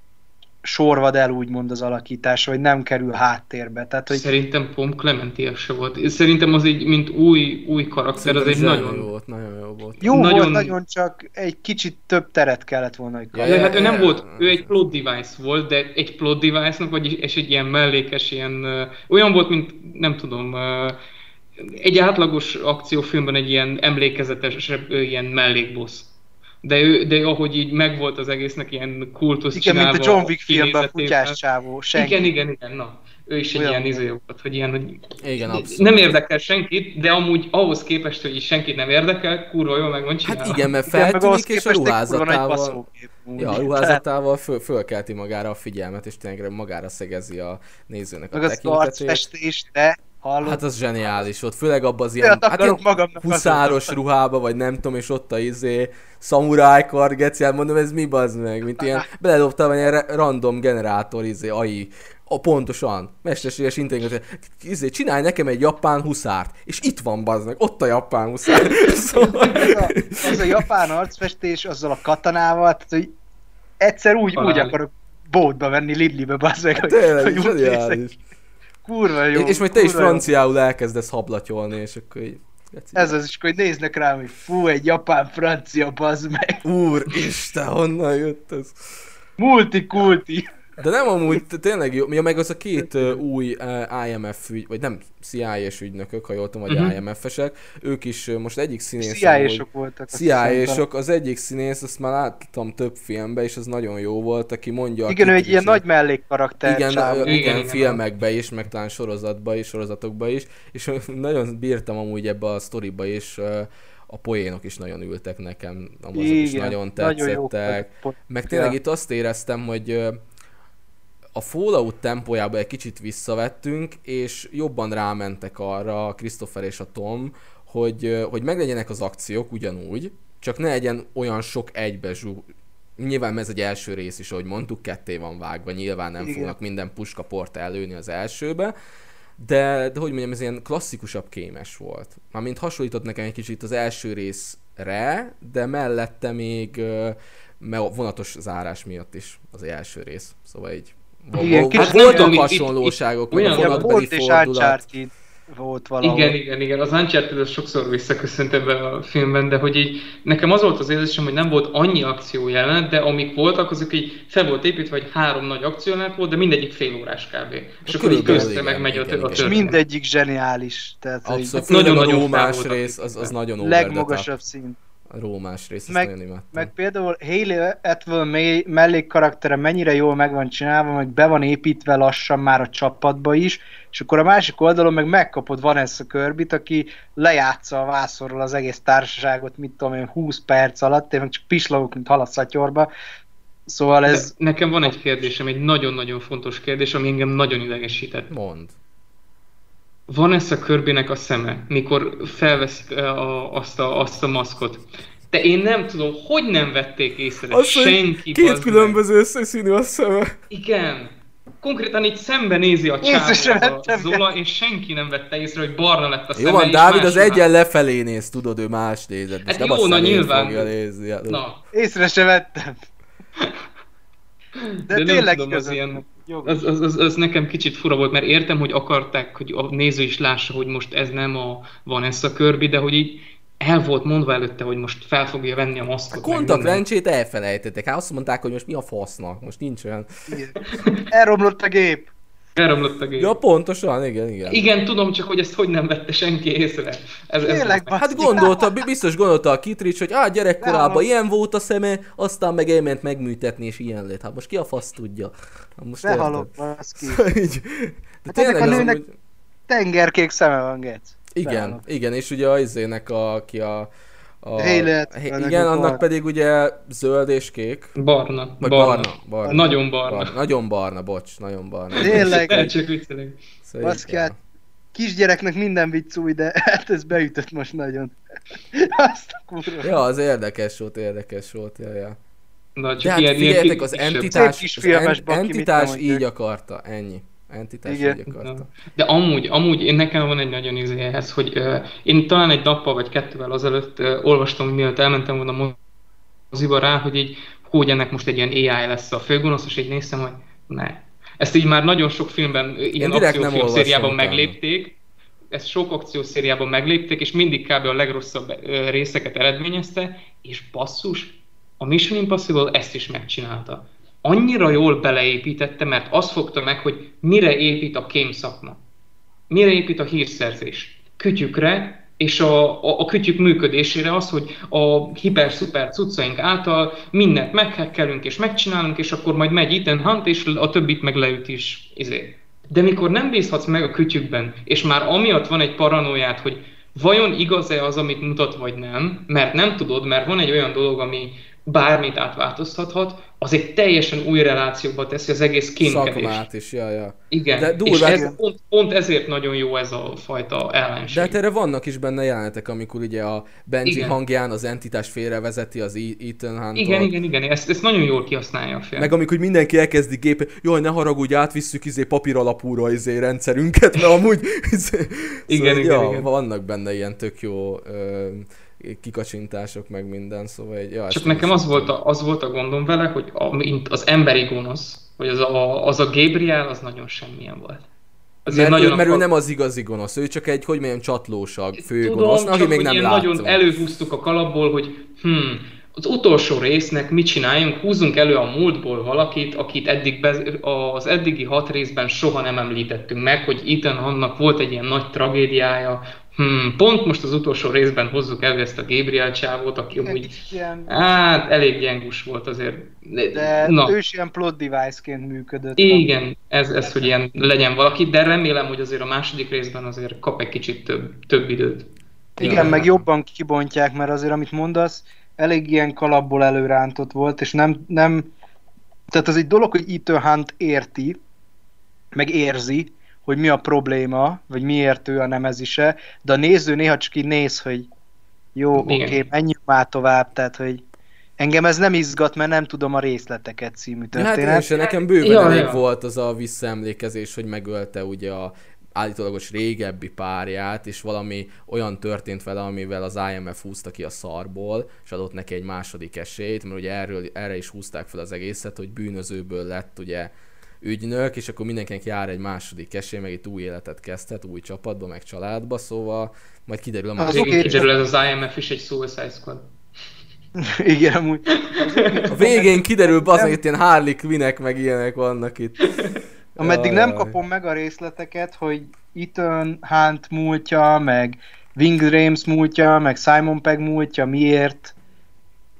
sorvad el úgymond az alakítás, vagy nem kerül háttérbe. Tehát, hogy Szerintem Pom Clementi se volt. Szerintem az egy, mint új, új karakter, az egy nagyon... jó volt, nagyon jó volt. jó nagyon- volt, nagyon csak egy kicsit több teret kellett volna, hogy Ja, hát ő nem volt, ő egy plot device volt, de egy plot device-nak, vagy és egy ilyen mellékes, ilyen, olyan volt, mint nem tudom, egy átlagos akciófilmben egy ilyen emlékezetes, ilyen mellékbossz. De ő, de ahogy így megvolt az egésznek ilyen kultusz igen, mint a csinálva John Wick filmben a kutyás csávó, senki. Igen, igen, igen, na. Ő is egy Olyan ilyen izé volt, hogy ilyen, hogy Igen, abszolút. nem érdekel senkit, de amúgy ahhoz képest, hogy senkit nem érdekel, kurva jól meg van csinálva. Hát igen, mert meg feltűnik, és a ruházatával... Ja, a ruházatával föl, fölkelti magára a figyelmet, és tényleg magára szegezi a nézőnek a Meg az tekintetét. arcfestés, de hallod? Hát az zseniális volt, főleg abban az ilyen, hát huszáros ruhába, vagy nem tudom, és ott a izé, szamuráj kargeciál, mondom, ez mi bazd meg, mint ilyen, beledobtam egy ilyen random generátor, izé, AI, a, pontosan, mesterséges intelligencia, izé, csinálj nekem egy japán huszárt, és itt van bazd meg, ott a japán huszár. Szóval, az, a, az a japán arcfestés azzal a katanával, tehát, hogy egyszer úgy, úgy Halál. akarok bótba venni Lidlibe, bazd meg, hogy, Hát tényleg, hogy úgy nézek. zseniális. Kurva jó. És, és majd te is franciául elkezdesz hablatyolni, és akkor így... Ez az is, hogy néznek rám, hogy fú, egy japán-francia, bazd meg. Úristen, honnan jött ez? Multikulti. De nem amúgy, tényleg jó. Ja, meg az a két uh, új uh, IMF ügy, vagy nem, CIA-s ügynökök, ha jól tudom, vagy Mhm. uh-huh. IMF-esek. Ők is, uh, most egyik színész... CIA-sok voltak. CIA-sok, az egyik színész, azt már láttam több filmben, és az nagyon jó volt, aki mondja... Igen, ő egy ilyen nagy mellékkarakter. igen, igen, Igen, igen, igen, filmekbe is, meg talán sorozatba is, sorozatokba is, és nagyon bírtam amúgy ebbe a sztoriba is, a poénok is nagyon ültek nekem, azok is Igen, nagyon nagyon tetszettek. voltak. Meg tényleg Ja. itt azt éreztem, hogy a Fallout tempójába egy kicsit visszavettünk, és jobban rámentek arra Christopher és a Tom, hogy, hogy meglegyenek az akciók ugyanúgy, csak ne legyen olyan sok egybe zsú... Nyilván ez egy első rész is, ahogy mondtuk, ketté van vágva, nyilván nem Igen. fognak minden puskaport előni az elsőbe, de, de hogy mondjam, ez ilyen klasszikusabb kémes volt. Mármint hasonlított nekem egy kicsit az első részre, de mellette még ö, me- a vonatos zárás miatt is az első rész. Szóval így Igen, vo- kicsit voltak itt- hasonlóságok, itt meg a olyan- vonatbeli Bolt és. Uncharted volt valahol. Igen, igen, igen. Az Uncharted az sokszor visszaköszönt ebben a filmben, de hogy így nekem az volt az érzésem, hogy nem volt annyi akció jelenet, de amik voltak, azok így fel volt építve, hogy három nagy akció jelenet volt, de mindegyik fél órás kb. És akkor így közte igen, megmegy a, a igen. És történet. mindegyik zseniális. Tehát, Abszolút, Nagyon főleg a rómás rész, az, az nagyon legmagasabb szint. Rómás rész, Meg- nagyon imádtam. Meg például Haley Atwell me- mellékkaraktere mennyire jól meg van csinálva, meg be van építve lassan már a csapatba is, és akkor a másik oldalon meg megkapod Vanessa Körbit, aki lejátsza a vászorról az egész társaságot, mit tudom én, 20 perc alatt, én meg csak pislogok, mint hal a szatyorba. Szóval ez... De nekem van egy kérdésem, egy nagyon-nagyon fontos kérdés, ami engem nagyon idegesített. Mond. Vanessa Kirbynek a szeme, mikor felveszik ö, a, azt, a, azt a maszkot. De én nem tudom, hogy nem vették észre Az, hogy senki. két különböző színű a szeme. Igen. konkrétan így szembenézi a a vettem, Zola, és senki nem vette észre, hogy barna lett a szeme. Jó van, Dávid az egyen lefelé néz, tudod, ő más nézett. Hát nem jó, a na nyilván. nézni. hát- Na, Észre se vettem. De, De nem tényleg tudom, az ilyen-. Az, az, az, az, nekem kicsit fura volt, mert értem, hogy akarták, hogy a néző is lássa, hogy most ez nem a Vanessa Kirby, de hogy így el volt mondva előtte, hogy most fel fogja venni a A maszkot. mindent. kontaktlencsét elfelejtettek. Hát azt mondták, hogy most mi a fasznak. Most nincs olyan. Igen. Elromlott a gép. Elromlott a gép. Ja, pontosan, igen, igen. Igen, tudom, csak hogy ezt hogy nem vette senki észre. Ez, ez Tényleg, volt Hát gondolta, bi- biztos gondolta a Kitrics, hogy á, gyerekkorában Nem, ilyen volt a szeme, aztán meg elment megműtetni, és ilyen lett. Hát most ki a fasz tudja? Hát most Ne érted? halok, baszki. Így. De Hát ennek a az nőnek- amúgy- Tengerkék szeme van, Gec. Igen, Beállok. igen, és ugye az izének a, aki a... a annak igen, annak barna. pedig ugye zöld és kék. Barna. Vagy barna. barna. barna. Nagyon barna. Nagyon barna, bocs, nagyon barna. Tényleg, Nem csak igen. hát kisgyereknek minden vicc új, de hát ez beütött most nagyon. Azt a kurva. Ja, az érdekes volt, érdekes volt, ja, ja. Na, csak De hát ilyen, figyeljetek, ilyen az entitás, az entitás így akarta, ennyi. Entitás Igen. így akarta. De amúgy, amúgy én nekem van egy nagyon izé ehhez, hogy uh, én talán egy nappal vagy kettővel azelőtt uh, olvastam, hogy mielőtt elmentem volna moziba rá, hogy így, hogy ennek most egy ilyen AI lesz a főgonosz, és így néztem, hogy ne. Ezt így már nagyon sok filmben, ilyen akciófilm szériában meglépték, ezt sok akciószériában meglépték, és mindig kb. a legrosszabb részeket eredményezte, és basszus, a Mission Impossible ezt is megcsinálta. Annyira jól beleépítette, mert azt fogta meg, hogy mire épít a kém szakma. Mire épít a hírszerzés? Kütyükre, és a, a, a kütyük működésére az, hogy a hiper-szuper cuccaink által mindent meghekkelünk és megcsinálunk, és akkor majd megy Ethan Hunt, és a többit meg leüt is. Izé. De mikor nem bízhatsz meg a kütyükben, és már amiatt van egy paranoiát, hogy vajon igaz-e az, amit mutat, vagy nem, mert nem tudod, mert van egy olyan dolog, ami bármit átváltoztathat, az egy teljesen új relációba teszi az egész kémkedést. Szakmát is, ja, ja. Igen, De és durván- ez, pont, pont ezért nagyon jó ez a fajta ellenség. De hát erre vannak is benne jelenetek, amikor ugye a Benji Igen. hangján az entitás félrevezeti az E- Ethan Huntot. igen, igen, igen, ezt, ezt nagyon jól kihasználja a film. Meg amikor mindenki elkezdi gép, jaj, ne haragudj, átvisszük izé papír alapúra izé rendszerünket, mert amúgy izé, Igen, igen, ja, igen. vannak benne ilyen tök jó ö, kikacsintások, meg minden, szóval egy, ja, Csak nekem az volt, a, az volt a gondom vele, hogy a, mint az emberi gonosz, vagy az a, az a Gabriel, az nagyon semmilyen volt. Mert, nagyon ő, mert ő akar- nem az igazi gonosz, ő csak egy, hogy mondjam, csatlósag, fő Tudom, gonosz, csak aki még hogy nem láttunk. nagyon előhúztuk a kalapból, hogy hm, az utolsó résznek mit csináljunk, húzzunk elő a múltból valakit, akit eddig be, az eddigi hat részben soha nem említettünk meg, hogy Ethan Hannak volt egy ilyen nagy tragédiája, hm, pont most az utolsó részben hozzuk elő ezt a Gabriel csávót, aki amúgy Ilyen, Hát, elég gyengus volt azért. de Na, ő is ilyen plot device-ként működött. igen, ez, ez, hogy ilyen legyen valaki, de remélem, hogy azért a második részben azért kap egy kicsit több, több időt. Igen, Ja. meg jobban kibontják, mert azért, amit mondasz, elég ilyen kalapból előrántott volt, és nem, nem... Tehát az egy dolog, hogy Ethan Hunt érti, meg érzi, hogy mi a probléma, vagy miért ő a nemezise, de a néző néha csak így néz, hogy jó, oké, okay, menjünk már tovább, tehát, hogy engem ez nem izgat, mert nem tudom a részleteket című Hát történet. én sem, nekem bőven Ja, elég ja. volt az a visszaemlékezés, hogy megölte ugye a állítólagos régebbi párját, és valami olyan történt vele, amivel az IMF húzta ki a szarból, és adott neki egy második esélyt, mert ugye erről, erre is húzták fel az egészet, hogy bűnözőből lett ugye ügynök, és akkor mindenkinek jár egy második esély, meg egy új életet kezdhet, új csapatba, meg családba, szóval majd kiderül a Az második. Végén oké, kiderül ez az IMF is egy Suicide Squad. Igen, amúgy. A végén kiderül, bazdmeg, itt ilyen Harley Quinnek, meg ilyenek vannak itt. Ameddig Jaj, nem kapom meg a részleteket, hogy Ethan Hunt múltja, meg Wing Rames múltja, meg Simon Pegg múltja, miért,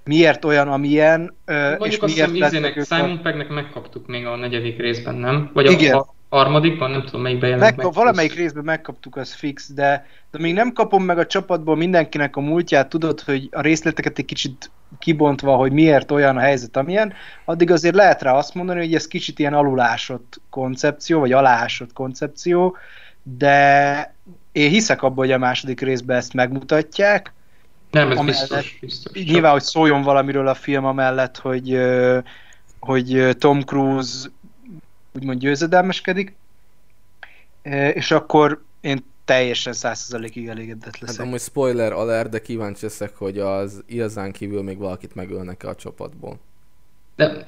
miért olyan, amilyen, ö, és Mondjuk azt miért hiszem, Simon Peggnek megkaptuk még a negyedik részben, nem? Vagy Igen. a, a harmadikban, nem tudom melyikben jelent Meg, valamelyik részben megkaptuk, az fix, de, de még nem kapom meg a csapatból mindenkinek a múltját, tudod, hogy a részleteket egy kicsit kibontva, hogy miért olyan a helyzet, amilyen, addig azért lehet rá azt mondani, hogy ez kicsit ilyen alulásott koncepció, vagy alásott koncepció, de én hiszek abban, hogy a második részben ezt megmutatják, Nem, ez amellett- biztos. biztos. nyilván, hogy szóljon valamiről a film amellett, hogy, hogy Tom Cruise úgymond győzedelmeskedik, és akkor én teljesen százszerzalékig elégedett Hát leszek. amúgy spoiler alert, de kíváncsi leszek, hogy az igazán kívül még valakit megölnek a csapatból. De...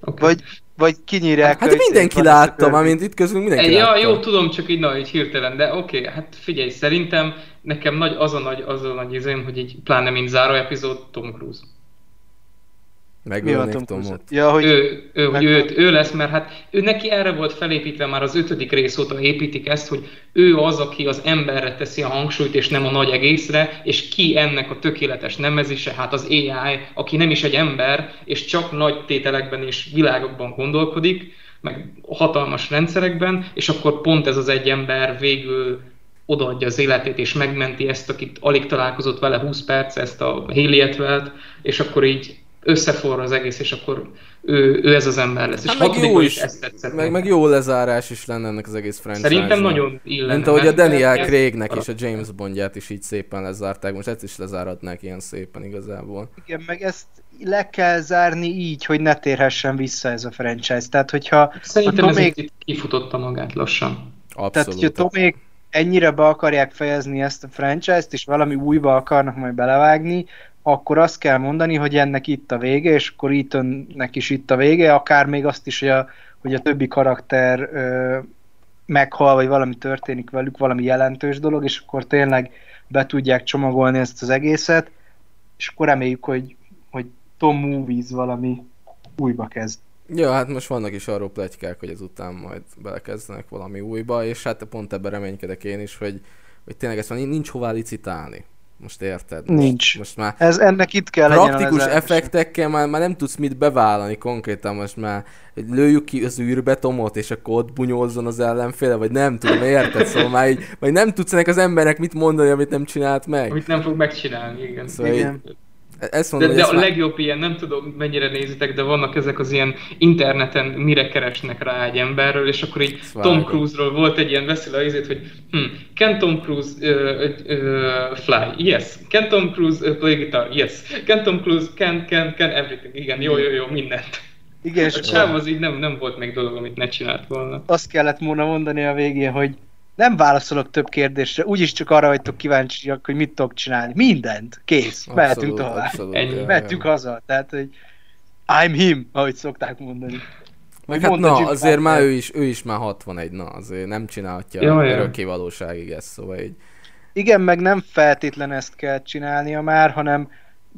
Okay. Vagy, vagy kinyírják Hát a- mindenki látta, ezt a már mint itt közünk mindenki Ja, látta. jó, tudom, csak így, na, így hirtelen, de oké, okay, hát figyelj, szerintem nekem nagy, az a nagy, az a nagy izém, hogy így pláne mint záró epizód Tom Cruise. Mi van Tom. Ja, hogy Ő, ő, hogy meg- őt, ő lesz, mert hát ő neki erre volt felépítve már az ötödik rész óta építik ezt, hogy ő az, aki az emberre teszi a hangsúlyt, és nem a nagy egészre, és ki ennek a tökéletes nemezise, hát az AI, aki nem is egy ember, és csak nagy tételekben és világokban gondolkodik, meg hatalmas rendszerekben, és akkor pont ez az egy ember végül odaadja az életét, és megmenti ezt, akit alig találkozott vele 20 perc, ezt a Haley és akkor így összeforra az egész, és akkor ő, ő ez az ember lesz. Hát és meg jó is, ezt tetszett meg, meg jó lezárás is lenne ennek az egész franchise Szerintem nagyon illene. Mint ahogy a Daniel Craignek és a James Bondját is így szépen lezárták, most ezt is lezáratnák ilyen szépen igazából. igen, meg ezt le kell zárni így, hogy ne térhessen vissza ez a franchise. Tehát, hogyha, Szerintem ha ez még- itt kifutotta magát lassan. tehát, Abszolút. hogyha Tomék ennyire be akarják fejezni ezt a franchise-t, és valami újba akarnak majd belevágni, akkor azt kell mondani, hogy ennek itt a vége, és akkor Ethannek is itt a vége, akár még azt is, hogy a, hogy a többi karakter ö, meghal, vagy valami történik velük, valami jelentős dolog, és akkor tényleg be tudják csomagolni ezt az egészet, és akkor reméljük, hogy, hogy Tom Movies valami újba kezd. Ja, hát most vannak is arról pletykák, hogy ezután majd belekezdenek valami újba, és hát pont ebben reménykedek én is, hogy, hogy tényleg ezt már nincs hová licitálni. Most érted? Most, Nincs. Most már Ez, ennek itt kell legyen a praktikus lezárása. effektekkel már, már nem tudsz mit bevállalni konkrétan, most már hogy lőjük ki az űrbe Tomot, és akkor ott bunyózzon az ellenféle, vagy nem tudom, érted? Szóval már így, vagy nem tudsz ennek az embernek mit mondani, amit nem csinált meg. Amit nem fog megcsinálni, igen. Szóval Igen. így, ezt De, mondom, de a ezt már... legjobb ilyen, nem tudom mennyire nézitek, de vannak ezek az ilyen interneten, mire keresnek rá egy emberről, és akkor így Ezt Tom. Cruise-ról volt egy ilyen beszél a izét, hogy hm, can Tom Cruise uh, uh, fly? Yes. Can Tom Cruise uh, play guitar? Yes. Can Tom Cruise can, can, can everything? Igen, jó, jó, jó, mindent. Igen, A és csáv az így nem, nem volt még dolog, amit ne csinált volna. azt kellett volna mondani a végén, hogy nem válaszolok több kérdésre, úgyis csak arra vagytok kíváncsiak, hogy mit tudok csinálni. Mindent. Kész. Mehetünk tovább. abszolút, Ennyi. Mehetünk haza. Tehát, hogy I'm him, ahogy szokták mondani. Meg hát na, Jim azért már ő is, ő is már 61, na, azért nem csinálhatja Ja, örökké valóságig ezt, szóval így. Igen, meg nem feltétlen ezt kell csinálnia már, hanem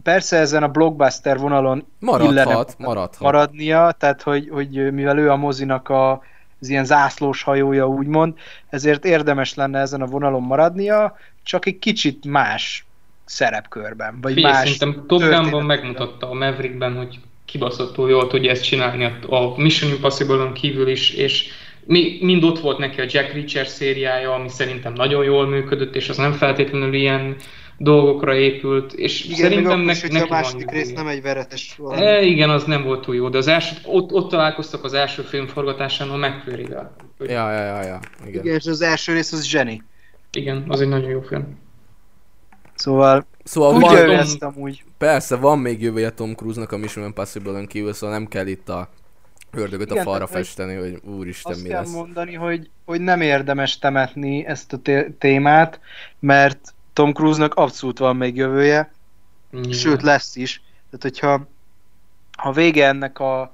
persze ezen a blockbuster vonalon illene Maradhat, maradhat. maradnia, tehát hogy, hogy mivel ő a mozinak a, az ilyen zászlós hajója úgymond, ezért érdemes lenne ezen a vonalon maradnia, csak egy kicsit más szerepkörben, vagy Figyelj, más szerintem Top Gunban megmutatta a Maverickben, hogy kibaszottul jól tudja ezt csinálni a- a Mission Impossible-on kívül is, és mi, mind ott volt neki a Jack Reacher szériája, ami szerintem nagyon jól működött, és az nem feltétlenül ilyen dolgokra épült, és Igen, szerintem akkor neki hogyha a van második rész nem egy veretes valami. E, igen, az nem volt túl jó, de az első, ott, ott találkoztak az első film forgatásán a McQuarrie-vel. Ja, ja, ja, ja. Igen. Igen, és az első rész az zseni. Igen, az egy nagyon jó film. Szóval Szóval tudja van, ezt amúgy. persze van még jövője Tom Cruise-nak a Mission Impossible-ön kívül, szóval nem kell itt a ördögöt a Igen, falra tehát, hogy festeni, hogy úristen Azt mi kell lesz. mondani, hogy, hogy nem érdemes temetni ezt a té- témát, mert Tom Cruise-nak abszolút van még jövője, Igen. sőt lesz is. Tehát, hogyha ha vége ennek a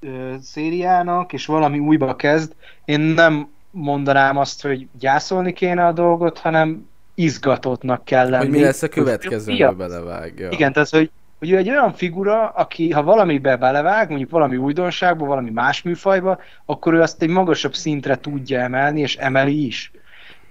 ö, szériának, és valami újba kezd, én nem mondanám azt, hogy gyászolni kéne a dolgot, hanem izgatottnak kell lenni. Hogy mi lesz a következőbe a- belevág. Ja. Igen, tehát, hogy, hogy ő egy olyan figura, aki ha valamibe belevág, mondjuk valami újdonságba, valami más műfajba, akkor ő azt egy magasabb szintre tudja emelni, és emeli is.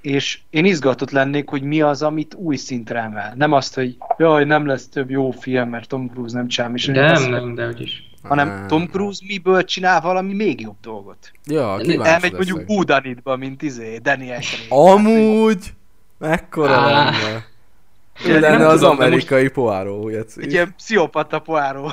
És én izgatott lennék, hogy mi az, amit új szintre emel. Nem azt, hogy jaj, nem lesz több jó film, mert Tom Cruise nem csinál Mission Nem, Impossible, nem, de hogy is. hanem Á. Tom Cruise miből csinál valami még jobb dolgot. Ja, kíváncsi Elmegy leszek. mondjuk Whodunitba, mint izé, Daniel Craig. Amúgy! Mekkora lenne? Nem Ő lenne tudom, az de most- amerikai poáró, Egy ilyen pszichopata poáró.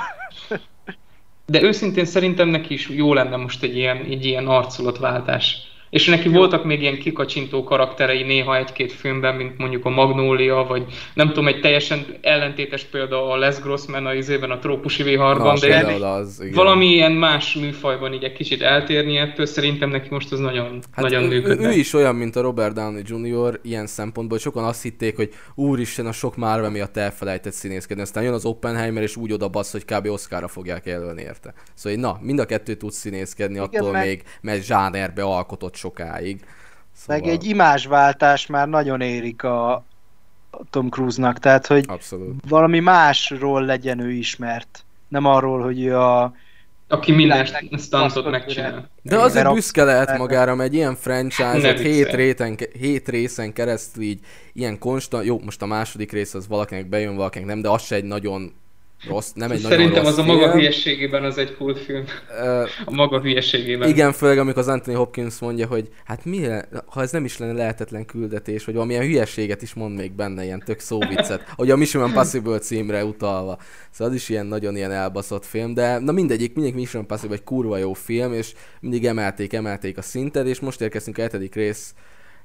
De őszintén szerintem neki is jó lenne most egy ilyen, egy ilyen arculatváltás. És neki voltak még ilyen kikacsintó karakterei néha egy-két filmben, mint mondjuk a Magnólia, vagy nem tudom, egy teljesen ellentétes példa a Les Grossman a izében, a trópusi viharban, Na, de az, igen. valami ilyen más műfajban így egy kicsit eltérni ettől, szerintem neki most az nagyon, Hát nagyon ő, működne. ő, is olyan, mint a Robert Downey Jr. ilyen szempontból, hogy sokan azt hitték, hogy úristen, a sok Marvel miatt elfelejtett színészkedni, aztán jön az Oppenheimer, és úgy odabasz, hogy kb. Oscarra fogják jelölni érte. Szóval, na, mind a kettő tud színészkedni, Igen, attól meg- még, mert zsánerbe alkotott sokáig. Szóval, Meg egy imázsváltás már nagyon érik a Tom Cruise-nak, tehát hogy Abszolút. valami másról legyen ő ismert. Nem arról, hogy ő a... Aki minden stuntot megcsinál. De azért büszke lehet magára, mert egy ilyen franchise-ot hét, réten, hét részen keresztül így ilyen konstant, jó, most a második rész az valakinek bejön, valakinek nem, de az se egy nagyon rossz, nem egy Szerintem nagyon rossz az a maga film. hülyeségében az egy kultfilm. Ö, A maga hülyeségében. Igen, főleg amikor az Anthony Hopkins mondja, hogy hát mi, ha ez nem is lenne lehetetlen küldetés, vagy valamilyen hülyeséget is mond még benne, ilyen tök szóviccet, hogy a Mission Impossible címre utalva. Szóval az is ilyen nagyon ilyen elbaszott film, de na mindegyik, mindig Mission Impossible egy kurva jó film, és mindig emelték, emelték a szintet, és most érkeztünk a hetedik rész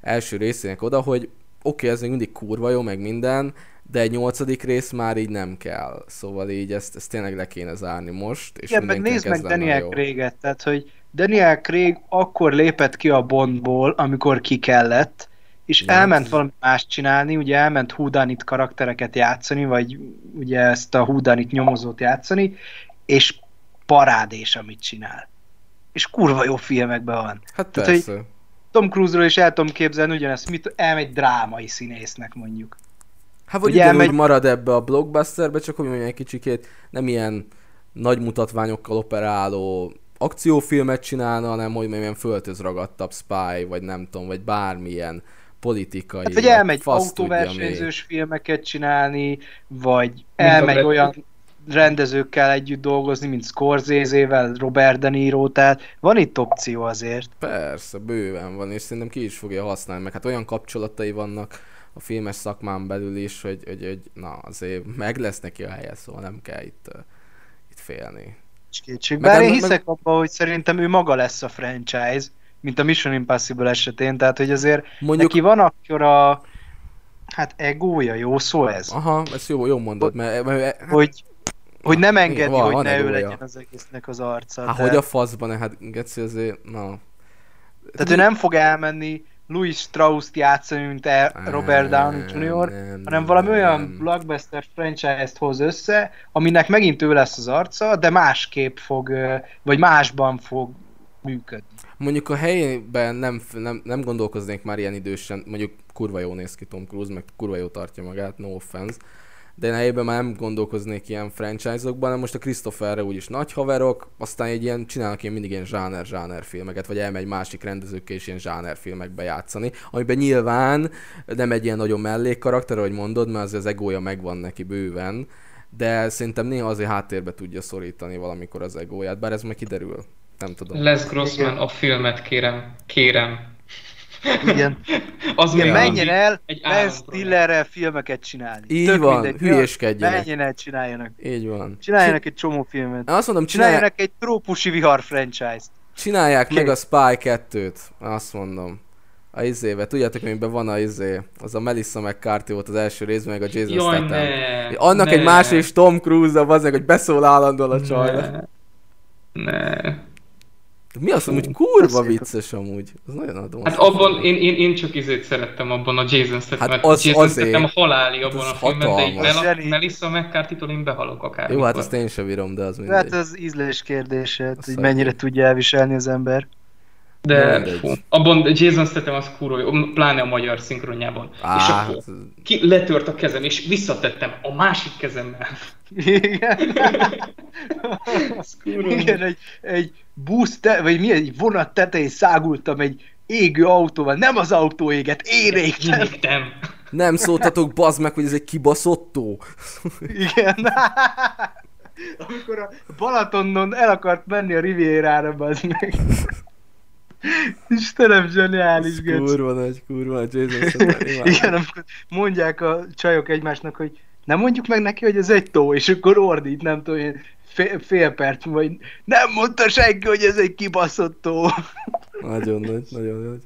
első részének oda, hogy oké, okay, ez még mindig kurva jó, meg minden, de egy nyolcadik rész már így nem kell. Szóval így ezt, ezt tényleg le kéne zárni most. És Igen, meg nézd meg Daniel jó. Craig-et, tehát hogy Daniel Craig akkor lépett ki a Bondból, amikor ki kellett, és Ja, elment valami mást csinálni, ugye elment Houdanit karaktereket játszani, vagy ugye ezt a Houdanit nyomozót játszani, és parádés, amit csinál. És kurva jó filmekben van. Hát Tehát, hogy- persze. Tom Cruise-ról is el tudom képzelni ugyanezt, mit elmegy drámai színésznek mondjuk. Hát vagy Ugye ugyanúgy elmegy- marad ebbe a blockbusterbe, csak hogy mondjam egy kicsikét nem ilyen nagy mutatványokkal operáló akciófilmet csinálna, hanem hogy mondjam, ilyen földhözragadtabb spy, vagy nem tudom, vagy bármilyen politikai. Hát, vagy elmegy autóversenyzős filmeket csinálni, vagy a elmegy Brad olyan rendezőkkel együtt dolgozni, mint Scorsese-vel, Robert De Niro, tehát van itt opció azért. Persze, bőven van, és szerintem ki is fogja használni, meg hát olyan kapcsolatai vannak a filmes szakmán belül is, hogy, hogy, hogy na azért meg lesz neki a helye, szóval nem kell itt, itt félni. Kétség. Meg Bár én meg- hiszek abban, hogy szerintem ő maga lesz a franchise, mint a Mission Impossible esetén, tehát hogy azért Mondjuk, neki van akkor a hát egója, jó szó ez? aha, ezt jó, jó mondod, mert, mert hát, Hogy, hogy nem engedi, van- hogy van ne ő egója. legyen az egésznek az arca. Hát de- hogy a faszban, hát Geci azért, na. Tehát ő nem fog elmenni Louis Strauss-t játszani, mint el Robert Downey Jr., nem, hanem valami olyan blockbuster franchise-t hoz össze, aminek megint ő lesz az arca, de másképp fog, vagy másban fog működni. Mondjuk a helyében nem, nem, nem gondolkoznék már ilyen idősen, mondjuk kurva jó néz ki Tom Cruise, meg kurva jó tartja magát, no offense, de én helyében már nem gondolkoznék ilyen franchise-okban, hanem most a Christopherre úgyis nagy haverok, aztán egy ilyen, csinálnak ilyen mindig ilyen zsáner-zsáner filmeket, vagy elmegy másik rendezőkkel is ilyen zsáner filmekbe játszani, amiben nyilván nem egy ilyen nagyon mellékkarakter, ahogy mondod, mert azért az egója megvan neki bőven, de szerintem néha azért háttérbe tudja szorítani valamikor az egóját, bár ez majd kiderül. Nem tudom. Les Grossman a filmet, kérem. Kérem. Igen, Az Igen menjen el egy Ben. Stillerrel filmeket csinálni. Így Tök van, mindegy, hülyéskedjenek. Menjen el, csináljanak. Így van. Csináljanak egy csomó filmet. Én azt mondom, csinálják, Csináljanak egy trópusi vihar franchise-t. csinálják meg Kész. a Spy 2-t. Azt mondom. A izébe. Tudjátok, amiben van a izé? Az a Melissa McCarthy volt az első részben, meg a Jason Jaj, Statham. ne, Annak ne, egy másik is Tom Cruise-a, az hogy beszól állandóan a csajnak. Ne. ne. Mi az, hogy kurva beszélj. vicces amúgy. Az nagyon adó. Hát abban én, én, én csak izét szerettem abban a Jason Statham, Hát hát az Jason azért. Statham halálig abban Hát a az filmben, de így. Mel-. Melissa McCarthy-tól én behalok akár. Jó, hát azt én sem bírom, de az Hát mindegy. az ízlés kérdése, hogy szegény. mennyire tudja elviselni az ember. De mindegy. fú, abban Jason Statham az kurva jó, pláne a magyar szinkronjában. és Á, akkor hát, ki letört a kezem, és visszatettem a másik kezemmel. Igen. Igen, egy, egy busz, te, vagy mi, egy vonat tetején szágultam egy égő autóval, nem az autó éget, én égtem. Égtem. nem szóltatok bazd meg, hogy ez egy kibaszottó. Igen. Amikor a Balatonon el akart menni a Rivierára, bazd meg. Istenem, zseniális, gec. kurva nagy, kurva nagy Jason. Igen, amikor mondják a csajok egymásnak, hogy nem mondjuk meg neki, hogy ez egy tó, és akkor ordít, nem tudom, én fél, fél perc, vagy nem mondta senki, hogy ez egy kibaszott tó. nagyon nagy, nagyon nagy.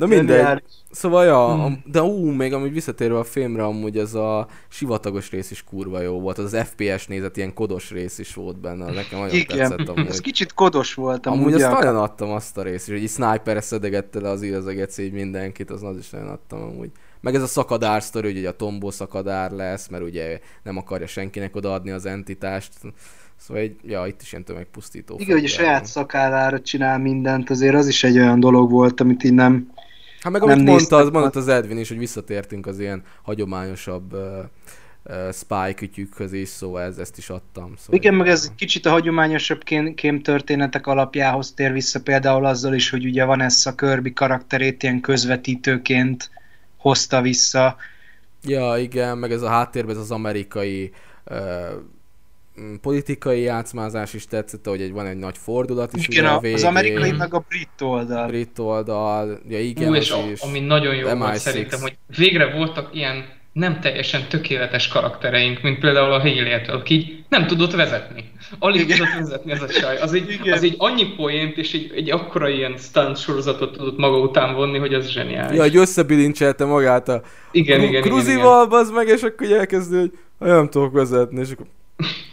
De mindegy. Szóval ja, hmm. de ú, még amúgy visszatérve a filmre, amúgy ez a sivatagos rész is kurva jó volt. Az, az FPS nézet, ilyen kodos rész is volt benne. Nekem nagyon Igen. tetszett amúgy. Ez kicsit kodos volt amúgy. Amúgy azt nagyon adtam azt a részt, hogy egy sniper szedegette le az írazeget így mindenkit, az, az is nagyon adtam amúgy. Meg ez a szakadár sztori, hogy a tombó szakadár lesz, mert ugye nem akarja senkinek odaadni az entitást. Szóval egy, ja, itt is ilyen tömegpusztító. Igen, hogy a saját szakárára csinál mindent, azért az is egy olyan dolog volt, amit így nem Hát meg amit mondta, az, mondta az Edwin is, hogy visszatértünk az ilyen hagyományosabb uh, uh, spy kütyükhöz is, szóval ez, ezt is adtam. Szóval Igen, meg ez kicsit a hagyományosabb kém, kém történetek alapjához tér vissza, például azzal is, hogy ugye van ez a Kirby karakterét ilyen közvetítőként hozta vissza. Ja, igen, meg ez a háttérben ez az amerikai uh, politikai játszmázás is tetszett, hogy egy, van egy nagy fordulat is. Igen, a, az amerikai meg a brit oldal. Brit oldal, ja igen, Ú, és a, is. ami nagyon jó volt szerintem, hogy végre voltak ilyen nem teljesen tökéletes karaktereink, mint például a Haley-től, aki nem tudott vezetni. Alig Igen. tudott vezetni ez a csaj. Az egy, az egy annyi poént, és egy, egy akkora ilyen stunt sorozatot tudott maga után vonni, hogy az zseniális. Ja, hogy összebilincselte magát a igen, igen, Kruzival, igen, meg, és akkor elkezdő, hogy nem tudok vezetni, és akkor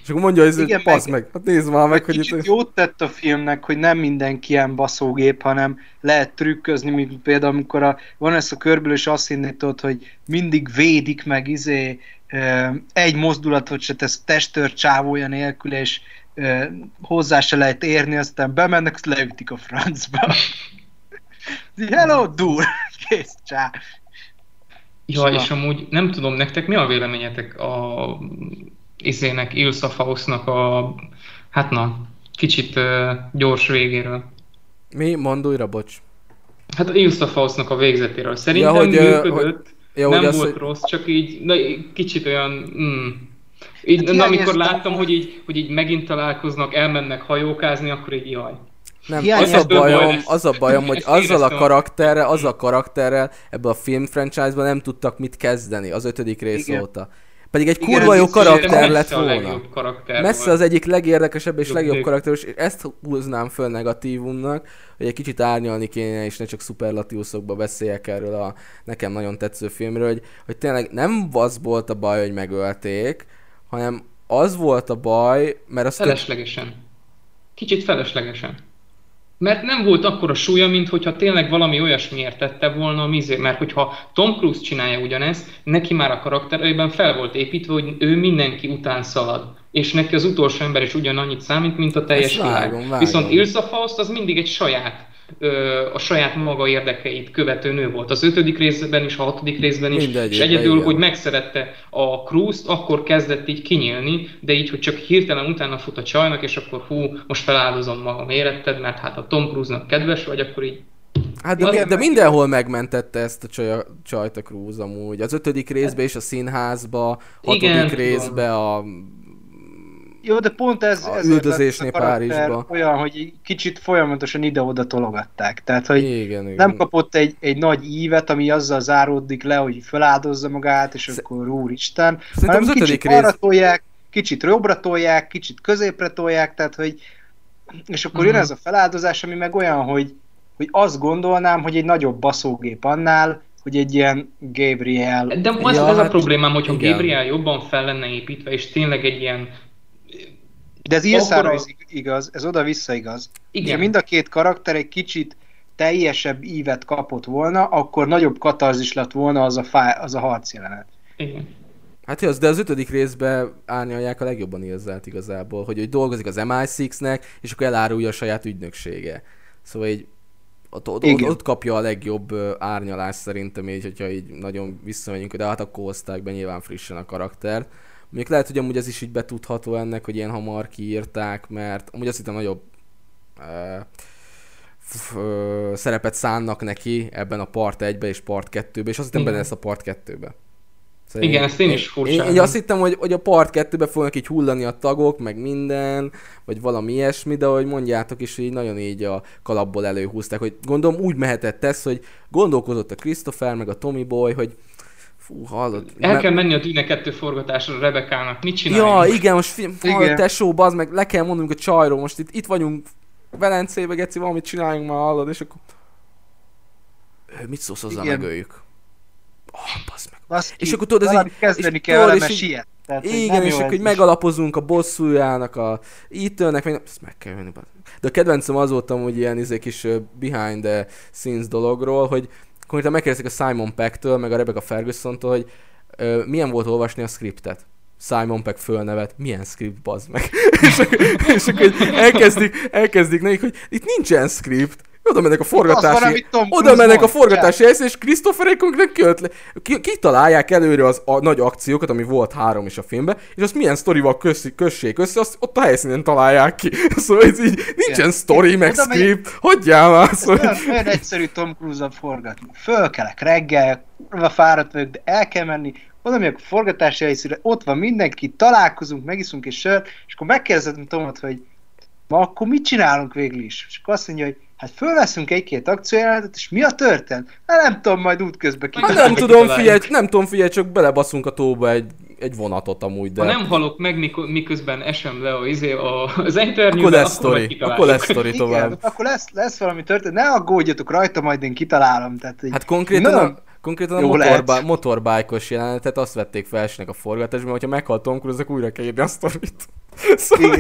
és akkor mondja, hogy Igen, passz meg, meg, hát nézd már meg, hogy itt... jót tett a filmnek, hogy nem mindenki ilyen baszógép, hanem lehet trükközni, mint például amikor a, van ez a körből, és azt hinnétod, hogy mindig védik meg izé, egy mozdulatot se tesz testőr csávója nélkül, és hozzá se lehet érni, aztán bemennek, azt leütik a francba. Hello, dur! Kész, csá! Ja, és amúgy nem tudom, nektek mi a véleményetek a izének, Ilsa Faustnak a, hát na, kicsit uh, gyors végéről. Mi? Mondd újra, bocs. Hát Ilsa Faustnak a végzetéről. Szerintem ja, hogy, működött, hogy, ja, nem hogy volt az, rossz, csak így na, kicsit olyan... Mm, így, hát na, amikor láttam, hogy így, hogy így megint találkoznak, elmennek hajókázni, akkor így jaj. Nem, az a bajom, az a bajom, hogy azzal a karakterrel, az a karakterrel ebbe a film franchise-ban nem tudtak mit kezdeni az ötödik rész Igen. óta. Pedig egy kurva jó karakter lett volna. Karakter messze az egyik legérdekesebb és legjobb karakter, és ezt húznám föl negatívumnak, hogy egy kicsit árnyalni kéne, és ne csak szuperlatívuszokba beszéljek erről a nekem nagyon tetsző filmről, hogy, hogy tényleg nem az volt a baj, hogy megölték, hanem az volt a baj, mert azt... Feleslegesen. Kicsit feleslegesen. Mert nem volt akkora súlya, mint hogyha tényleg valami olyasmiért tette volna a mizé. Mert hogyha Tom Cruise csinálja ugyanezt, neki már a karakterében fel volt építve, hogy ő mindenki után szalad. És neki az utolsó ember is ugyanannyit számít, mint a teljes világ. Vágom, vágom. Viszont Ilsa Faust az mindig egy saját a saját maga érdekeit követő nő volt. Az ötödik részben is, a hatodik részben is, Mindegy, és egyedül, igen. hogy megszerette a Cruise-t, akkor kezdett így kinyílni, de így, hogy csak hirtelen utána fut a csajnak, és akkor hú, most feláldozom magam éretted, mert hát a Tom Cruise-nak kedves vagy, akkor így Hát de, de mindenhol megmentette ezt a csaj, csajt a Cruise amúgy. Az ötödik részbe és a színházba, hatodik Igen, részbe a jó, de pont ez, a ez üldözésnél Párizsba. olyan, hogy kicsit folyamatosan ide-oda tologatták. Tehát, hogy igen, igen. nem kapott egy, egy nagy ívet, ami azzal záródik le, hogy feláldozza magát, és Sz... akkor úristen, Szerintem hanem kicsit rész... arra tolják, kicsit jobbra tolják, kicsit középre tolják, tehát, hogy és akkor mm. jön ez a feláldozás, ami meg olyan, hogy, hogy azt gondolnám, hogy egy nagyobb baszógép annál, hogy egy ilyen Gabriel... De az, ja, ez hát, a problémám, hogyha igen. Gabriel jobban fel lenne építve, és tényleg egy ilyen de ez Ilszára is igaz, ez oda-vissza igaz. Igen. Ha mind a két karakter egy kicsit teljesebb ívet kapott volna, akkor nagyobb katarzis lett volna az a, fá, az a harc jelenet. Igen. Hát az, de az ötödik részben árnyalják a legjobban érzelt igazából, hogy, hogy dolgozik az MI6-nek, és akkor elárulja a saját ügynöksége. Szóval így ott, ott, ott, ott kapja a legjobb árnyalást szerintem így, hogyha így nagyon visszamegyünk, de hát akkor hozták be nyilván frissen a karaktert. Még lehet, hogy amúgy ez is így betudható ennek, hogy ilyen hamar kiírták, mert amúgy azt hittem nagyobb uh, uh, szerepet szánnak neki ebben a part 1-be és part 2-be, és azt hittem benne lesz a part 2-be. Szóval Igen, én, ezt én is furcsán. Én, én azt hittem, hogy, hogy a part 2-be fognak így hullani a tagok, meg minden, vagy valami ilyesmi, de ahogy mondjátok is, hogy nagyon így a kalapból előhúzták, hogy gondolom úgy mehetett ez, hogy gondolkozott a Christopher, meg a Tommy Boy, hogy Fú, hallod. El me- kell menni a Dűne 2 forgatásra Rebekának. Mit csináljunk? Ja, igen, most film, hallod, tesó, bazd meg, le kell mondanunk a csajról, most itt, itt vagyunk Velencébe, Geci, valamit csináljunk már, hallod, és akkor mit szólsz hozzá, Igen. megöljük. Oh, basz meg. Baszki, És akkor tudod, ez így- kezdeni és kell vele, mert siet. Tehát, Igen, és akkor megalapozunk a bosszújának, a Ethannek, meg ezt meg kell venni. bazd. De a kedvencem az voltam, hogy ilyen izé kis behind the scenes dologról, hogy konkrétan megkérdezték a Simon Peck-től, meg a Rebecca Ferguson-tól, hogy ö, milyen volt olvasni a scriptet. Simon Peck fölnevet, milyen script, bazd meg. és, és akkor elkezdik, elkezdik nekik, hogy itt nincsen script, oda mennek a forgatási, oda mennek a forgatási helyszín, és Christopher konkrétan kijött le, ki, kitalálják előre az a nagy akciókat, ami volt három is a filmben, és azt milyen sztorival köszik, kössék össze, azt ott a helyszínen találják ki. Szóval ez így nincsen story, meg Oda megy- script, hagyjál már, szóval... olyan, olyan egyszerű Tom Cruise-al forgatni. Fölkelek reggel, kurva fáradt vagyok, de el kell menni, oda megyek a forgatási helyszínre, ott van mindenki, találkozunk, megiszunk egy sört, és akkor megkérdezem Tomot, hogy ma akkor mit csinálunk végül is? És akkor azt mondja, hogy hát fölveszünk egy-két akciójelenetet, és mi a történet? Hát nem tudom, majd útközben ki. Hát nem tudom, figyelj, nem tudom, figyelj, csak belebaszunk a tóba egy, egy vonatot amúgy, de... Ha nem halok meg, mikor, miközben esem le a, izé, a, az enyernyőbe, akkor lesz sztori, akkor lesz sztori Igen, tovább. akkor lesz, lesz valami történet, ne aggódjatok rajta, majd én kitalálom. Tehát, Hát konkrétan Na, konkrétan a motorbá, lehet. motorbike-os jelenetet azt vették fel a forgatásban, hogyha meghalt Tom Cruise, akkor újra kell írni a sztorit. Szóval,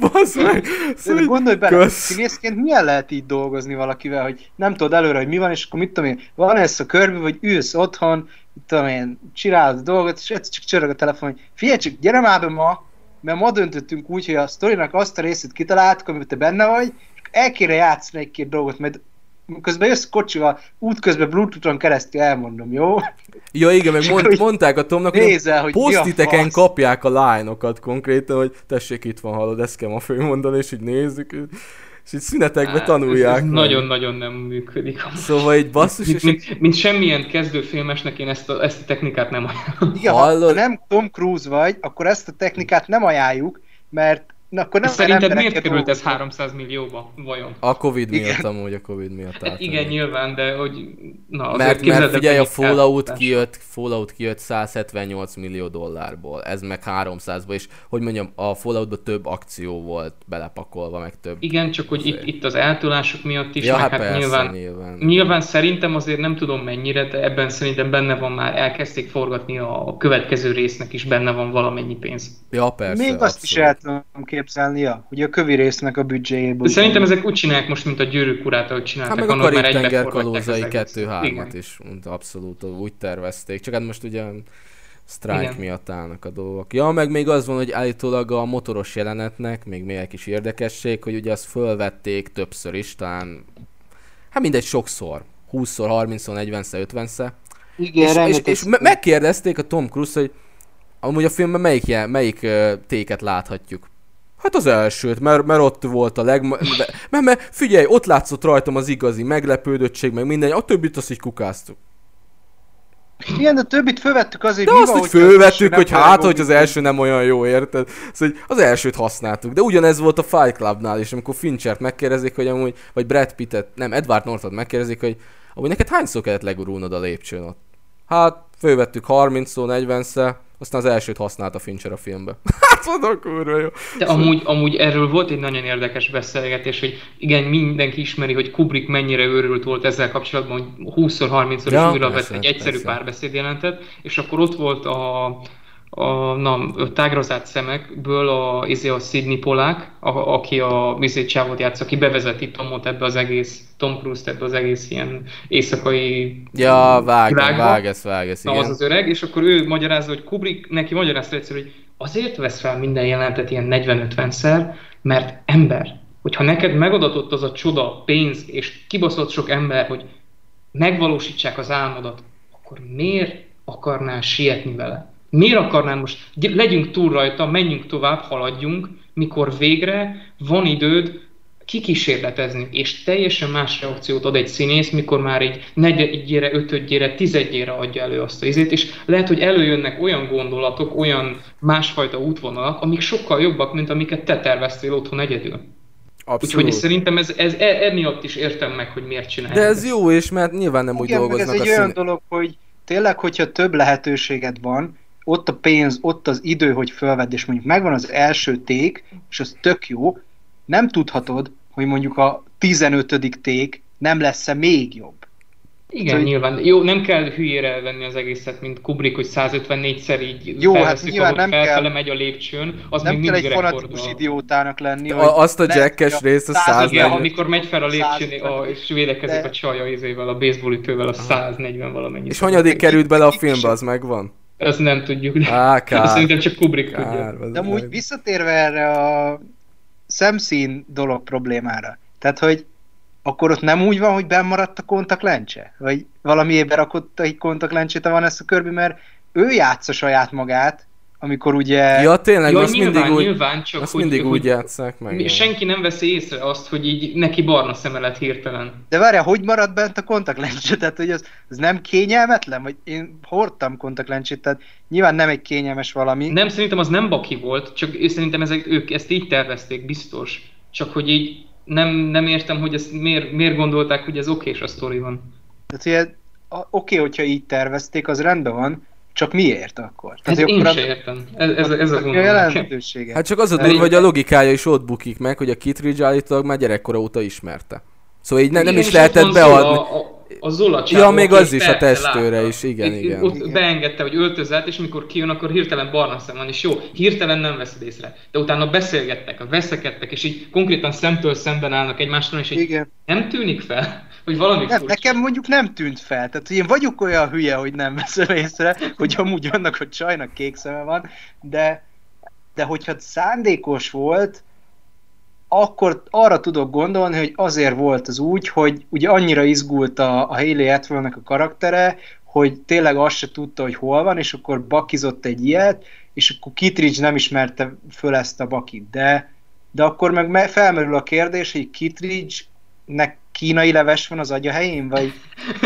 bassz meg. Szóval, gondolj bele, kösz. színészként milyen lehet így dolgozni valakivel, hogy nem tudod előre, hogy mi van, és akkor mit tudom én, van ez a körbe, vagy ülsz otthon, mit tudom én, csinálod a dolgot, és egyszer csak csörög a telefon, hogy figyelj csak, gyere már be ma, mert ma döntöttünk úgy, hogy a sztorinak azt a részét kitaláltuk, amiben te benne vagy, el kéne játszani egy-két dolgot, mert közben jössz kocsival, útközben Bluetooth-on keresztül elmondom, jó? Ja igen, meg mond, mondták a Tomnak, hogy Nézel, hogy posztiteken fasz. kapják a line-okat konkrétan, hogy tessék itt van hallod, ezt kell ma főmondani, és így nézzük, és így szünetekben Hát, tanulják. Nagyon-nagyon nem működik. Szóval így basszus, Mint, és mint, mint semmilyen kezdőfilmesnek én ezt a, ezt a technikát nem ajánlom. Igen, ha, Hallod? ha nem Tom Cruise vagy, akkor ezt a technikát nem ajánljuk, mert na, akkor nem Szerinted miért került ez dolgozunk. 300 millióba, vajon? a Covid Igen. miatt amúgy, a Covid miatt Hát igen, nyilván, de hogy... Na, azért Mert, mert el, figyelj, a Fallout kijött, Fallout kijött 178 millió dollárból, ez meg 300-ból, és hogy mondjam, a Falloutban több akció volt belepakolva, meg több. Igen, csak hogy itt, itt az eltolások miatt is, ja, meg hát hát persze, nyilván, nyilván. Nyilván szerintem azért nem tudom mennyire, de ebben szerintem benne van már, elkezdték forgatni a következő résznek is benne van valamennyi pénz. Ja, persze, Még azt is abszolút. el tudom képzelni, ja, hogy a kövi résznek a büdzséjéből. De szerintem ezek úgy csinálják most, mint a gyűrűk urát, ahogy Hát csináltak, meg a annak már Karib egybe tenger forgatják kalózai az egészet. 2-3-at Igen. is abszolút úgy tervezték, csak hát most ugye sztrájk miatt állnak a dolgok. Ja, meg még az van, hogy állítólag a motoros jelenetnek, még még egy kis érdekesség, hogy ugye azt fölvették többször is, talán, hát mindegy, sokszor. 20-szor, 30-szor, 40-szer, 50-szer. Igen, és, és, és me- megkérdezték a Tom Cruise, hogy amúgy a filmben melyik, jel, melyik uh, téket láthatjuk. Hát az elsőt, mert, mert ott volt a leg... Mert, mert figyelj, ott látszott rajtam az igazi meglepődöttség, meg minden, a többit azt így kukáztuk. Igen, de a többit fölvettük azért, De mi azt, van, hogy fölvettük, nem hogy hát, hogy az első nem olyan jó, érted? Szóval az elsőt használtuk. De ugyanez volt a Fight Clubnál is, amikor Finchert megkérdezik, hogy amúgy, vagy Brad Pittet, nem, Edward Norton megkérdezik, hogy amúgy neked hányszor kellett legurulnod a lépcsőn ott? Hát, fölvettük 30-szor, 40-szer, aztán az elsőt használta Fincher a filmbe. hát mondom, kurva jó. De amúgy, amúgy erről volt egy nagyon érdekes beszélgetés, hogy igen, mindenki ismeri, hogy Kubrick mennyire őrült volt ezzel kapcsolatban, hogy 20-szor, 30-szor Ja, is újra vett egy egyszerű persze. párbeszéd jelentet, és akkor ott volt a, a, na, a tágrazált szemekből a, izé a Sidney Polák, a, aki a izé csávot játsz, aki bevezeti Tomot ebbe az egész, Tom Cruise-t ebbe az egész ilyen éjszakai Ja, vágom, világba. vág ez, vág ez, Na, igen. az az öreg, és akkor ő magyarázza, hogy Kubrick neki magyarázta egyszer, hogy azért vesz fel minden jelentet ilyen 40-50-szer, mert ember. Hogyha neked megadatott az a csoda pénz, és kibaszott sok ember, hogy megvalósítsák az álmodat, akkor miért akarnál sietni vele? Miért akarnál most, gy- legyünk túl rajta, menjünk tovább, haladjunk, mikor végre van időd kikísérletezni, és teljesen más reakciót ad egy színész, mikor már egy negyedjére, ötödjére, tizedjére adja elő azt a izét, és lehet, hogy előjönnek olyan gondolatok, olyan másfajta útvonalak, amik sokkal jobbak, mint amiket te terveztél otthon egyedül. Abszolút. Úgyhogy szerintem ez, ez e, emiatt is értem meg, hogy miért csinálják. De ez ezt. jó is, mert nyilván nem úgy Igen, ez dolgoznak egy a olyan színe... dolog, hogy tényleg, hogyha több lehetőséged van, ott a pénz, ott az idő, hogy fölvedd, és mondjuk megvan az első ték, és az tök jó, nem tudhatod, hogy mondjuk a 15. ték nem lesz-e még jobb. Igen, hogy... nyilván. Jó, nem kell hülyére venni az egészet, mint Kubrick, hogy 154-szer így Jó, hát nyilván nem felfele kell, megy a lépcsőn, az nem még kell egy fanatikus idiótának lenni. A, azt a jackes részt, a 140. Igen, amikor megy fel a lépcsőn, a, és védekezik De- a csaja izével, a baseball ütővel, a 140 valamennyi. És hanyadik került bele a filmbe, az megvan? Ezt nem tudjuk, de Á, kár. szerintem csak Kubrick tudja. Kár, az De amúgy visszatérve erre a szemszín dolog problémára. Tehát, hogy akkor ott nem úgy van, hogy bennmaradt a kontaktlencse? Vagy valamiért berakott egy kontaktlencsét a Vanessa Kirby, mert ő játsza saját magát, amikor ugye... Ja, tényleg, Ja, azt nyilván, mindig úgy, nyilván, csak azt hogy, mindig hogy úgy játsszák meg. mi- ja. senki nem veszi észre azt, hogy így neki barna szeme lett hirtelen. De várjál, hogy maradt bent a kontaktlencse? Tehát, hogy az, az nem kényelmetlen? Vagy én hordtam kontaktlencsét, tehát nyilván nem egy kényelmes valami. Nem, szerintem az nem baki volt, csak ő- szerintem ezek, ők ezt így tervezték, biztos. Csak hogy így nem, nem értem, hogy ezt miért, miért gondolták, hogy ez okés a sztoriban. Tehát ugye, a- oké, hogyha így tervezték, az rendben van, csak miért akkor? Tehát, Hát én akkor se értem. Ez, ez, ez a a, jelentősége. Hát csak az a durva, hogy a logikája is ott bukik meg, hogy a Kittridge állítólag már gyerekkora óta ismerte. Szóval így ne, nem is lehetett beadni. A, a, a Zola Ja, még az is a testőre látta. is, igen, Itt- igen. Ott Igen. beengedte, hogy öltözelt, és mikor kijön, akkor hirtelen barna szem van, és jó, hirtelen nem veszed észre. De utána beszélgettek, veszekedtek, és így konkrétan szemtől szemben állnak egymástól, és így Igen. nem tűnik fel, hogy valami Nem, furcsa. nekem mondjuk nem tűnt fel. Tehát hogy én vagyok olyan hülye, hogy nem veszem észre, hogy amúgy annak a csajnak kék szeme van, de, de hogyha szándékos volt, akkor arra tudok gondolni, hogy azért volt az úgy, hogy ugye annyira izgult a, a Hayley Atwell-nek a karaktere, hogy tényleg azt se tudta, hogy hol van, és akkor bakizott egy ilyet, és akkor Kittridge nem ismerte föl ezt a bakit. De, de akkor meg me- felmerül a kérdés, hogy Kittridge-nek kínai leves van az agya helyén, vagy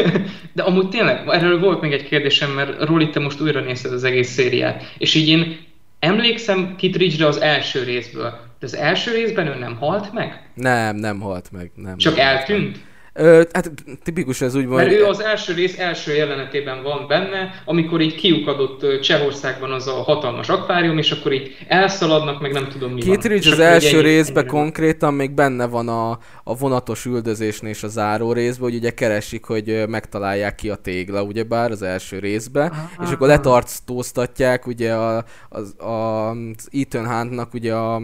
De amúgy tényleg, erről volt még egy kérdésem, mert Roli, te most újra nézted az egész szériát, és így én emlékszem Kittridge-re az első részből, de az első részben ő nem halt meg? Nem, nem halt meg. Nem, Csak nem halt meg. Ö, hát tipikus ez úgy van, Mert ő az első rész első jelenetében van benne, amikor így kiukadott Csehországban az a hatalmas akvárium, és akkor így elszaladnak, meg nem tudom mi van. Kittridge És az első ennyi- részben van. konkrétan még benne van a, a vonatos üldözésnél és a záró részben, hogy ugye keresik, hogy megtalálják ki a tégla, ugyebár az első részben, és akkor letartóztatják ugye a, az, a, az Ethan Huntnak ugye a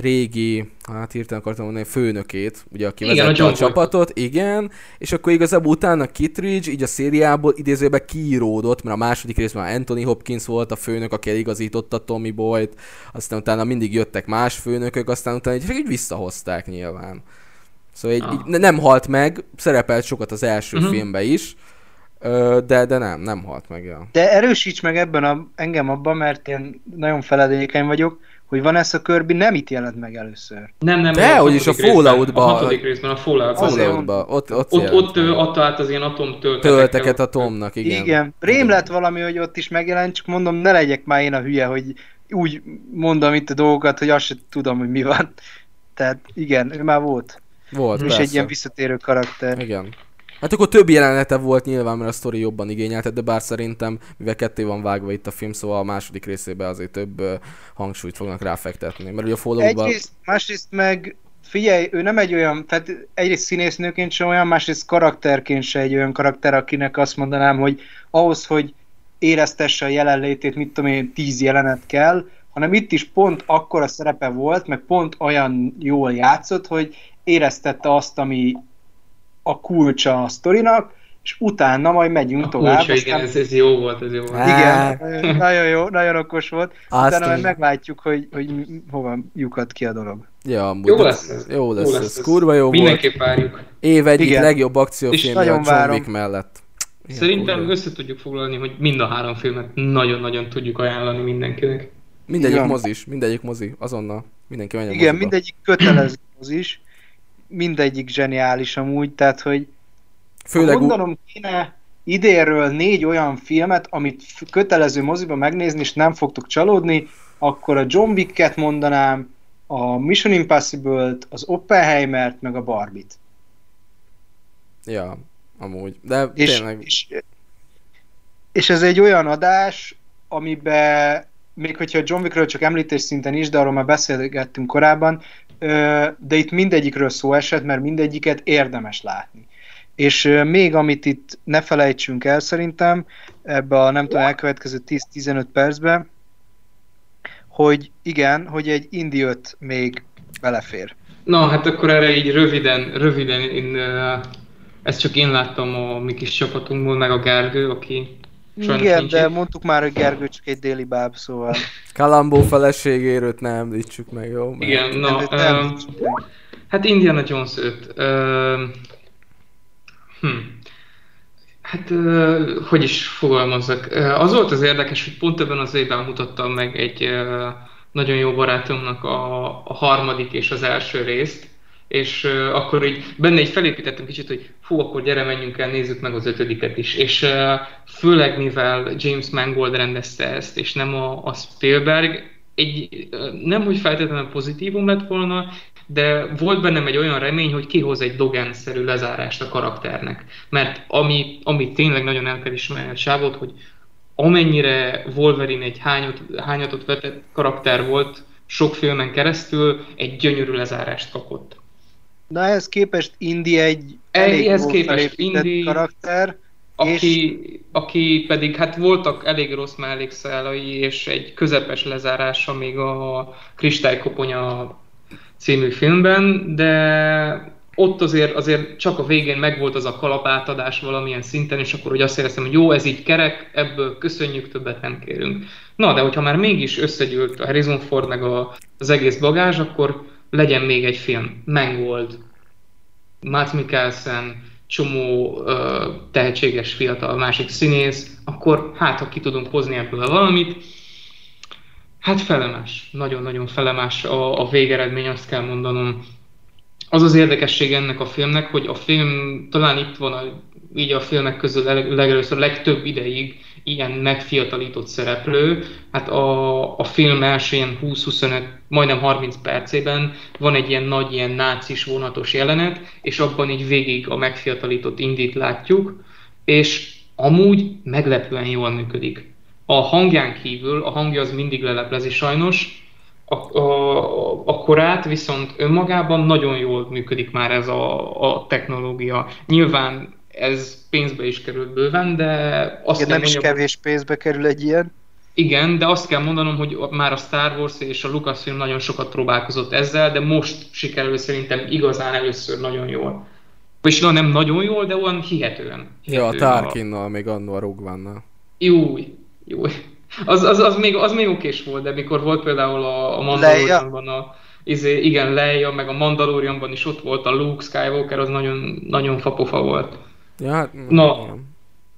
régi, hát hirtelen akartam mondani, főnökét, ugye, aki Igen, vezette a a, csapatot, igen, és akkor igazából utána Kittridge így a szériából idézőben kiíródott, mert a második részben már Anthony Hopkins volt a főnök, aki eligazította Tommy Boyt, aztán utána mindig jöttek más főnökök, aztán utána így, így visszahozták nyilván. Szóval így, Ah. így ne- nem halt meg, szerepelt sokat az első Mhm. uh-huh. filmben is, ö, de, de nem, nem halt meg. Ja. De erősíts meg ebben a, engem abban, mert én nagyon feledékeny vagyok, hogy Vanessa Kirby nem itt jelent meg először. Nem, nem, De, a hogy is a hatodik részben- Falloutba- A hatodik részben, a Falloutban. Azért Falloutba, ott, ott, Ott, ott ő adta át az ilyen atomtölteteket. tölteket a Tomnak, igen. Igen. Igen. Rém lett valami, hogy ott is megjelent, csak mondom, ne legyek már én a hülye, hogy úgy mondom itt a dolgokat, hogy azt sem tudom, hogy mi van. Tehát igen, ő már volt. Volt, És persze. egy ilyen visszatérő karakter. Igen. Hát akkor több jelenete volt nyilván, mert a sztori jobban igényelte, de bár szerintem, mivel ketté van vágva itt a film, szóval a második részében azért több ö, hangsúlyt fognak ráfektetni. Mert ugye a Falloutban... Egyrészt, másrészt meg figyelj, ő nem egy olyan, tehát egyrészt színésznőként sem olyan, másrészt karakterként se egy olyan karakter, akinek azt mondanám, hogy ahhoz, hogy éreztesse a jelenlétét, mit tudom én, tíz jelenet kell, hanem itt is pont akkora szerepe volt, meg pont olyan jól játszott, hogy éreztette azt, ami a kulcsa a sztorinak, és utána majd megyünk A tovább. kulcsa, igen, ez, ez jó volt, ez jó volt. Igen, nagyon jó, nagyon okos volt. Azt Utána majd meglátjuk, hogy, hogy hova lyukat ki a dolog. Ja, amúgy, Jó lesz ez. Jó lesz, Jó ez. lesz ez. Kurva jó volt. Mindenképp várjuk. Év egyik Igen. legjobb akciófilmje a John mellett. Ilyen Szerintem kurva. össze tudjuk foglalni, hogy mind a három filmet nagyon-nagyon tudjuk ajánlani mindenkinek. Mindegyik Igen. mozis, mindegyik mozi, azonnal. Mindenki menjen Igen, moziba. mindegyik kötelező az is, mindegyik zseniális amúgy, tehát hogy Főleg mondanom kéne idénről négy olyan filmet, amit kötelező moziba megnézni, és nem fogtok csalódni, akkor a John Wick-et mondanám, a Mission Impossible-t, az Oppenheimer-t, meg a Barbie-t. Ja, amúgy. De És, tényleg, és, és ez egy olyan adás, amiben még hogyha a John Wickről csak említés szinten is, de arról már beszélgettünk korábban, de itt mindegyikről szó esett, mert mindegyiket érdemes látni. És még amit itt ne felejtsünk el szerintem, ebbe a nem tudom, elkövetkező 10-15 percben, hogy igen, hogy egy Indi 5 még belefér. Na, hát akkor erre így röviden, röviden én, ezt csak én láttam a mi kis csapatunkból, meg a Gergő, aki Sajnos Igen, de itt. mondtuk már, hogy Gergő csak egy déli báb, szóval... Kalambó feleségéről ne említsük meg, jó? Mert... Igen, na, um, hát Indiana Jones 5. Uh, hm. Hát, uh, hogy is fogalmazzak. Uh, az volt az érdekes, hogy pont ebben az évben mutattam meg egy uh, nagyon jó barátomnak a, a harmadik és az első részt, és uh, akkor így benne így felépítettem kicsit, hogy fú, akkor gyere, menjünk el, nézzük meg az ötödiket is. És uh, főleg mivel James Mangold rendezte ezt, és nem a, a Spielberg, egy, uh, nem hogy feltétlenül pozitívum lett volna, de volt bennem egy olyan remény, hogy kihoz egy Dogen-szerű lezárást a karakternek. Mert ami, ami tényleg nagyon el kell ismerni a sávot, hogy amennyire Wolverine egy hányot, hányatot vetett karakter volt, sok filmen keresztül egy gyönyörű lezárást kapott. Na ehhez képest Indi egy elég ehhez képest Indi karakter, aki, és... aki pedig, hát voltak elég rossz mellékszálai, és egy közepes lezárása még a Kristálykoponya című filmben, de ott azért, azért csak a végén megvolt az a kalapátadás valamilyen szinten, és akkor hogy azt éreztem, hogy jó, ez így kerek, ebből köszönjük, többet nem kérünk. Na, de hogyha már mégis összegyűlt a Harrison Ford meg a, az egész bagázs, akkor legyen még egy film. Mangold, Matt Mikkelsen, csomó uh, tehetséges fiatal másik színész, akkor hát, ha ki tudunk hozni ebből valamit, hát felemás, nagyon-nagyon felemás a, a végeredmény, azt kell mondanom. Az az érdekesség ennek a filmnek, hogy a film talán itt van a, így a filmek közül legelőször legtöbb ideig ilyen megfiatalított szereplő. Hát a, a film első ilyen 20-25, majdnem 30 percében van egy ilyen nagy, ilyen nácis vonatos jelenet, és abban így végig a megfiatalított indít látjuk, és amúgy meglepően jól működik. A hangján kívül, a hangja az mindig leleplezi sajnos, a, a, a korát, viszont önmagában nagyon jól működik már ez a, a technológia. Nyilván ez pénzbe is került bőven, de azt Igen, nem is kevés pénzbe kerül egy ilyen. Igen, de azt kell mondanom, hogy már a Star Wars és a Lucasfilm nagyon sokat próbálkozott ezzel, de most sikerül szerintem igazán először nagyon jól. És na, nem nagyon jól, de olyan hihetően. hihetően ja, a Tarkinnal, a... még annó a Rogue Jó, jó. Az, az, az, még, az még okés volt, de mikor volt például a, a Mandalorianban a, izé, igen, Leia, meg a Mandalorianban is ott volt a Luke Skywalker, az nagyon, nagyon fapofa volt. Ja, hát, no.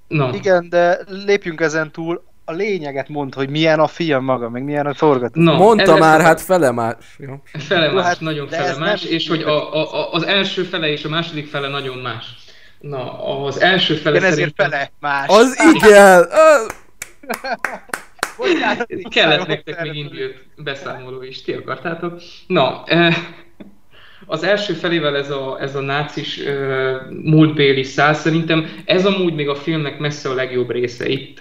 no. Igen, de lépjünk ezen túl. A lényeget mond, hogy milyen a film maga, meg milyen a forgatás. No, Mondta már, hát felemás. Jó. Felemás, hát, nagyon felemás, és hogy a, a, az első fele és a második fele nagyon más. Na, az első fele igen, szerintem... fele más. Az igen! Kellett nektek még indult beszámoló is, ti akartátok. Na, eh, az első felével ez a, ez a nácis múltbéli száz, szerintem ez amúgy még a filmnek messze a legjobb része. Itt,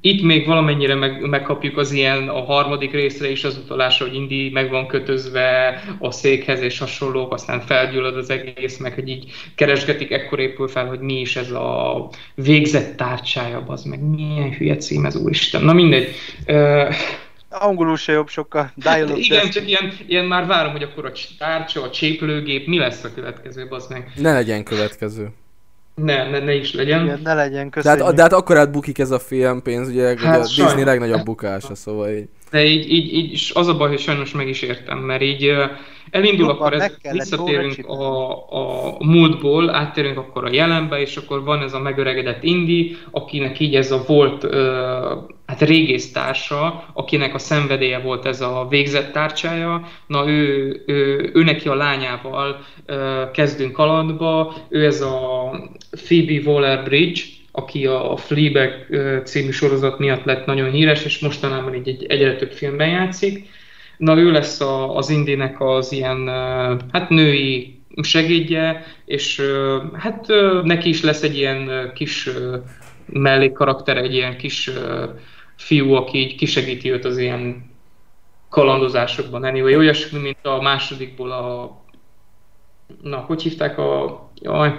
itt még valamennyire meg, megkapjuk az ilyen a harmadik részre is az utalásra, hogy Indi meg van kötözve a székhez és hasonlók, aztán felgyullad az egész, meg hogy így keresgetik, ekkor épül fel, hogy mi is ez a végzett tárcsája, az meg milyen hülye cím ez, úristen. Na mindegy. Uh, Angolul se jobb sokkal. Dial hát igen, csak ilyen, ilyen már várom, hogy akkor a tárcsa, a cséplőgép, mi lesz a következő, az meg. Ne legyen következő. Ne, ne, ne is legyen. Igen, ne legyen, köszönjük. De hát, de hát akkor átbukik ez a film pénz, ugye, hát, ugye a Disney legnagyobb bukása, szóval így. De így, így, így az a baj, hogy sajnos meg is értem, mert így elindul, akkor ez, visszatérünk a, a múltból, áttérünk akkor a jelenbe, és akkor van ez a megöregedett Indi, akinek így ez a volt uh, hát régésztársa, akinek a szenvedélye volt ez a végzett tárcsája, na ő, ő, ő neki a lányával uh, kezdünk kalandba, ő ez a Phoebe Waller-Bridge, aki a Fleabag című sorozat miatt lett nagyon híres, és mostanában így egy egyre több filmben játszik. Na ő lesz a, az Indinek az ilyen hát női segédje, és hát neki is lesz egy ilyen kis mellékkarakter, egy ilyen kis fiú, aki így kisegíti őt az ilyen kalandozásokban. Anyway, olyasmi, mint a másodikból a... Na, hogy hívták a... Jaj,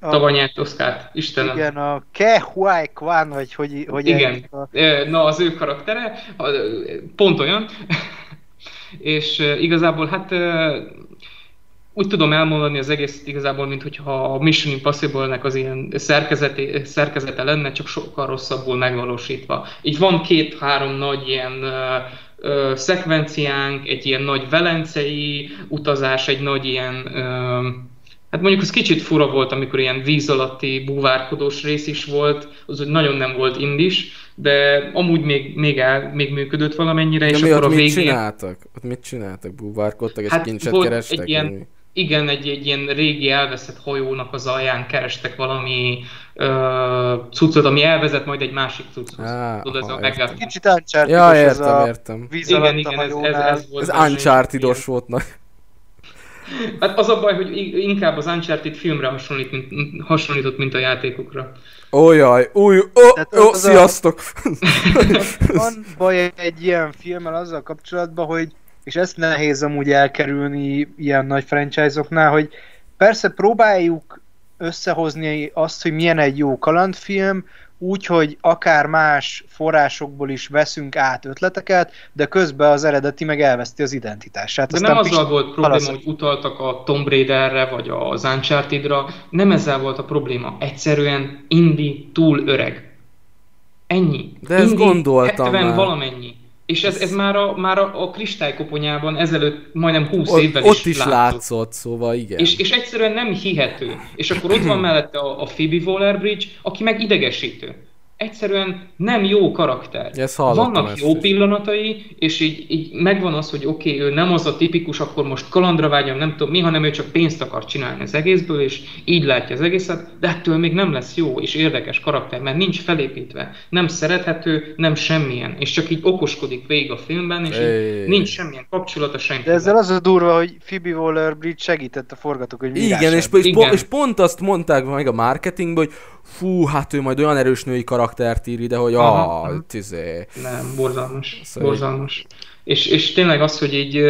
A, Tavaly nyert Oszkárt, Istenem. Igen, a Ke Huai Kwan, vagy hogy, hogy Igen, a... na az ő karaktere, pont olyan. És igazából hát úgy tudom elmondani az egész igazából, mint hogyha a Mission Impossible-nek az ilyen szerkezete, szerkezete lenne, csak sokkal rosszabbul megvalósítva. Így van két-három nagy ilyen uh, szekvenciánk, egy ilyen nagy velencei utazás, egy nagy ilyen uh, Hát mondjuk az kicsit fura volt, amikor ilyen víz alatti búvárkodós rész is volt, az hogy nagyon nem volt indis, de amúgy még, még, el, még működött valamennyire, de és mi akkor a végén... mit csináltak? Ott mit csináltak? Búvárkodtak és hát kincset kerestek? Egy ilyen, igen, egy, egy ilyen régi elveszett hajónak az alján kerestek valami ö, cuccot, ami elvezet majd egy másik cucchoz. Ah, Tudod, ez a meglát... Kicsit uncharted ja, értem, ez a értem. víz igen, igen, ez, ez, ez volt. Ez uncharted volt nagy. Hát az a baj, hogy inkább az Uncharted filmre hasonlít, mint, hasonlított, mint a játékokra. Ó jaj, új, ó, ó, sziasztok! A... Van baj egy ilyen filmmel azzal kapcsolatban, hogy és ezt nehéz amúgy elkerülni ilyen nagy franchise-oknál, hogy persze próbáljuk összehozni azt, hogy milyen egy jó kalandfilm, úgy, hogy akár más forrásokból is veszünk át ötleteket, de közben az eredeti meg elveszti az identitását. De nem azzal volt probléma, halasz... hogy utaltak a Tomb Raiderre, vagy az Uncharted-ra, nem ezzel volt a probléma. Egyszerűen Indi túl öreg. Ennyi. De ezt Indi gondoltam 70 már. valamennyi. És ez, ez már, a, már a, a kristálykoponyában ezelőtt majdnem 20 ott, évvel ott is, is látszott. látszott, szóval igen. És, és egyszerűen nem hihető. És akkor ott van mellette a, a Phoebe Waller-Bridge, aki meg idegesítő egyszerűen nem jó karakter. Ezt Vannak jó is. pillanatai, és így, így megvan az, hogy oké, okay, ő nem az a tipikus, akkor most kalandra vágyam, nem tudom mi, hanem ő csak pénzt akar csinálni az egészből, és így látja az egészet, de ettől még nem lesz jó és érdekes karakter, mert nincs felépítve, nem szerethető, nem semmilyen, és csak így okoskodik végig a filmben, és így nincs semmilyen kapcsolata senkivel. De ezzel az a durva, hogy Phoebe Waller-Bridge segített a forgatókönyv Igen, és, és, Igen. és pont azt mondták meg a marketingben, hogy fú, hát ő majd olyan erős női karaktert ír ide, hogy ah, tizé. Nem, borzalmas, szóval borzalmas. És, és tényleg az, hogy így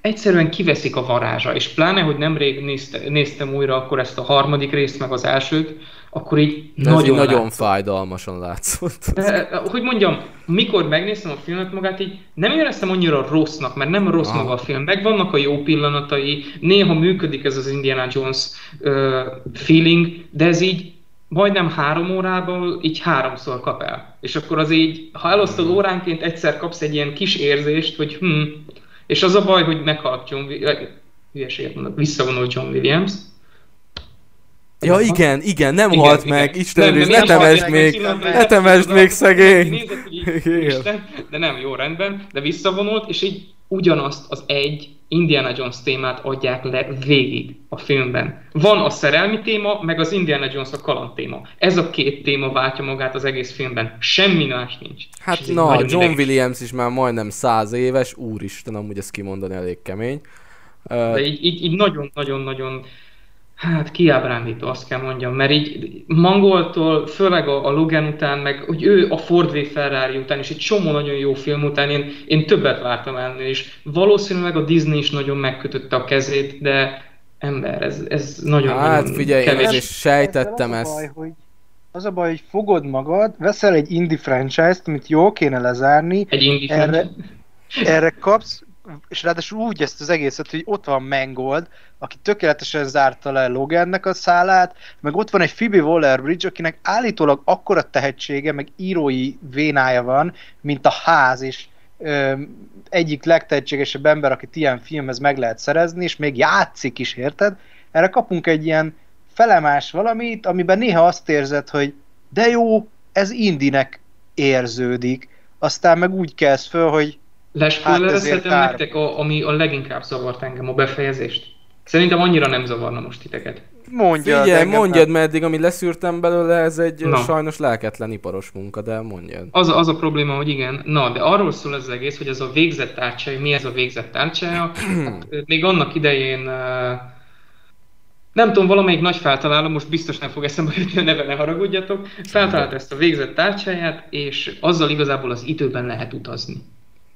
egyszerűen kiveszik a varázsa, és pláne, hogy nemrég nézte, néztem újra akkor ezt a harmadik részt, meg az elsőt, akkor így De nagyon, nagyon fájdalmasan látszott. De, hogy mondjam, mikor megnéztem a filmet magát, így nem éreztem annyira rossznak, mert nem rossz ah. maga a film. Megvannak a jó pillanatai, néha működik ez az Indiana Jones uh, feeling, de ez így majdnem három órából így háromszor kap el. És akkor az így, ha elosztod óránként, egyszer kapsz egy ilyen kis érzést, hogy hm, és az a baj, hogy meghalt John, hülyeséget mondok, visszavonult John Williams, Ja igen, igen, nem igen, halt igen. meg, Isten nem, ne temesd még, ne temesd még szegény. de nem, jó rendben, de visszavonult, és így ugyanazt az egy Indiana Jones témát adják le végig a filmben. Van a szerelmi téma, meg az Indiana Jones a kaland téma. Ez a két téma váltja magát az egész filmben. Semmi más nincs. Hát na, John ideges. Williams is már majdnem száz éves, úristen, amúgy ezt kimondani elég kemény. De így nagyon-nagyon-nagyon Hát kiábrándító, azt kell mondjam, mert így Mangoltól, főleg a, a Logan után, meg hogy ő a Ford v Ferrari után, és egy csomó nagyon jó film után én, én többet vártam ennél, és valószínűleg a Disney is nagyon megkötötte a kezét, de ember, ez, ez nagyon Hát nagyon figyelj, kevés. én is sejtettem ezt. Baj, hogy az a baj, hogy fogod magad, veszel egy indie franchise-t, amit jó kéne lezárni. Egy indie erre, franchise. erre kapsz és ráadásul úgy ezt az egészet, hogy ott van Mangold, aki tökéletesen zárta le Logannek a szálát, meg ott van egy Phoebe Waller-Bridge, akinek állítólag akkora tehetsége, meg írói vénája van, mint a ház, és ö, egyik legtehetségesebb ember, akit ilyen filmhez meg lehet szerezni, és még játszik is, érted? Erre kapunk egy ilyen felemás valamit, amiben néha azt érzed, hogy de jó, ez indinek érződik, aztán meg úgy kezd föl, hogy Lespoilerezhetem hát nektek, a, ami a leginkább zavart engem, a befejezést? Szerintem annyira nem zavarna most titeket. Mondja, Figyelj, mondjad, mert eddig, amit leszűrtem belőle, ez egy Na. sajnos lelketlen iparos munka, de mondjad. Az, az a probléma, hogy igen. Na, de arról szól ez az egész, hogy ez a végzett tárcsája, mi ez a végzett tárcsája. hát, még annak idején nem tudom, valamelyik nagy feltaláló, most biztos nem fog eszembe jutni a neve, ne haragudjatok, feltalált ezt a végzett tárcsáját, és azzal igazából az időben lehet utazni.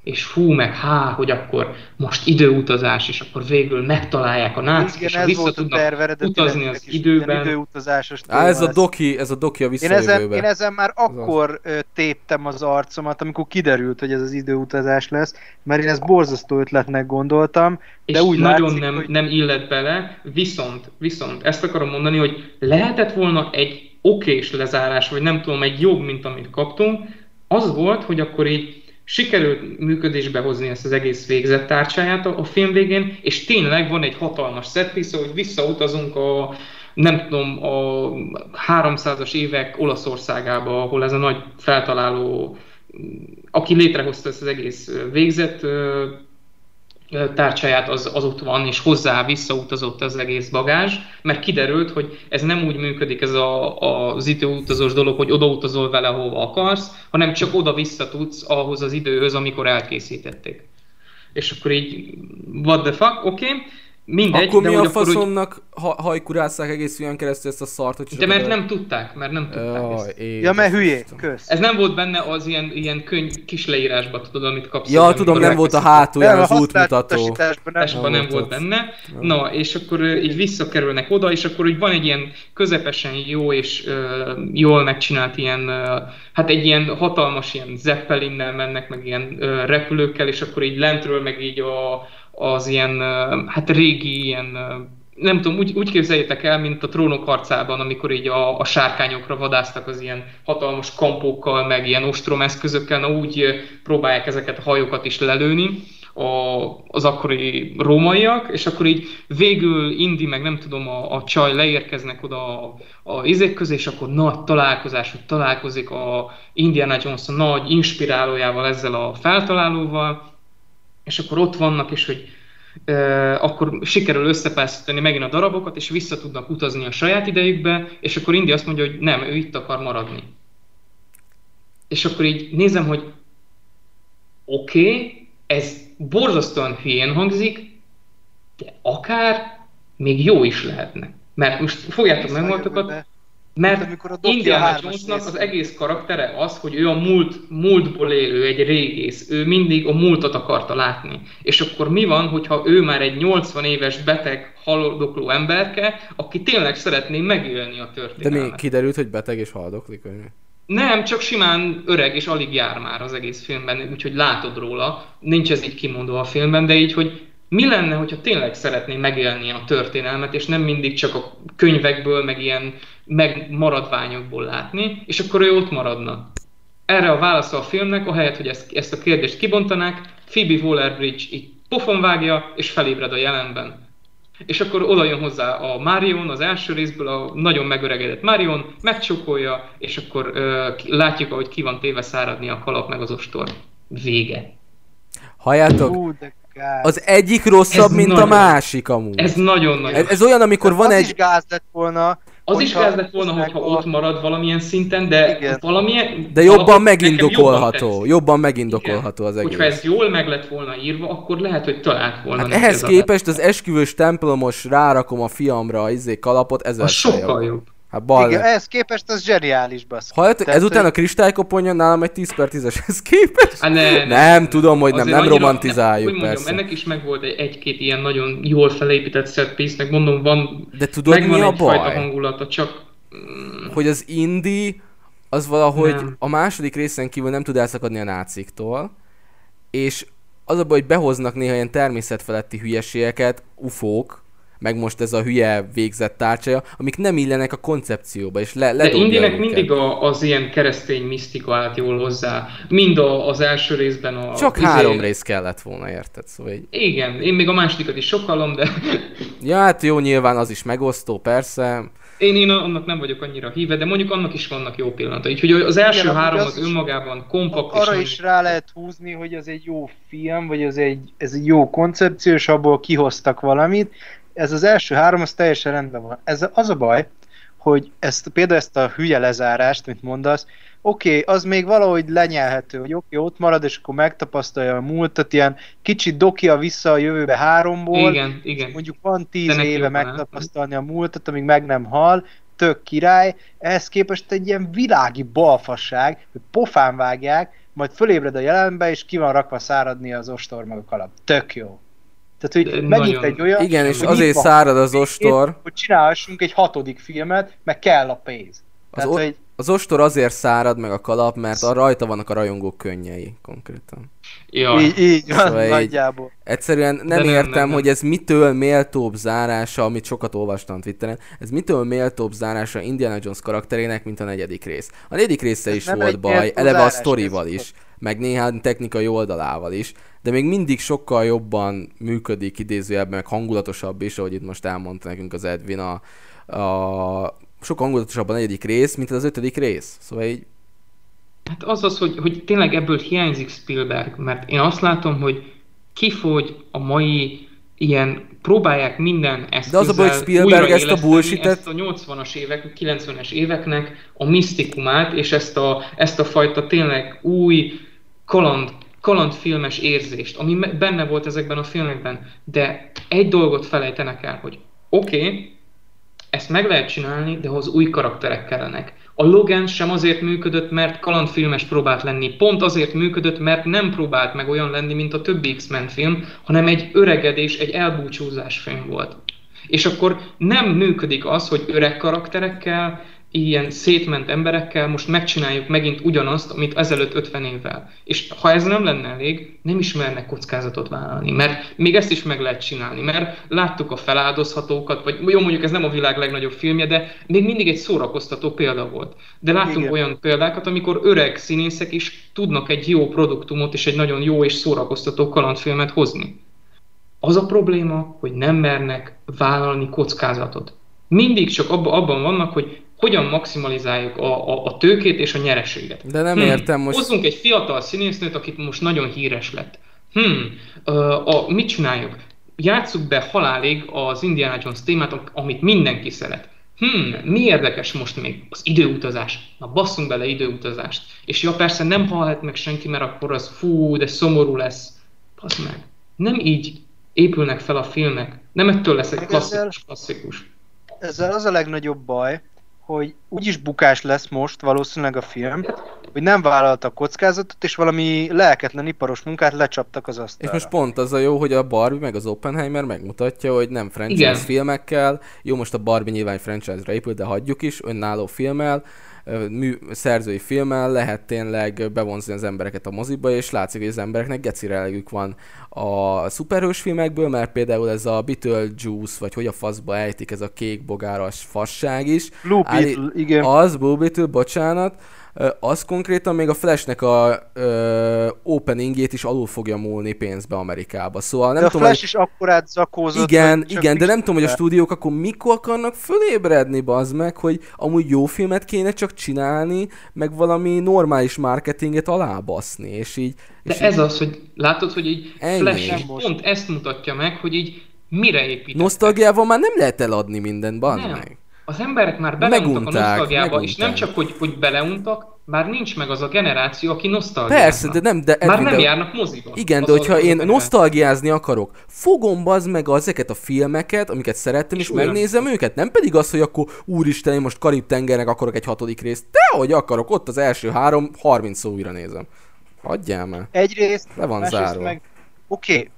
És hú, meg há, hogy akkor most időutazás, és akkor végül megtalálják a nácik, Igen, és ez vissza volt tudnak utazni az időben. Időutazásos Á, ez a doki, ez a doki a Én ezen, én ezen már akkor ö, téptem az arcomat, amikor kiderült, hogy ez az időutazás lesz, mert én ezt borzasztó ötletnek gondoltam, de és úgy nagyon látszik, nem, hogy nem illet bele, viszont, viszont ezt akarom mondani, hogy lehetett volna egy okés lezárás, vagy nem tudom, egy jobb, mint amit kaptunk, az volt, hogy akkor így sikerült működésbe hozni ezt az egész végzett tárcsáját a, a film végén, és tényleg van egy hatalmas setpiece, hogy visszautazunk a nem tudom, a 300-as évek Olaszországába, ahol ez a nagy feltaláló, aki létrehozta ezt az egész végzett ö, tárcsáját, az, az ott van, és hozzá visszautazott az egész bagázs, mert kiderült, hogy ez nem úgy működik ez a, a, az időutazós dolog, hogy odautazol vele, hova akarsz, hanem csak oda-vissza tudsz ahhoz az időhöz, amikor elkészítették. És akkor így, what the fuck, oké, okay. Mindegy, Akkor de mi a faszomnak ha, hajkurásszák egész film keresztül ezt a szart, hogy de mert nem tudták, mert nem tudták ezt. Jaj, Ja, mert hülyé, kösz. Ez nem volt benne az ilyen, ilyen könyv kis leírásban, tudod, amit kapsz. Ja, tudom, nem volt a hátulján az a útmutató. nem Tesban nem volt benne. Na, és akkor így visszakerülnek oda, és akkor úgy van egy ilyen közepesen jó és ö, jól megcsinált ilyen, ö, hát egy ilyen hatalmas ilyen zeppelinnel mennek, meg ilyen ö, repülőkkel, és akkor így lentről meg így a, az ilyen, hát régi ilyen, nem tudom, úgy, úgy képzeljétek el, mint a trónok harcában, amikor így a, a sárkányokra vadáztak az ilyen hatalmas kampókkal, meg ilyen ostromeszközökkel, na úgy próbálják ezeket a hajókat is lelőni a, az akkori rómaiak, és akkor így végül Indi, meg nem tudom, a, a csaj leérkeznek oda a, a izék közé, és akkor nagy találkozás, hogy találkozik a Indiana Jones a nagy inspirálójával, ezzel a feltalálóval, és akkor ott vannak, és hogy e, akkor sikerül összepászítani megint a darabokat, és vissza tudnak utazni a saját idejükbe, és akkor Indi azt mondja, hogy nem, ő itt akar maradni. És akkor így nézem, hogy oké, okay, ez borzasztóan hülyén hangzik, de akár még jó is lehetne. Mert most fogjátok meg magatokat, Mert amikor a Indiana Jonesnak az egész karaktere az, hogy ő a múlt, múltból élő, egy régész, ő mindig a múltat akarta látni. És akkor mi van, hogyha ő már egy 80 éves beteg, halodokló emberke, aki tényleg szeretné megélni a De történelmet. mi kiderült, hogy beteg és haldoklik, vagy? Nem, csak simán öreg és alig jár már az egész filmben, úgyhogy látod róla. Nincs ez így kimondva a filmben, de így, hogy mi lenne, hogyha tényleg szeretné megélni a történelmet, és nem mindig csak a könyvekből, meg ilyen megmaradványokból látni, és akkor ő ott maradna. Erre a válasz a filmnek, ahelyett, hogy ezt, ezt a kérdést kibontanák, Phoebe Waller-Bridge így pofon vágja, és felébred a jelenben. És akkor oda jön hozzá a Marion az első részből, a nagyon megöregedett Marion, megcsokolja, és akkor ö, látjuk, ahogy ki van téve száradni a kalap meg az ostor. Vége. Halljátok? Hú, de gáz. Az egyik rosszabb, Ez mint a nagyon- másik amúgy. Ez nagyon-nagyon. Ez, ez olyan, amikor van az egy... is gáz lett volna. Az is gáz lett volna, hogyha a- ott marad valamilyen szinten, de Igen. valamilyen... De jobban megindokolható. jobban Jobban megindokolható az tetszik. Hogyha egész. ez jól meg lett volna írva, akkor lehet, hogy talált volna Hát ehhez ez a- képest az esküvős templomos rárakom a fiamra a izé kalapot, ezer Az sokkal jobb. Hát bal Igen, ehhez képest az zseniális, basz. Halljátok, Tehát, ezután a hogy- kristálykoponyja nálam egy 10 per 10-eshez képest? Hát ne, ne, Nem, tudom, hogy nem, nem annyira- romantizáljuk, hogy mondjam, persze. Ennek is megvolt egy- egy-két ilyen nagyon jól felépített set piece, mondom, van, De tudod, megvan mi a baj? hangulata, csak mm, Hogy az indie, az valahogy Nem. a második részen kívül nem tud elszakadni a náciktól, és az a baj, hogy behoznak néha ilyen természetfeletti hülyeségeket, ufók, meg most ez a hülye végzett tárcsaja, amik nem illenek a koncepcióba, és le, de Indinek mindig a, az ilyen keresztény misztika állt jól hozzá. Mind a, az első részben a... Csak izé- három rész kellett volna, érted? Szóval így... Igen, én még a másodikat is sokalom, de Ja, hát jó, nyilván az is megosztó, persze. én, én annak nem vagyok annyira híve, de mondjuk annak is vannak jó pillanatai. Úgyhogy az első Igen, három az az is- önmagában kompakt Arra nagyon- is rá lehet húzni, hogy az egy jó film, vagy az egy, ez egy jó koncepció, és abból kihoztak valamit. Ez az első három, az teljesen rendben van. Ez az a baj, hogy ezt, például ezt a hülye lezárást, mint mondasz, oké, okay, az még valahogy lenyelhető, hogy oké, okay, ott marad, és akkor megtapasztalja a múltat, ilyen kicsit dokia vissza a jövőbe háromból, Igen, igen. mondjuk van tíz éve megtapasztalni a múltat, amíg meg nem hal, tök király, ehhez képest egy ilyen világi balfasság, hogy pofán vágják, majd fölébred a jelenbe, és ki van rakva száradni az ostor meg a kalap. Tök jó. Tehát, hogy De megint nagyon. egy olyan... Igen, és azért szárad az ostor. hogy csinálhassunk egy hatodik filmet, meg kell a pénz. Az, Tehát, o- hogy az ostor azért szárad meg a kalap, mert a rajta vannak a rajongók könnyei konkrétan. Ja. így, így van, Szóval így- nagyjából. Egyszerűen nem, nem, értem, nem, nem. hogy ez mitől méltóbb zárása, amit sokat olvastam Twitteren, ez mitől méltóbb zárása Indiana Jones karakterének, mint a negyedik rész. A negyedik része Ez is nem volt baj, eleve a zárás, sztorival ez- is, meg néhány technikai oldalával is, de még mindig sokkal jobban működik idézőjelben, meg hangulatosabb is, ahogy itt most elmondta nekünk az Edwin, a, a sokkal hangulatosabb a negyedik rész, mint az ötödik rész. Szóval így Hát az az, hogy, hogy tényleg ebből hiányzik Spielberg, mert én azt látom, hogy kifogy a mai ilyen, próbálják minden eszközzel az a baj, hogy Spielberg ezt a bullshit-et- ezt a 80-as évek, 90-es éveknek a misztikumát, és ezt a, ezt a fajta tényleg új kaland, kalandfilmes érzést, ami benne volt ezekben a filmekben, de egy dolgot felejtenek el, hogy oké, okay, ezt meg lehet csinálni, de ahhoz új karakterek kellenek. A Logan sem azért működött, mert kalandfilmes próbált lenni, pont azért működött, mert nem próbált meg olyan lenni, mint a többi X-Men film, hanem egy öregedés, egy elbúcsúzás film volt. És akkor nem működik az, hogy öreg karakterekkel, ilyen szétment emberekkel most megcsináljuk megint ugyanazt, amit ezelőtt 50 évvel. És ha ez nem lenne elég, nem is mernek kockázatot vállalni, mert még ezt is meg lehet csinálni, mert láttuk a feláldozhatókat, vagy jó mondjuk ez nem a világ legnagyobb filmje, de még mindig egy szórakoztató példa volt. De láttunk Igen. olyan példákat, amikor öreg színészek is tudnak egy jó produktumot és egy nagyon jó és szórakoztató kalandfilmet hozni. Az a probléma, hogy nem mernek vállalni kockázatot. Mindig csak abba, abban vannak, hogy hogyan maximalizáljuk a, a, a tőkét és a nyereséget. De nem értem most- Hozzunk egy fiatal színésznőt, akit most nagyon híres lett. Hmm, ö, a, mit csináljuk? Játsszuk be halálig az Indiana Jones témát, amit mindenki szeret. Hmm, mi érdekes most még? Az időutazás. Na basszunk bele időutazást. És ja, persze nem halhat meg senki, mert akkor az fú, de szomorú lesz. Basz meg. Nem így épülnek fel a filmek. Nem ettől lesz egy ezzel- klasszikus klasszikus. Ezzel az a legnagyobb baj, hogy úgyis bukás lesz most valószínűleg a film, hogy nem vállaltak kockázatot, és valami lelketlen iparos munkát lecsaptak az És asztalra. most pont az a jó, hogy a Barbie meg az Oppenheimer megmutatja, hogy nem franchise Igen. filmekkel, jó most a Barbie nyilván franchise-ra épül, de hagyjuk is, önálló filmmel, mű, szerzői filmmel lehet tényleg bevonzni az embereket a moziba, és látszik, hogy az embereknek gecire elegük van a szuperhős filmekből, mert például ez a Beetlejuice, vagy hogy a faszba ejtik, ez a kék bogáras fasság is. Blue Állí- Beetle, igen. Az, Blue Beetle, bocsánat. Az konkrétan még a Flashnek a ö, openingét is alul fogja múlni pénzbe Amerikába. Szóval nem de a tudom, Flash hogy... is akkorát zakózott. Igen, igen, de nem tudom, hogy a stúdiók akkor mikor akarnak fölébredni, bazd meg, hogy amúgy jó filmet kéne csak csinálni, meg valami normális marketinget alábaszni, és így... De és ez így az, hogy látod, hogy így Ennyi. Flash pont ezt mutatja meg, hogy így mire építettek. Nosztalgiával már nem lehet eladni mindent, bazd meg. Az emberek már beleuntak Megunták, a nosztalgiába, megunták. és nem csak, hogy, hogy beleuntak, már nincs meg az a generáció, aki nosztalgiázna. Persze, de nem, de Már nem de- járnak moziba. Igen, de hogyha én nosztalgiázni akarok, fogom bazd meg ezeket a filmeket, amiket szerettem, és, És megnézem őket. Nem pedig az, hogy akkor úristen, én most Karib-tengernek akarok egy hatodik részt. Dehogy akarok, ott az első három, 30 szó újra nézem. Hagyjál már. Egyrészt, Le van zárva. meg, oké, okay,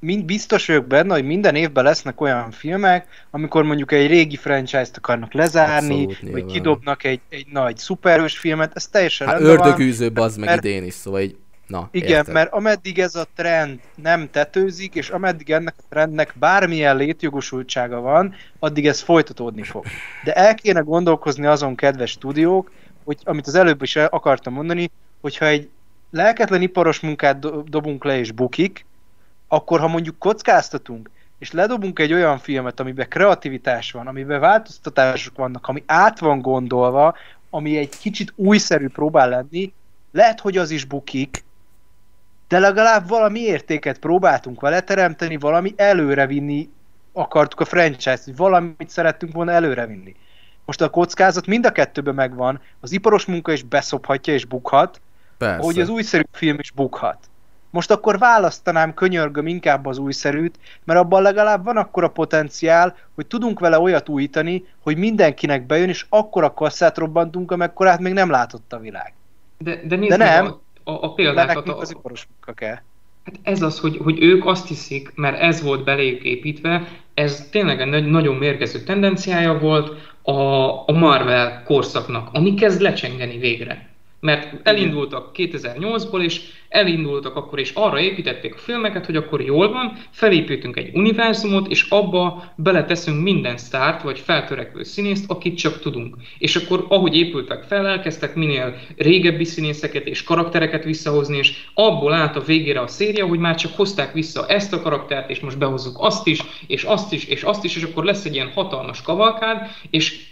mind biztos vagyok benne, hogy minden évben lesznek olyan filmek, amikor mondjuk egy régi franchise-t akarnak lezárni, Abszolút, vagy kidobnak egy, egy nagy szuperhős filmet, ez teljesen Hát rendben van. ördögűző bazd meg mert- idén is, szóval így, na, Igen, érted? mert ameddig ez a trend nem tetőzik, és ameddig ennek a trendnek bármilyen létjogosultsága van, addig ez folytatódni fog. De el kéne gondolkozni azon, kedves stúdiók, hogy amit az előbb is akartam mondani, hogyha egy lelketlen iparos munkát do- dobunk le és bukik, akkor ha mondjuk kockáztatunk, és ledobunk egy olyan filmet, amiben kreativitás van, amiben változtatások vannak, ami át van gondolva, ami egy kicsit újszerű próbál lenni, lehet, hogy az is bukik, de legalább valami értéket próbáltunk vele teremteni, valami előrevinni akartuk a franchise-t, hogy valamit szerettünk volna előrevinni. Most a kockázat mind a kettőben megvan, az iparos munka is beszophatja és bukhat, Persze. ahogy az újszerű film is bukhat. Most akkor választanám, könyörgöm inkább az újszerűt, mert abban legalább van akkora potenciál, hogy tudunk vele olyat újítani, hogy mindenkinek bejön, és akkora kasszát robbantunk, amekkorát még nem látott a világ. De, de De nem. A, a, a példákat. A, az iparos munka kell. Hát ez az, hogy, hogy ők azt hiszik, mert ez volt beléjük építve, ez tényleg egy nagyon mérgező tendenciája volt a, a Marvel korszaknak, ami kezd lecsengeni végre. Mert elindultak 2008-ból, és elindultak akkor, és arra építették a filmeket, hogy akkor jól van, felépítünk egy univerzumot, és abba beleteszünk minden sztárt, vagy feltörekvő színészt, akit csak tudunk. És akkor, ahogy épültek fel, elkezdtek minél régebbi színészeket és karaktereket visszahozni, és abból állt a végére a széria, hogy már csak hozták vissza ezt a karaktert, és most behozzuk azt is, és azt is, és azt is, és akkor lesz egy ilyen hatalmas kavalkád, és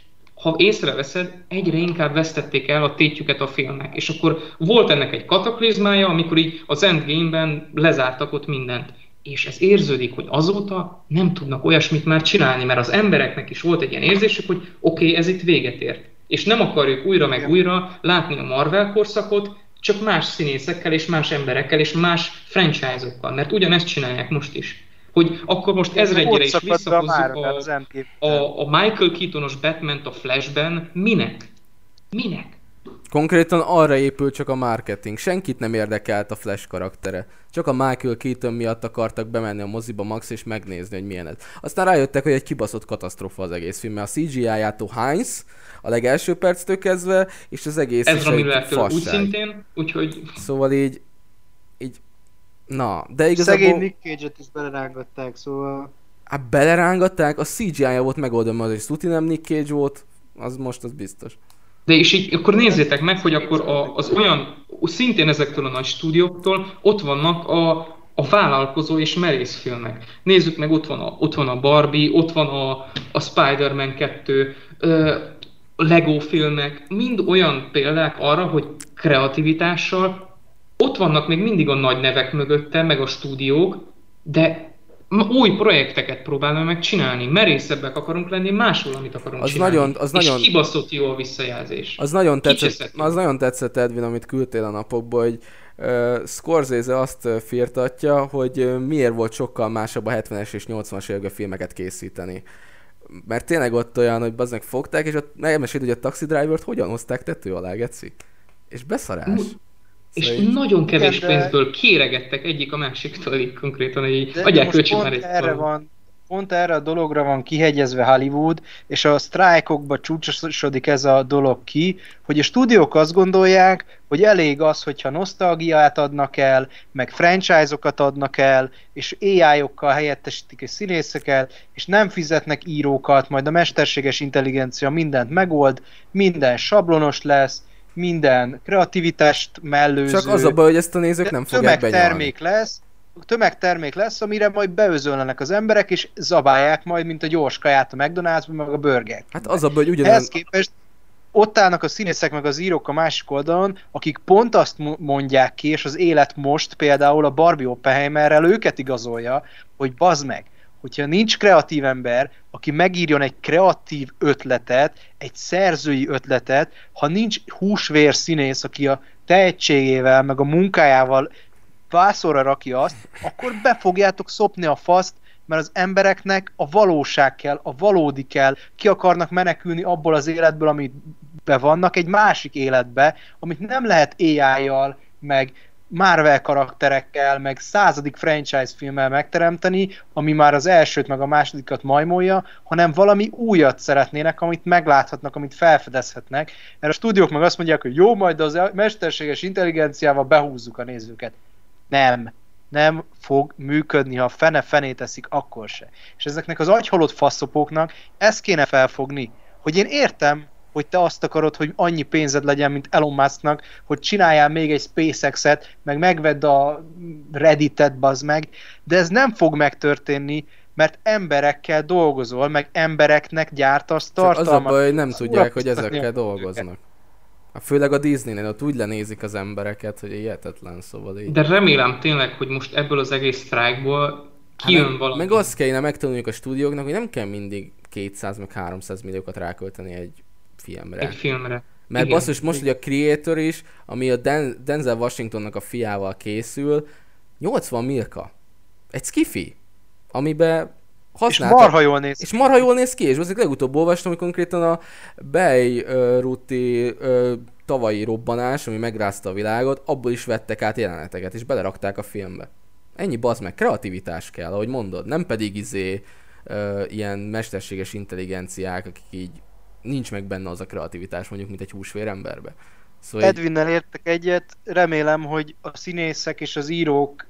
ha észreveszed, egyre inkább vesztették el a tétjüket a filmnek. És akkor volt ennek egy kataklizmája, amikor így az Endgame-ben lezártak ott mindent. És ez érződik, hogy azóta nem tudnak olyasmit már csinálni, mert az embereknek is volt egy ilyen érzésük, hogy oké, okay, ez itt véget ért. És nem akarjuk újra meg újra látni a Marvel korszakot, csak más színészekkel és más emberekkel és más franchise-okkal, mert ugyanezt csinálják most is hogy akkor most ezredjére is visszahozzuk a, a, a Michael Keatonos batman a Flashben. Minek? Minek? Konkrétan arra épül csak a marketing. Senkit nem érdekelt a Flash karaktere. Csak a Michael Keaton miatt akartak bemenni a moziba Max és megnézni, hogy milyen ez. Aztán rájöttek, hogy egy kibaszott katasztrofa az egész film, mert a CGI-játó Heinz a legelső perctől kezdve, és az egész Ez is úgy szintén, úgyhogy... Szóval így Na, de igazából... Szegény Nick Cage-et is belerángatták, szóval... Hát belerángatták, a CGI-ja volt megoldva, az egy Stuti nem Nick Cage volt, az most az biztos. De és így akkor nézzétek meg, hogy akkor a, az olyan, szintén ezektől a nagy stúdióktól ott vannak a, a vállalkozó és merész filmek. Nézzük meg, ott van a, ott van a Barbie, ott van a, a Spider-Man 2, ö, Lego filmek, mind olyan példák arra, hogy kreativitással ott vannak még mindig a nagy nevek mögötte, meg a stúdiók, de új projekteket próbálunk meg csinálni, merészebbek akarunk lenni, máshol, amit akarunk az csinálni. Nagyon, az és nagyon, kibaszott jó a visszajelzés. Az nagyon, tetszett, az nagyon tetszett, Edwin, amit küldtél a napokból, hogy uh, Scorsese azt firtatja, hogy uh, miért volt sokkal másabb a 70-es és 80-as évek filmeket készíteni. Mert tényleg ott olyan, hogy baznak fogták, és ott megmesélt, hogy a Taxi Driver-t hogyan hozták tető alá, Geci? És beszarás. És Szóval nagyon kevés igen, pénzből kéregettek egyik a másiktól így konkrétan, hogy adják kölcsön már egy erre van, pont erre a dologra van kihegyezve Hollywood, és a sztrájkokba csúcsosodik ez a dolog ki, hogy a stúdiók azt gondolják, hogy elég az, hogyha nosztalgiát adnak el, meg franchise-okat adnak el, és AI-okkal helyettesítik a színészekkel, és nem fizetnek írókat, majd a mesterséges intelligencia mindent megold, minden sablonos lesz, minden kreativitást mellőző. Csak az a baj, hogy ezt a nézők nem fogják Tömegtermék lesz, tömegtermék lesz, amire majd beözölnek az emberek, és zabálják majd, mint a gyors kaját a McDonald's-ban, meg a burger. Hát az a baj, hogy ugyanaz... Ehhez képest ott állnak a színészek meg az írók a másik oldalon, akik pont azt mondják ki, és az élet most például a Barbie Oppenheimerrel őket igazolja, hogy bazd meg, hogyha nincs kreatív ember, aki megírjon egy kreatív ötletet, egy szerzői ötletet, ha nincs húsvér színész, aki a tehetségével, meg a munkájával vászorra rakja azt, akkor be fogjátok szopni a faszt, mert az embereknek a valóság kell, a valódi kell, ki akarnak menekülni abból az életből, amit be vannak, egy másik életbe, amit nem lehet AI-jal, meg Marvel karakterekkel, meg századik franchise filmmel megteremteni, ami már az elsőt meg a másodikat majmolja, hanem valami újat szeretnének, amit megláthatnak, amit felfedezhetnek. Mert a stúdiók meg azt mondják, hogy jó, majd az mesterséges intelligenciával behúzzuk a nézőket. Nem. Nem fog működni, ha fene fené teszik, akkor se. És ezeknek az agyhalott faszopóknak ezt kéne felfogni, hogy én értem, hogy te azt akarod, hogy annyi pénzed legyen, mint Elon Musknak, hogy csináljál még egy SpaceX-et, meg megvedd a Reddit-et, bazd meg, de ez nem fog megtörténni, mert emberekkel dolgozol, meg embereknek gyártasz tartalmat. Csak az a baj, hogy nem tudják, hogy ezekkel dolgoznak. A főleg a Disney-nél ott úgy lenézik az embereket, hogy hihetetlen, szóval így. De remélem tényleg, hogy most ebből az egész sztrájkból kijön hát, valami. Meg azt kellene megtanulniuk a stúdióknak, hogy nem kell mindig 200 meg 300 milliókat rákölteni egy filmre. Egy filmre. Mert Igen. basszus, most, hogy a Creator is, ami a Den- Denzel Washingtonnak a fiával készül, 80 milka. Egy skifi, amiben használtak. És marha jól néz És marha jól néz ki, és azért legutóbb olvastam, hogy konkrétan a Bej Ruti uh, tavalyi robbanás, ami megrázta a világot, abból is vettek át jeleneteket, és belerakták a filmbe. Ennyi bazd meg, kreativitás kell, ahogy mondod, nem pedig izé ö, ilyen mesterséges intelligenciák, akik így nincs meg benne az a kreativitás mondjuk, mint egy húsvér emberbe. Szóval Edwinnel értek egyet, remélem, hogy a színészek és az írók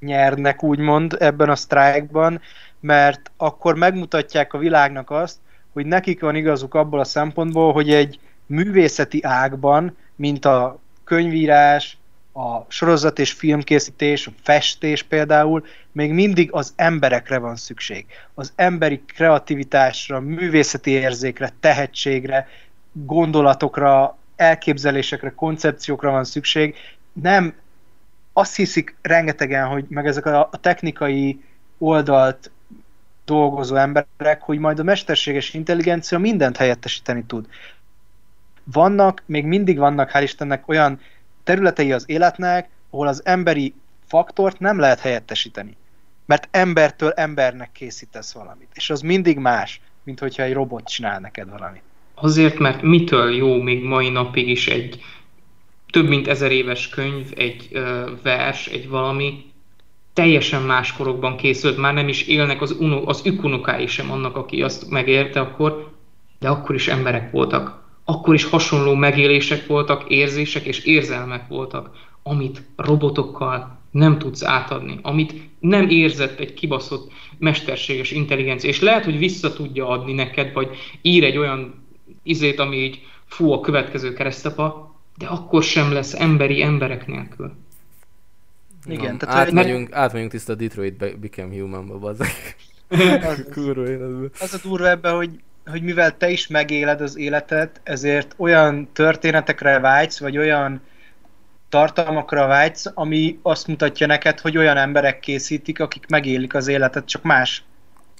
nyernek úgymond ebben a sztrájkban, mert akkor megmutatják a világnak azt, hogy nekik van igazuk abból a szempontból, hogy egy művészeti ágban, mint a könyvírás, a sorozat és filmkészítés, a festés például, még mindig az emberekre van szükség. Az emberi kreativitásra, művészeti érzékre, tehetségre, gondolatokra, elképzelésekre, koncepciókra van szükség. Nem azt hiszik rengetegen, hogy meg ezek a, technikai oldalt dolgozó emberek, hogy majd a mesterséges intelligencia mindent helyettesíteni tud. Vannak, még mindig vannak, hál' Istennek olyan területei az életnek, ahol az emberi faktort nem lehet helyettesíteni. Mert embertől embernek készítesz valamit. És az mindig más, mint hogyha egy robot csinál neked valamit. Azért, mert mitől jó még mai napig is egy több mint ezer éves könyv, egy ö, vers, egy valami, teljesen más korokban készült, már nem is élnek az, uno, az ükunokái sem annak, aki azt megérte akkor, de akkor is emberek voltak. Akkor is hasonló megélések voltak, érzések és érzelmek voltak, amit robotokkal nem tudsz átadni, amit nem érzett egy kibaszott mesterséges intelligencia, és lehet, hogy vissza tudja adni neked, vagy ír egy olyan izét, ami így fú a következő keresztapa, de akkor sem lesz emberi emberek nélkül. Igen, tehát átmegyünk, mert... átmegyünk tiszta Detroit Become Human-ba, bazzak. az, az a durva ebben, hogy, hogy mivel te is megéled az életet, ezért olyan történetekre vágysz, vagy olyan tartalmakra vágysz, ami azt mutatja neked, hogy olyan emberek készítik, akik megélik az életet, csak más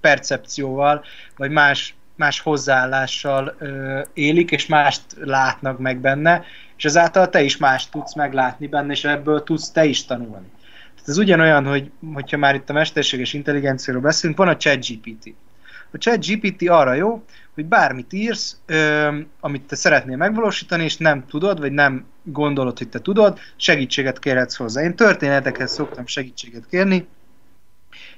percepcióval, vagy más, más hozzáállással ö, élik, és mást látnak meg benne, és ezáltal te is mást tudsz meglátni benne, és ebből tudsz te is tanulni. Tehát ez ugyanolyan, hogy hogyha már itt a mesterséges intelligenciáról beszélünk, van a ChatGPT. A ChatGPT arra jó, hogy bármit írsz, ö, amit te szeretnél megvalósítani, és nem tudod, vagy nem gondolod, hogy te tudod, segítséget kérhetsz hozzá. Én történetekhez szoktam segítséget kérni,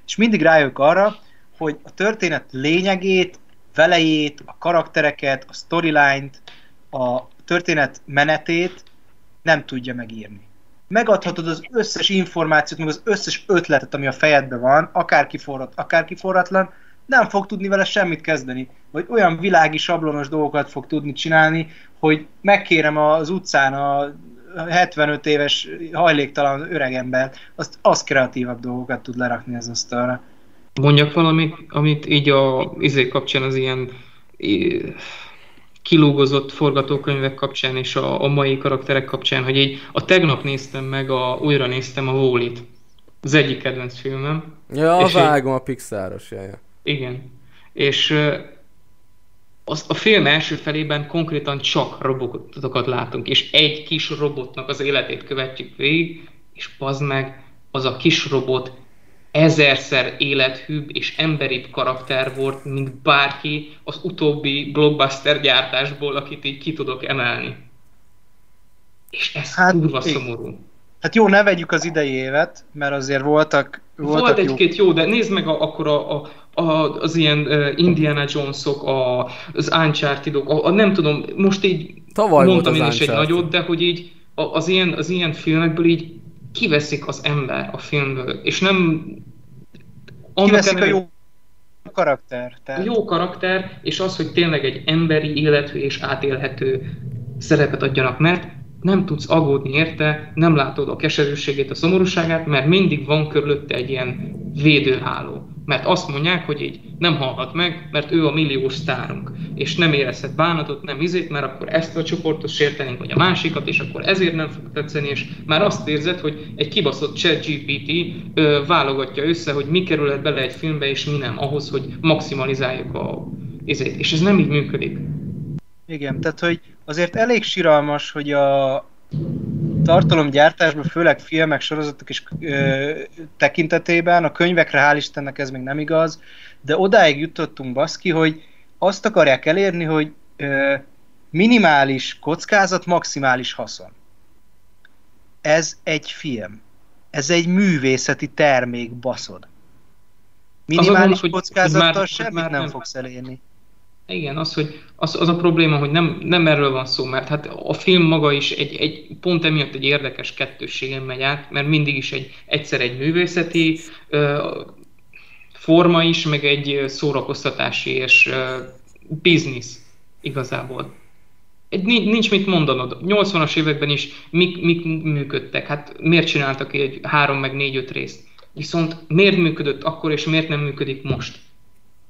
és mindig rájövök arra, hogy a történet lényegét, velejét, a karaktereket, a storyline-t, a történet menetét nem tudja megírni. Megadhatod az összes információt, meg az összes ötletet, ami a fejedben van, akár kiforrat, akár kiforratlan, nem fog tudni vele semmit kezdeni. Vagy olyan világi sablonos dolgokat fog tudni csinálni, hogy megkérem az utcán a 75 éves hajléktalan öregember, azt, az kreatívabb dolgokat tud lerakni az asztalra. Mondjak valamit, amit így a izé kapcsán az ilyen kilógozott forgatókönyvek kapcsán és a, a mai karakterek kapcsán, hogy így a tegnap néztem meg, a, újra néztem a Wall-it. Az egyik kedvenc filmem. Ja, és vágom a Pixaros, jaj. Igen. És az, a film első felében konkrétan csak robotokat látunk, és egy kis robotnak az életét követjük végig, és pazd meg, az a kis robot ezerszer élethűbb és emberibb karakter volt, mint bárki az utóbbi blockbuster gyártásból, akit így ki tudok emelni. És ez hát, kurva szomorú. Hát jó, ne vegyük az idei évet, mert azért voltak, voltak Volt egy-két jó, de nézd meg a, akkor a, a, a, az ilyen uh, Indiana Jonesok, a, az Uncharted-ok, a, a, nem tudom, most így Tavaly mondtam én is egy nagyot, de hogy így a, az, ilyen, az ilyen filmekből így kiveszik az ember a filmből, és nem... Kiveszik a jó karakter. Tehát... A jó karakter, és az, hogy tényleg egy emberi életű és átélhető szerepet adjanak, mert nem tudsz aggódni érte, nem látod a keserűségét, a szomorúságát, mert mindig van körülötte egy ilyen védőháló. Mert azt mondják, hogy így nem halhat meg, mert ő a milliós sztárunk. És nem érezhet bánatot, nem izét, mert akkor ezt a csoportot sértenénk, vagy a másikat, és akkor ezért nem fog tetszeni, és már azt érzed, hogy egy kibaszott chat GPT ö, válogatja össze, hogy mi kerülhet bele egy filmbe, és mi nem, ahhoz, hogy maximalizáljuk a izét. És ez nem így működik. Igen, tehát hogy azért elég siralmas, hogy a tartalomgyártásban, főleg filmek, sorozatok is ö, tekintetében, a könyvekre hál' Istennek ez még nem igaz, de odáig jutottunk baszki, hogy azt akarják elérni, hogy ö, Minimális kockázat, maximális haszon. Ez egy film. Ez egy művészeti termék, baszod. Minimális hogy- kockázattal hogy már- semmit már nem. fogsz elérni. Igen, az, hogy az, az a probléma, hogy nem, nem erről van szó, mert hát a film maga is egy, egy pont emiatt egy érdekes kettősségen megy át, mert mindig is egy egyszer egy művészeti ö, forma is, meg egy szórakoztatási és ö, biznisz igazából. Egy, nincs mit mondanod. 80-as években is mik, mik működtek? Hát miért csináltak egy három meg négy-öt részt? Viszont miért működött akkor, és miért nem működik most?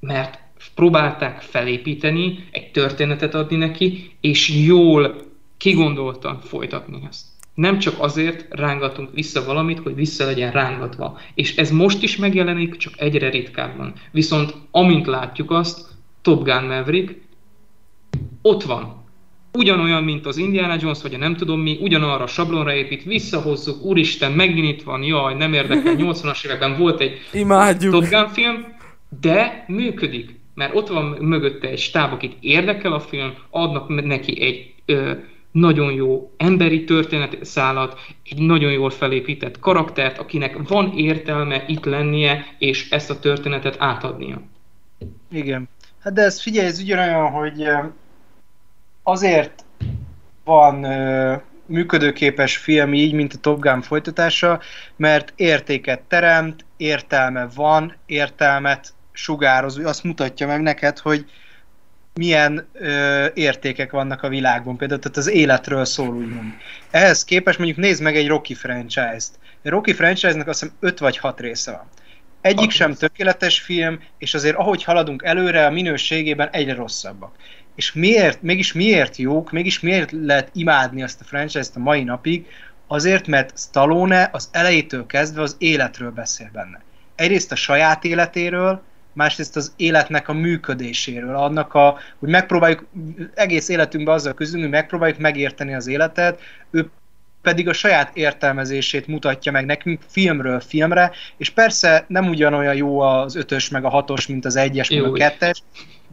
Mert próbálták felépíteni, egy történetet adni neki, és jól, kigondoltan folytatni ezt. Nem csak azért rángatunk vissza valamit, hogy vissza legyen rángatva. És ez most is megjelenik, csak egyre ritkábban. Viszont amint látjuk azt, Top Gun Maverick ott van. Ugyanolyan, mint az Indiana Jones, vagy a nem tudom mi, ugyanarra a sablonra épít, visszahozzuk, úristen, megint itt van, jaj, nem érdekel, 80-as években volt egy Imádjuk! Top Gun film, de működik. Mert ott van mögötte egy stáb, akit érdekel a film, adnak neki egy ö, nagyon jó emberi történetszálat, egy nagyon jól felépített karaktert, akinek van értelme itt lennie, és ezt a történetet átadnia. Igen. Hát de ez figyelj, ez ugyanolyan, hogy azért van ö, működőképes film így, mint a Top Gun folytatása, mert értéket teremt, értelme van, értelmet sugároz, azt mutatja meg neked, hogy milyen ö, értékek vannak a világban, például tehát az életről szól úgymond. Ehhez képest mondjuk nézd meg egy Rocky franchise-t. A Rocky franchise-nak azt hiszem 5 vagy 6 része van. Egyik Hat sem rész. tökéletes film, és azért ahogy haladunk előre, a minőségében egyre rosszabbak. És miért, mégis miért jók, mégis miért lehet imádni azt a franchise-t a mai napig? Azért, mert Stallone az elejétől kezdve az életről beszél benne. Egyrészt a saját életéről, másrészt az életnek a működéséről, annak a, hogy megpróbáljuk, egész életünkben azzal küzdünk, hogy megpróbáljuk megérteni az életet, ő pedig a saját értelmezését mutatja meg nekünk filmről filmre, és persze nem ugyanolyan jó az ötös meg a hatos, mint az egyes meg a kettes,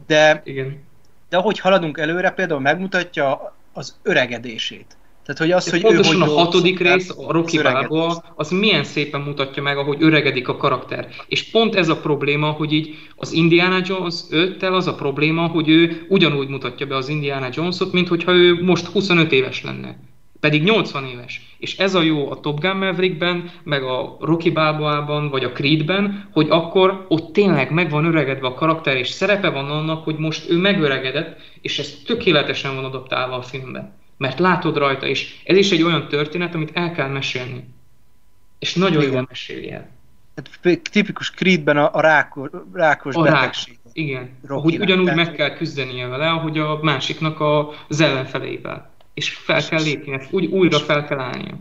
de, Igen. de ahogy haladunk előre, például megmutatja az öregedését. Tehát, hogy az, hogy pontosan ő hogy a hatodik rész, a Rocky. Balboa, az milyen szépen mutatja meg, ahogy öregedik a karakter. És pont ez a probléma, hogy így az Indiana Jones 5 az a probléma, hogy ő ugyanúgy mutatja be az Indiana Jonesot, mint hogyha ő most 25 éves lenne. Pedig 80 éves. És ez a jó a Top Gun Maverickben, meg a Rocky Balboa-ban, vagy a Creedben, hogy akkor ott tényleg meg van öregedve a karakter, és szerepe van annak, hogy most ő megöregedett, és ez tökéletesen van adaptálva a filmben. Mert látod rajta, és ez is egy olyan történet, amit el kell mesélni. És nagyon Igen. jól meséli el. Hát tipikus Creedben a, a rákos, rákos A rák. betegség. Igen. Rocky Hogy ugyanúgy tehát- meg kell küzdenie vele, ahogy a másiknak a- az ellenfeleivel. És fel kell lépnie, úgy újra fel kell állnia.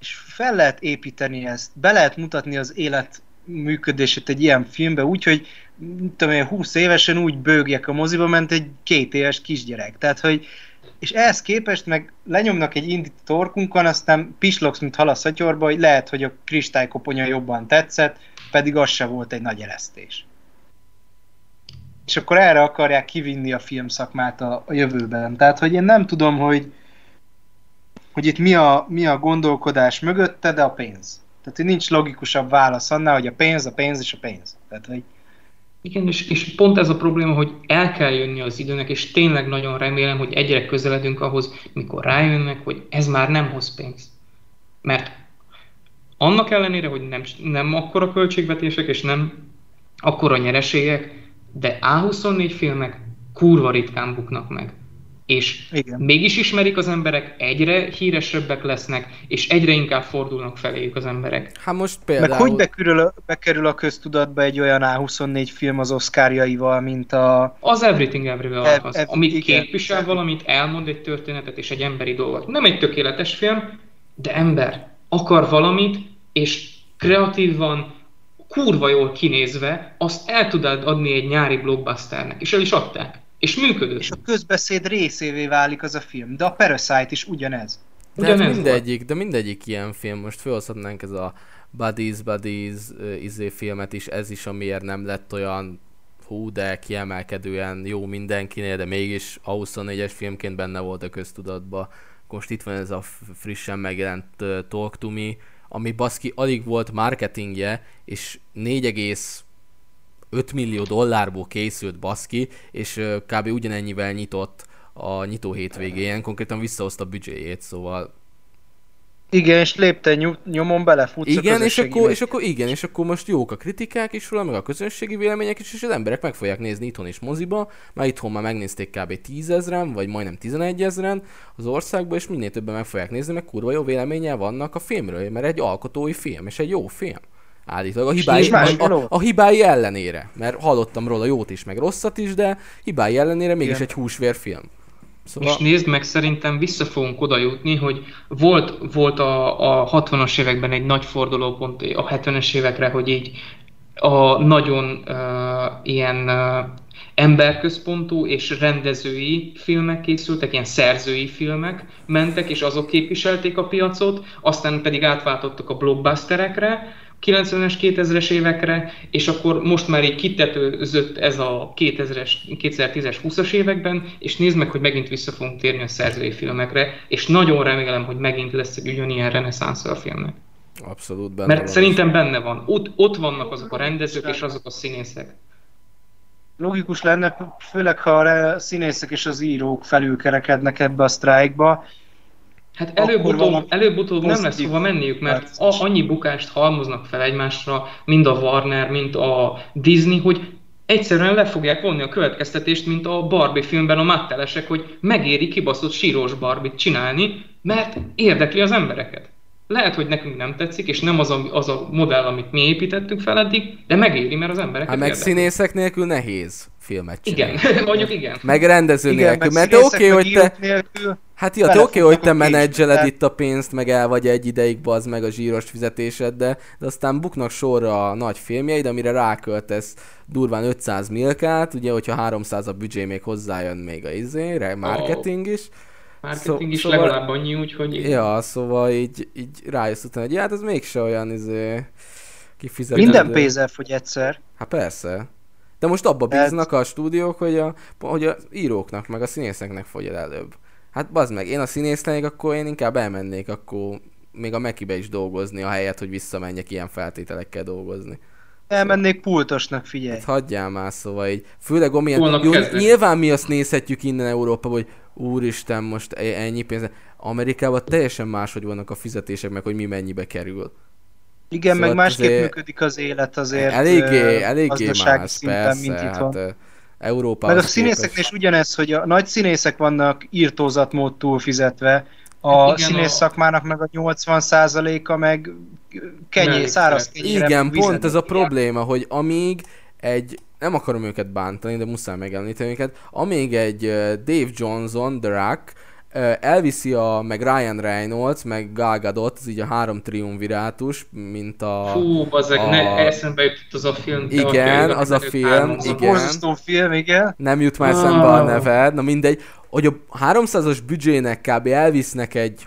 És fel lehet építeni ezt, be lehet mutatni az élet működését egy ilyen filmbe, úgyhogy tudom én, 20 évesen úgy bőgjek a moziba, ment egy két éves kisgyerek. Tehát, hogy és ehhez képest meg lenyomnak egy indit a torkunkon, aztán pislogsz, mint hal a szatyorba, hogy lehet, hogy a kristálykoponyja jobban tetszett, pedig az se volt egy nagy eresztés. És akkor erre akarják kivinni a filmszakmát a, a jövőben. Tehát, hogy én nem tudom, hogy, hogy itt mi a, mi a gondolkodás mögötte, de a pénz. Tehát, hogy nincs logikusabb válasz annál, hogy a pénz, a pénz és a pénz. Tehát, hogy Igen, és, és pont ez a probléma, hogy el kell jönni az időnek, és tényleg nagyon remélem, hogy egyre közeledünk ahhoz, mikor rájönnek, hogy ez már nem hoz pénzt. Mert annak ellenére, hogy nem, nem akkora költségvetések, és nem akkora nyereségek, de A24 filmek kurva ritkán buknak meg. És Igen. mégis ismerik az emberek, egyre híresebbek lesznek, és egyre inkább fordulnak feléjük az emberek. Hát most Meg például... hogy bekerül, a- bekerül a köztudatba egy olyan A24 film az Oscarjaival, mint a... Az Everything Everywhere Ev- az, ev- ami igen. képvisel valamit, elmond egy történetet és egy emberi dolgot. Nem egy tökéletes film, de ember akar valamit, és kreatívan, kurva jól kinézve, azt el tudod adni egy nyári blockbusternek, és el is adták. És működött. És a közbeszéd részévé válik az a film. De a Parasite is ugyanez. De Ugyanez mindegyik, de mindegyik ilyen film, most felhozhatnánk ez a Buddies, Buddies uh, izé filmet is, ez is amiért nem lett olyan hú, de kiemelkedően jó mindenkinél, de mégis a 24-es filmként benne volt a köztudatba. Most itt van ez a frissen megjelent uh, Talk to Me, ami baszki alig volt marketingje, és 4,5 millió dollárból készült baszki, és kb. ugyanennyivel nyitott a nyitó hétvégén, konkrétan visszahozta a büdzséjét, szóval igen, és lépte nyomon belefutsz igen, és akkor, és akkor igen, és akkor most jók a kritikák is róla, meg a közönségi vélemények is, és az emberek meg fogják nézni itthon is moziba, már itthon már megnézték kb. 10 ezeren, vagy majdnem 11 ezeren az országban, és minél többen meg fogják nézni, meg kurva jó véleménye vannak a filmről, mert egy alkotói film, és egy jó film. Állítólag a hibái, a, a, a hibái ellenére, mert hallottam róla jót is, meg rosszat is, de hibái ellenére mégis Igen. egy húsvérfilm. Szóval... És nézd meg, szerintem vissza fogunk oda jutni, hogy volt, volt a, a 60-as években egy nagy fordulópont a 70-es évekre, hogy így a nagyon uh, ilyen uh, emberközpontú és rendezői filmek készültek, ilyen szerzői filmek mentek, és azok képviselték a piacot, aztán pedig átváltottak a blockbusterekre, 90-es, 2000-es évekre, és akkor most már így kitetőzött ez a 2000-es, 2010-es, 20-as években, és nézd meg, hogy megint vissza fogunk térni a szerzői filmekre, és nagyon remélem, hogy megint lesz egy ugyanilyen reneszánsz a filmnek. Abszolút benne Mert van. szerintem benne van. Ott, ott vannak azok a rendezők és azok a színészek. Logikus lenne, főleg ha a színészek és az írók felülkerekednek ebbe a sztrájkba, Hát előbb-utóbb, előbb-utóbb nem lesz hova menniük, mert a, annyi bukást halmoznak fel egymásra, mind a Warner, mind a Disney, hogy egyszerűen le fogják vonni a következtetést, mint a Barbie filmben a mattelesek, hogy megéri kibaszott sírós Barbie-t csinálni, mert érdekli az embereket. Lehet, hogy nekünk nem tetszik, és nem az a, az a modell, amit mi építettünk fel eddig, de megéri, mert az embereket Hát meg érdekli. színészek nélkül nehéz filmet csinálni. Igen, mondjuk igen. Meg rendező igen, nélkül, mert oké, okay, hogy te... Nélkül Hát jó, te oké, okay, hogy te menedzseled itt a pénzt, meg el vagy egy ideig az meg a zsíros fizetésed, de, de aztán buknak sorra a nagy filmjeid, amire ráköltesz durván 500 milkát, ugye, hogyha 300 a büdzsé még hozzájön még a izére, marketing is. Marketing Szó, is szóval, legalább annyi, úgyhogy... Ja, szóval így, így rájössz utána, hogy hát ez mégse olyan izé, kifizető. Minden pénzzel fogy egyszer. Hát persze. De most abba bíznak a stúdiók, hogy a, hogy a íróknak, meg a színészeknek fogy el előbb. Hát bazd meg, én a színész lennék, akkor én inkább elmennék, akkor még a Mekibe is dolgozni, a helyet, hogy visszamenjek ilyen feltételekkel dolgozni. Elmennék pultosnak, figyelj. Hát hagyjál már, szóval így. Főleg omilyen, jó, nyilván mi azt nézhetjük innen Európa, hogy úristen, most e- ennyi pénz. Amerikában teljesen máshogy vannak a fizetések, meg hogy mi mennyibe kerül. Igen, szóval meg másképp azért... működik az élet azért. Eléggé, eléggé más, szinten, persze, mint itthon. Hát, Európa. Meg a színészeknél is ugyanez, hogy a nagy színészek vannak írtózatmód túlfizetve, a Igen, színész a... szakmának meg a 80%-a meg kenyé, száraz kenyére. Igen, pont ez a probléma, hogy amíg egy nem akarom őket bántani, de muszáj megemlíteni őket. Amíg egy Dave Johnson, The Rock, elviszi a, meg Ryan Reynolds, meg Gal Gadot, ez így a három triumvirátus, mint a... Fú, azok a... ne, eszembe jutott az a film. Igen, az a film, igen. Az a film, igen. Nem jut már szembe a neved, na mindegy. Hogy a 300-as büdzsének kb. elvisznek egy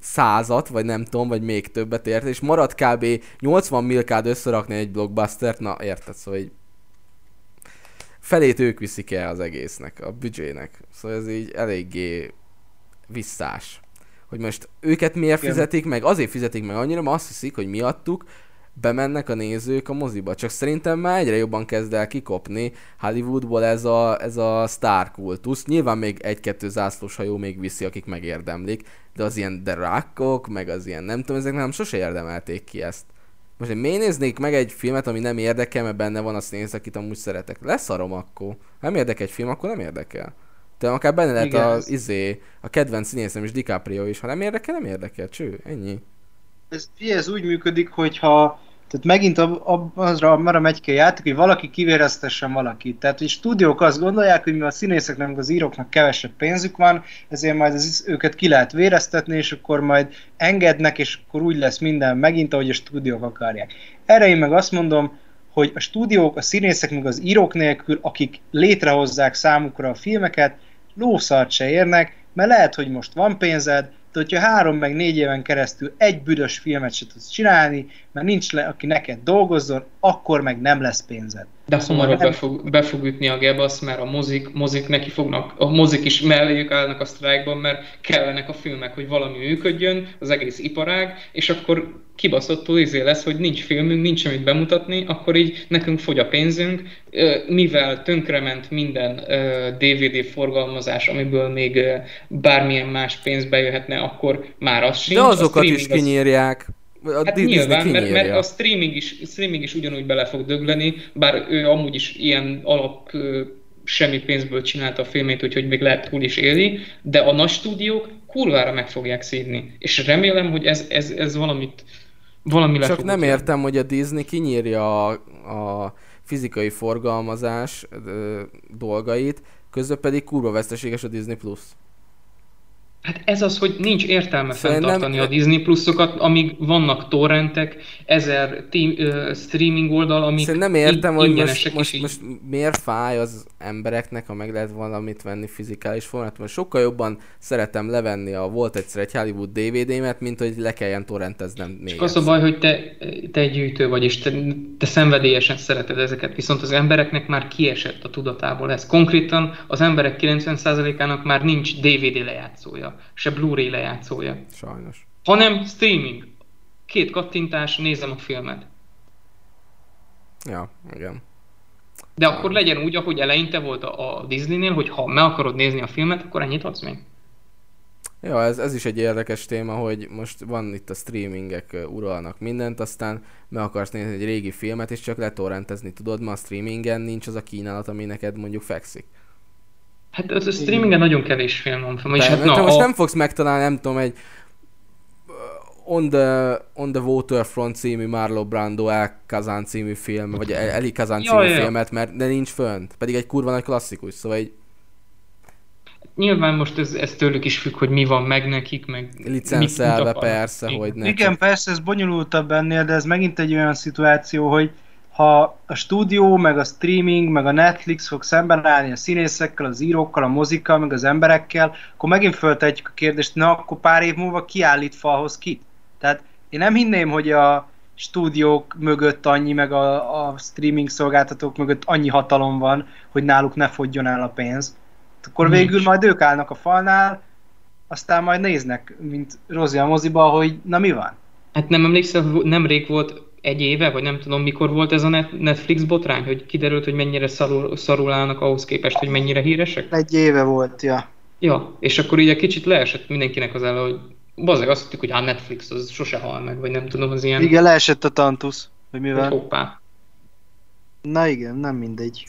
százat, vagy nem tudom, vagy még többet ért, és marad kb. 80 milkád összerakni egy blockbustert, na érted, szóval így felét ők viszik el az egésznek, a büdzsének. Szóval ez így eléggé visszás. Hogy most őket miért Igen. fizetik meg? Azért fizetik meg annyira, mert azt hiszik, hogy miattuk bemennek a nézők a moziba. Csak szerintem már egyre jobban kezd el kikopni Hollywoodból ez a, ez a sztárkultusz. Nyilván még egy-kettő zászlós hajó még viszi, akik megérdemlik, de az ilyen derákok, meg az ilyen nem tudom, ezek nem sose érdemelték ki ezt. Most én miért néznék meg egy filmet, ami nem érdekel, mert benne van a színész, akit amúgy szeretek. Leszarom akkor. Nem érdekel egy film, akkor nem érdekel. De akár benne lehet a, az izé, a kedvenc színészem is DiCaprio is. Ha nem érdekel, nem érdekel. Cső, ennyi. Ez, ez úgy működik, hogyha tehát megint azra arra megy ki a játék, hogy valaki kivéreztessen valakit. Tehát, hogy stúdiók azt gondolják, hogy mi a színészeknek, az íróknak kevesebb pénzük van, ezért majd az, őket ki lehet véreztetni, és akkor majd engednek, és akkor úgy lesz minden megint, ahogy a stúdiók akarják. Erre én meg azt mondom, hogy a stúdiók, a színészek, meg az írók nélkül, akik létrehozzák számukra a filmeket, lószart se érnek, mert lehet, hogy most van pénzed, de hogyha három meg négy éven keresztül egy büdös filmet se tudsz csinálni, mert nincs le, aki neked dolgozzon, akkor meg nem lesz pénzed. De szóval hamarabb nem... be, fog, be fog ütni a gebasz, mert a mozik, mozik neki fognak, a mozik is melléjük állnak a sztrájkban, mert kellenek a filmek, hogy valami működjön, az egész iparág, és akkor kibaszottul izé lesz, hogy nincs filmünk, nincs amit bemutatni, akkor így nekünk fogy a pénzünk, mivel tönkrement minden DVD forgalmazás, amiből még bármilyen más pénz bejöhetne, akkor már az sincs. De azokat is kinyírják. A hát nyilván, mert, mert a streaming is, streaming is ugyanúgy bele fog dögleni, bár ő amúgy is ilyen alap semmi pénzből csinálta a filmét, úgyhogy még lehet túl is élni, de a nagy stúdiók kurvára meg fogják szídni. És remélem, hogy ez, ez, ez valamit valami Csak nem értem, hogy a Disney kinyírja a, a fizikai forgalmazás ö, dolgait, közben pedig kurva veszteséges a Disney Plus. Hát ez az, hogy nincs értelme Szerintem... fenntartani a Disney Plusokat, amíg vannak torrentek, ezer team, uh, streaming oldal, amik Szerintem nem értem, hogy most, most, most miért fáj az embereknek, ha meg lehet valamit venni fizikális formát, mert sokkal jobban szeretem levenni a volt egyszer egy Hollywood DVD-met, mint hogy le kelljen torrenteznem még. Csak az a baj, hogy te, te egy gyűjtő vagy, és te, te szenvedélyesen szereted ezeket, viszont az embereknek már kiesett a tudatából ez. Konkrétan az emberek 90%-ának már nincs DVD lejátszója se Blu-ray lejátszója. Sajnos. Hanem streaming. Két kattintás, nézem a filmet. Ja, igen. De Sajnos. akkor legyen úgy, ahogy eleinte volt a, a Disneynél, hogy ha meg akarod nézni a filmet, akkor ennyit adsz még. Ja, ez, ez is egy érdekes téma, hogy most van itt a streamingek uralnak mindent, aztán meg akarsz nézni egy régi filmet, és csak letorrentezni tudod, ma a streamingen nincs az a kínálat, ami neked mondjuk fekszik. Hát az a streamingen nagyon kevés film van. És hát, na, te most a... nem fogsz megtalálni, nem tudom, egy On the, On the Waterfront című Marlo Brando El Kazan című film, vagy Eli Kazan című ja, filmet, mert de nincs fönt. Pedig egy kurva nagy klasszikus, szóval egy... Nyilván most ez, ez tőlük is függ, hogy mi van meg nekik, meg Licenszelve persze, Igen. hogy nekik. Igen, persze, ez bonyolultabb ennél, de ez megint egy olyan szituáció, hogy ha a stúdió, meg a streaming, meg a Netflix fog szemben állni a színészekkel, az írókkal, a mozikkal, meg az emberekkel, akkor megint föltetjük a kérdést, na akkor pár év múlva kiállít falhoz kit? Tehát én nem hinném, hogy a stúdiók mögött annyi, meg a, a streaming szolgáltatók mögött annyi hatalom van, hogy náluk ne fogjon el a pénz. Akkor Nincs. végül majd ők állnak a falnál, aztán majd néznek, mint Rozi a moziba, hogy na mi van? Hát nem emlékszel, nemrég volt egy éve, vagy nem tudom mikor volt ez a Netflix botrány, hogy kiderült, hogy mennyire szarul, szarul állnak ahhoz képest, hogy mennyire híresek? Egy éve volt, ja. Ja, és akkor így egy kicsit leesett mindenkinek az elő, hogy bazeg azt hittük, hogy hát Netflix az sose hal meg, vagy nem tudom, az ilyen... Igen, leesett a tantusz, hogy mivel... Hogy hoppá. Na igen, nem mindegy.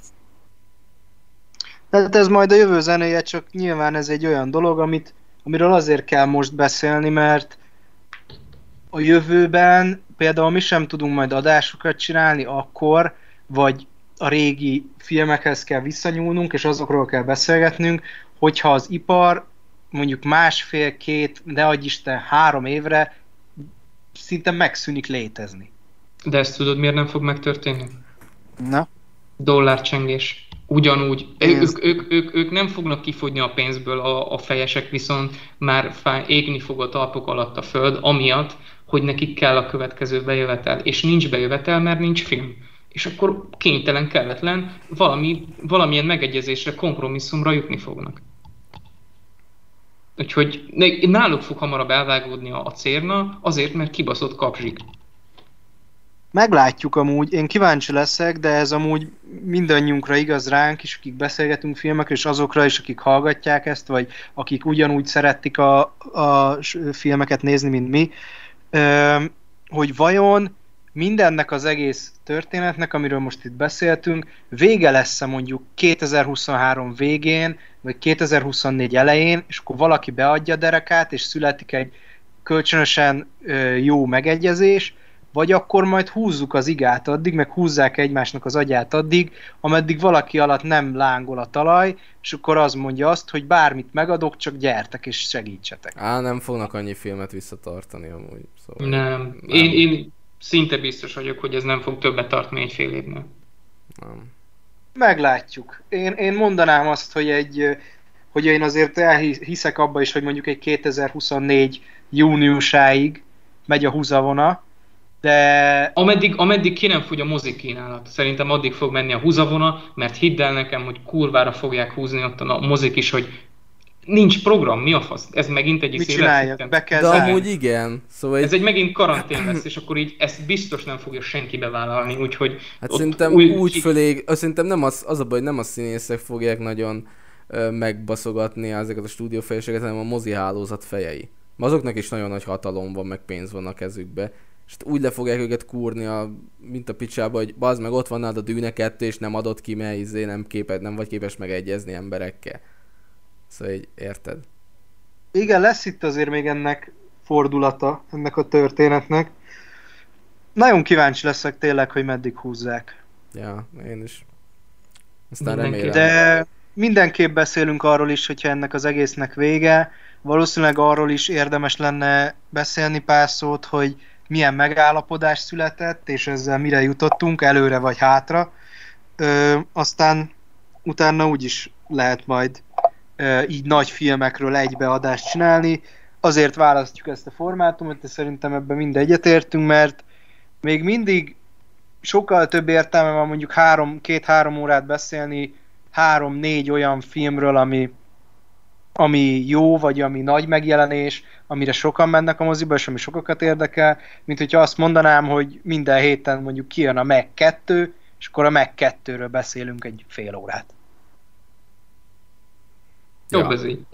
Tehát ez majd a jövő zenéje, csak nyilván ez egy olyan dolog, amit, amiről azért kell most beszélni, mert a jövőben például mi sem tudunk majd adásokat csinálni akkor, vagy a régi filmekhez kell visszanyúlnunk, és azokról kell beszélgetnünk, hogyha az ipar mondjuk másfél, két, de adj Isten, három évre szinte megszűnik létezni. De ezt tudod, miért nem fog megtörténni? Na? Dollárcsengés. Ugyanúgy. Ők, ők, ők, ők nem fognak kifogyni a pénzből a, a fejesek, viszont már fáj, égni fog a talpok alatt a föld, amiatt, hogy nekik kell a következő bejövetel, és nincs bejövetel, mert nincs film. És akkor kénytelen, kelletlen valami, valamilyen megegyezésre, kompromisszumra jutni fognak. Úgyhogy náluk fog hamarabb elvágódni a cérna, azért, mert kibaszott kapzsik. Meglátjuk amúgy, én kíváncsi leszek, de ez amúgy mindannyiunkra igaz ránk is, akik beszélgetünk filmekről, és azokra is, akik hallgatják ezt, vagy akik ugyanúgy szeretik a, a filmeket nézni, mint mi, hogy vajon mindennek az egész történetnek, amiről most itt beszéltünk, vége lesz-e mondjuk 2023 végén, vagy 2024 elején, és akkor valaki beadja a derekát, és születik egy kölcsönösen jó megegyezés, vagy akkor majd húzzuk az igát addig, meg húzzák egymásnak az agyát addig, ameddig valaki alatt nem lángol a talaj, és akkor az mondja azt, hogy bármit megadok, csak gyertek és segítsetek. Á, nem fognak annyi filmet visszatartani amúgy. Szóval nem. nem. Én, én szinte biztos vagyok, hogy ez nem fog többet tartani egy fél évnél. Nem. Meglátjuk. Én, én mondanám azt, hogy egy hogy én azért elhiszek abba is, hogy mondjuk egy 2024 júniusáig megy a húzavona, De Ameddig, ameddig ki nem fogy a mozik kínálat. Szerintem addig fog menni a húzavona, mert hidd el nekem, hogy kurvára fogják húzni ott a mozik is, hogy nincs program, mi a fasz? Ez megint egy mit életszitten. Be kell De zárni. amúgy igen. Szóval Ez egy, egy megint karantén lesz, és akkor így ezt biztos nem fogja senki bevállalni, úgyhogy hát szerintem új- úgy fölé, szerintem nem az, az a baj, hogy nem a színészek fogják nagyon ö, megbaszogatni ezeket a stúdiófejeseket, hanem a mozi hálózat fejei. Azoknak is nagyon nagy hatalom van, meg pénz van a kezükbe. És úgy le fogják őket kúrni, a, mint a picsába, hogy bazd meg ott van nálad a dűne kettő, és nem adott ki, mert izé nem, képed, nem vagy képes megegyezni emberekkel. Szóval így érted? Igen, lesz itt azért még ennek fordulata, ennek a történetnek. Nagyon kíváncsi leszek tényleg, hogy meddig húzzák. Ja, én is. Aztán Mindenki- remélem. De mindenképp beszélünk arról is, hogyha ennek az egésznek vége. Valószínűleg arról is érdemes lenne beszélni pár szót, hogy milyen megállapodás született, és ezzel mire jutottunk, előre vagy hátra. Ö, aztán utána úgy is lehet majd ö, így nagy filmekről egybeadást csinálni. Azért választjuk ezt a formátumot, de szerintem ebben mind egyetértünk, mert még mindig sokkal több értelme van mondjuk három, két-három órát beszélni három-négy olyan filmről, ami, ami jó, vagy ami nagy megjelenés, amire sokan mennek a moziba, és ami sokakat érdekel, mint hogyha azt mondanám, hogy minden héten mondjuk kijön a Meg 2, és akkor a Meg 2-ről beszélünk egy fél órát. jobb Ja. ez így.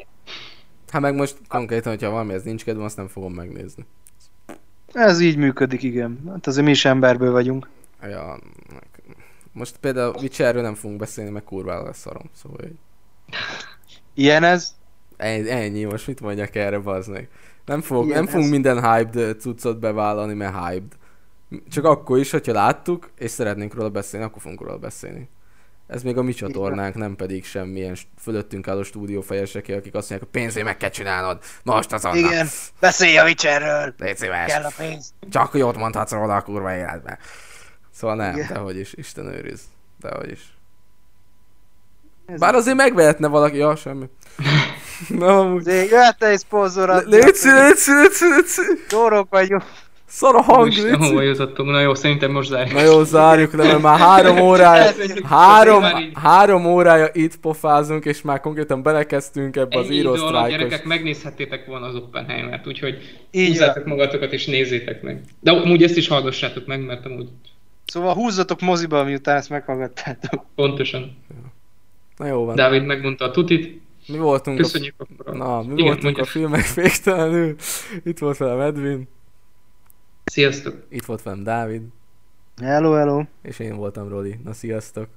Hát meg most konkrétan, hogyha valami ez nincs kedvem, azt nem fogom megnézni. Ez így működik, igen. Hát azért mi is emberből vagyunk. Ja, most például Witcherről nem fogunk beszélni, meg kurvára lesz szarom, szóval. Ilyen ez. Ennyi, most mit mondjak erre, bazd Nem, fog, Igen, nem fogunk ez- minden hyped cuccot bevállalni, mert hyped. Csak akkor is, hogyha láttuk, és szeretnénk róla beszélni, akkor fogunk róla beszélni. Ez még a mi csatornánk, nem pedig semmilyen fölöttünk álló stúdiófejeseké, akik azt mondják, hogy pénzé meg kell csinálnod. Most azonnal. Igen, beszélj a Witcherről! Kell a pénz! Csak jót mondhatsz róla a kurva életben. Szóval nem, Igen. dehogy is, Isten őriz. Dehogy is. Ez Bár azért megvehetne valaki, ja, semmi. Na, amúgy. Jöhetne egy szponzorat. Léci, léci, léci, léci. Dórok vagyunk. Szar a hang, Most hova léci. jutottunk? Na jó, szerintem most zárjuk. Na jó, zárjuk le, mert már három órája, három, három órája itt pofázunk, és már konkrétan belekezdtünk ebbe az Ennyi alatt, írósztrájkos. gyerekek, megnézhettétek volna az Oppenheimert, úgyhogy Így húzzátok magatokat és nézzétek meg. De amúgy ezt is hallgassátok meg, mert amúgy Szóval húzzatok moziba, miután ezt meghallgattátok. pontosan. Na jó van. Dávid megmondta a tutit. Mi voltunk Köszönjük akkor. a... a- Na, mi Igen, voltunk mondja. a filmek végtelenül. Itt volt velem Edwin, Sziasztok! itt volt velem Dávid, Hello, hello. és én voltam Roli. Na, sziasztok!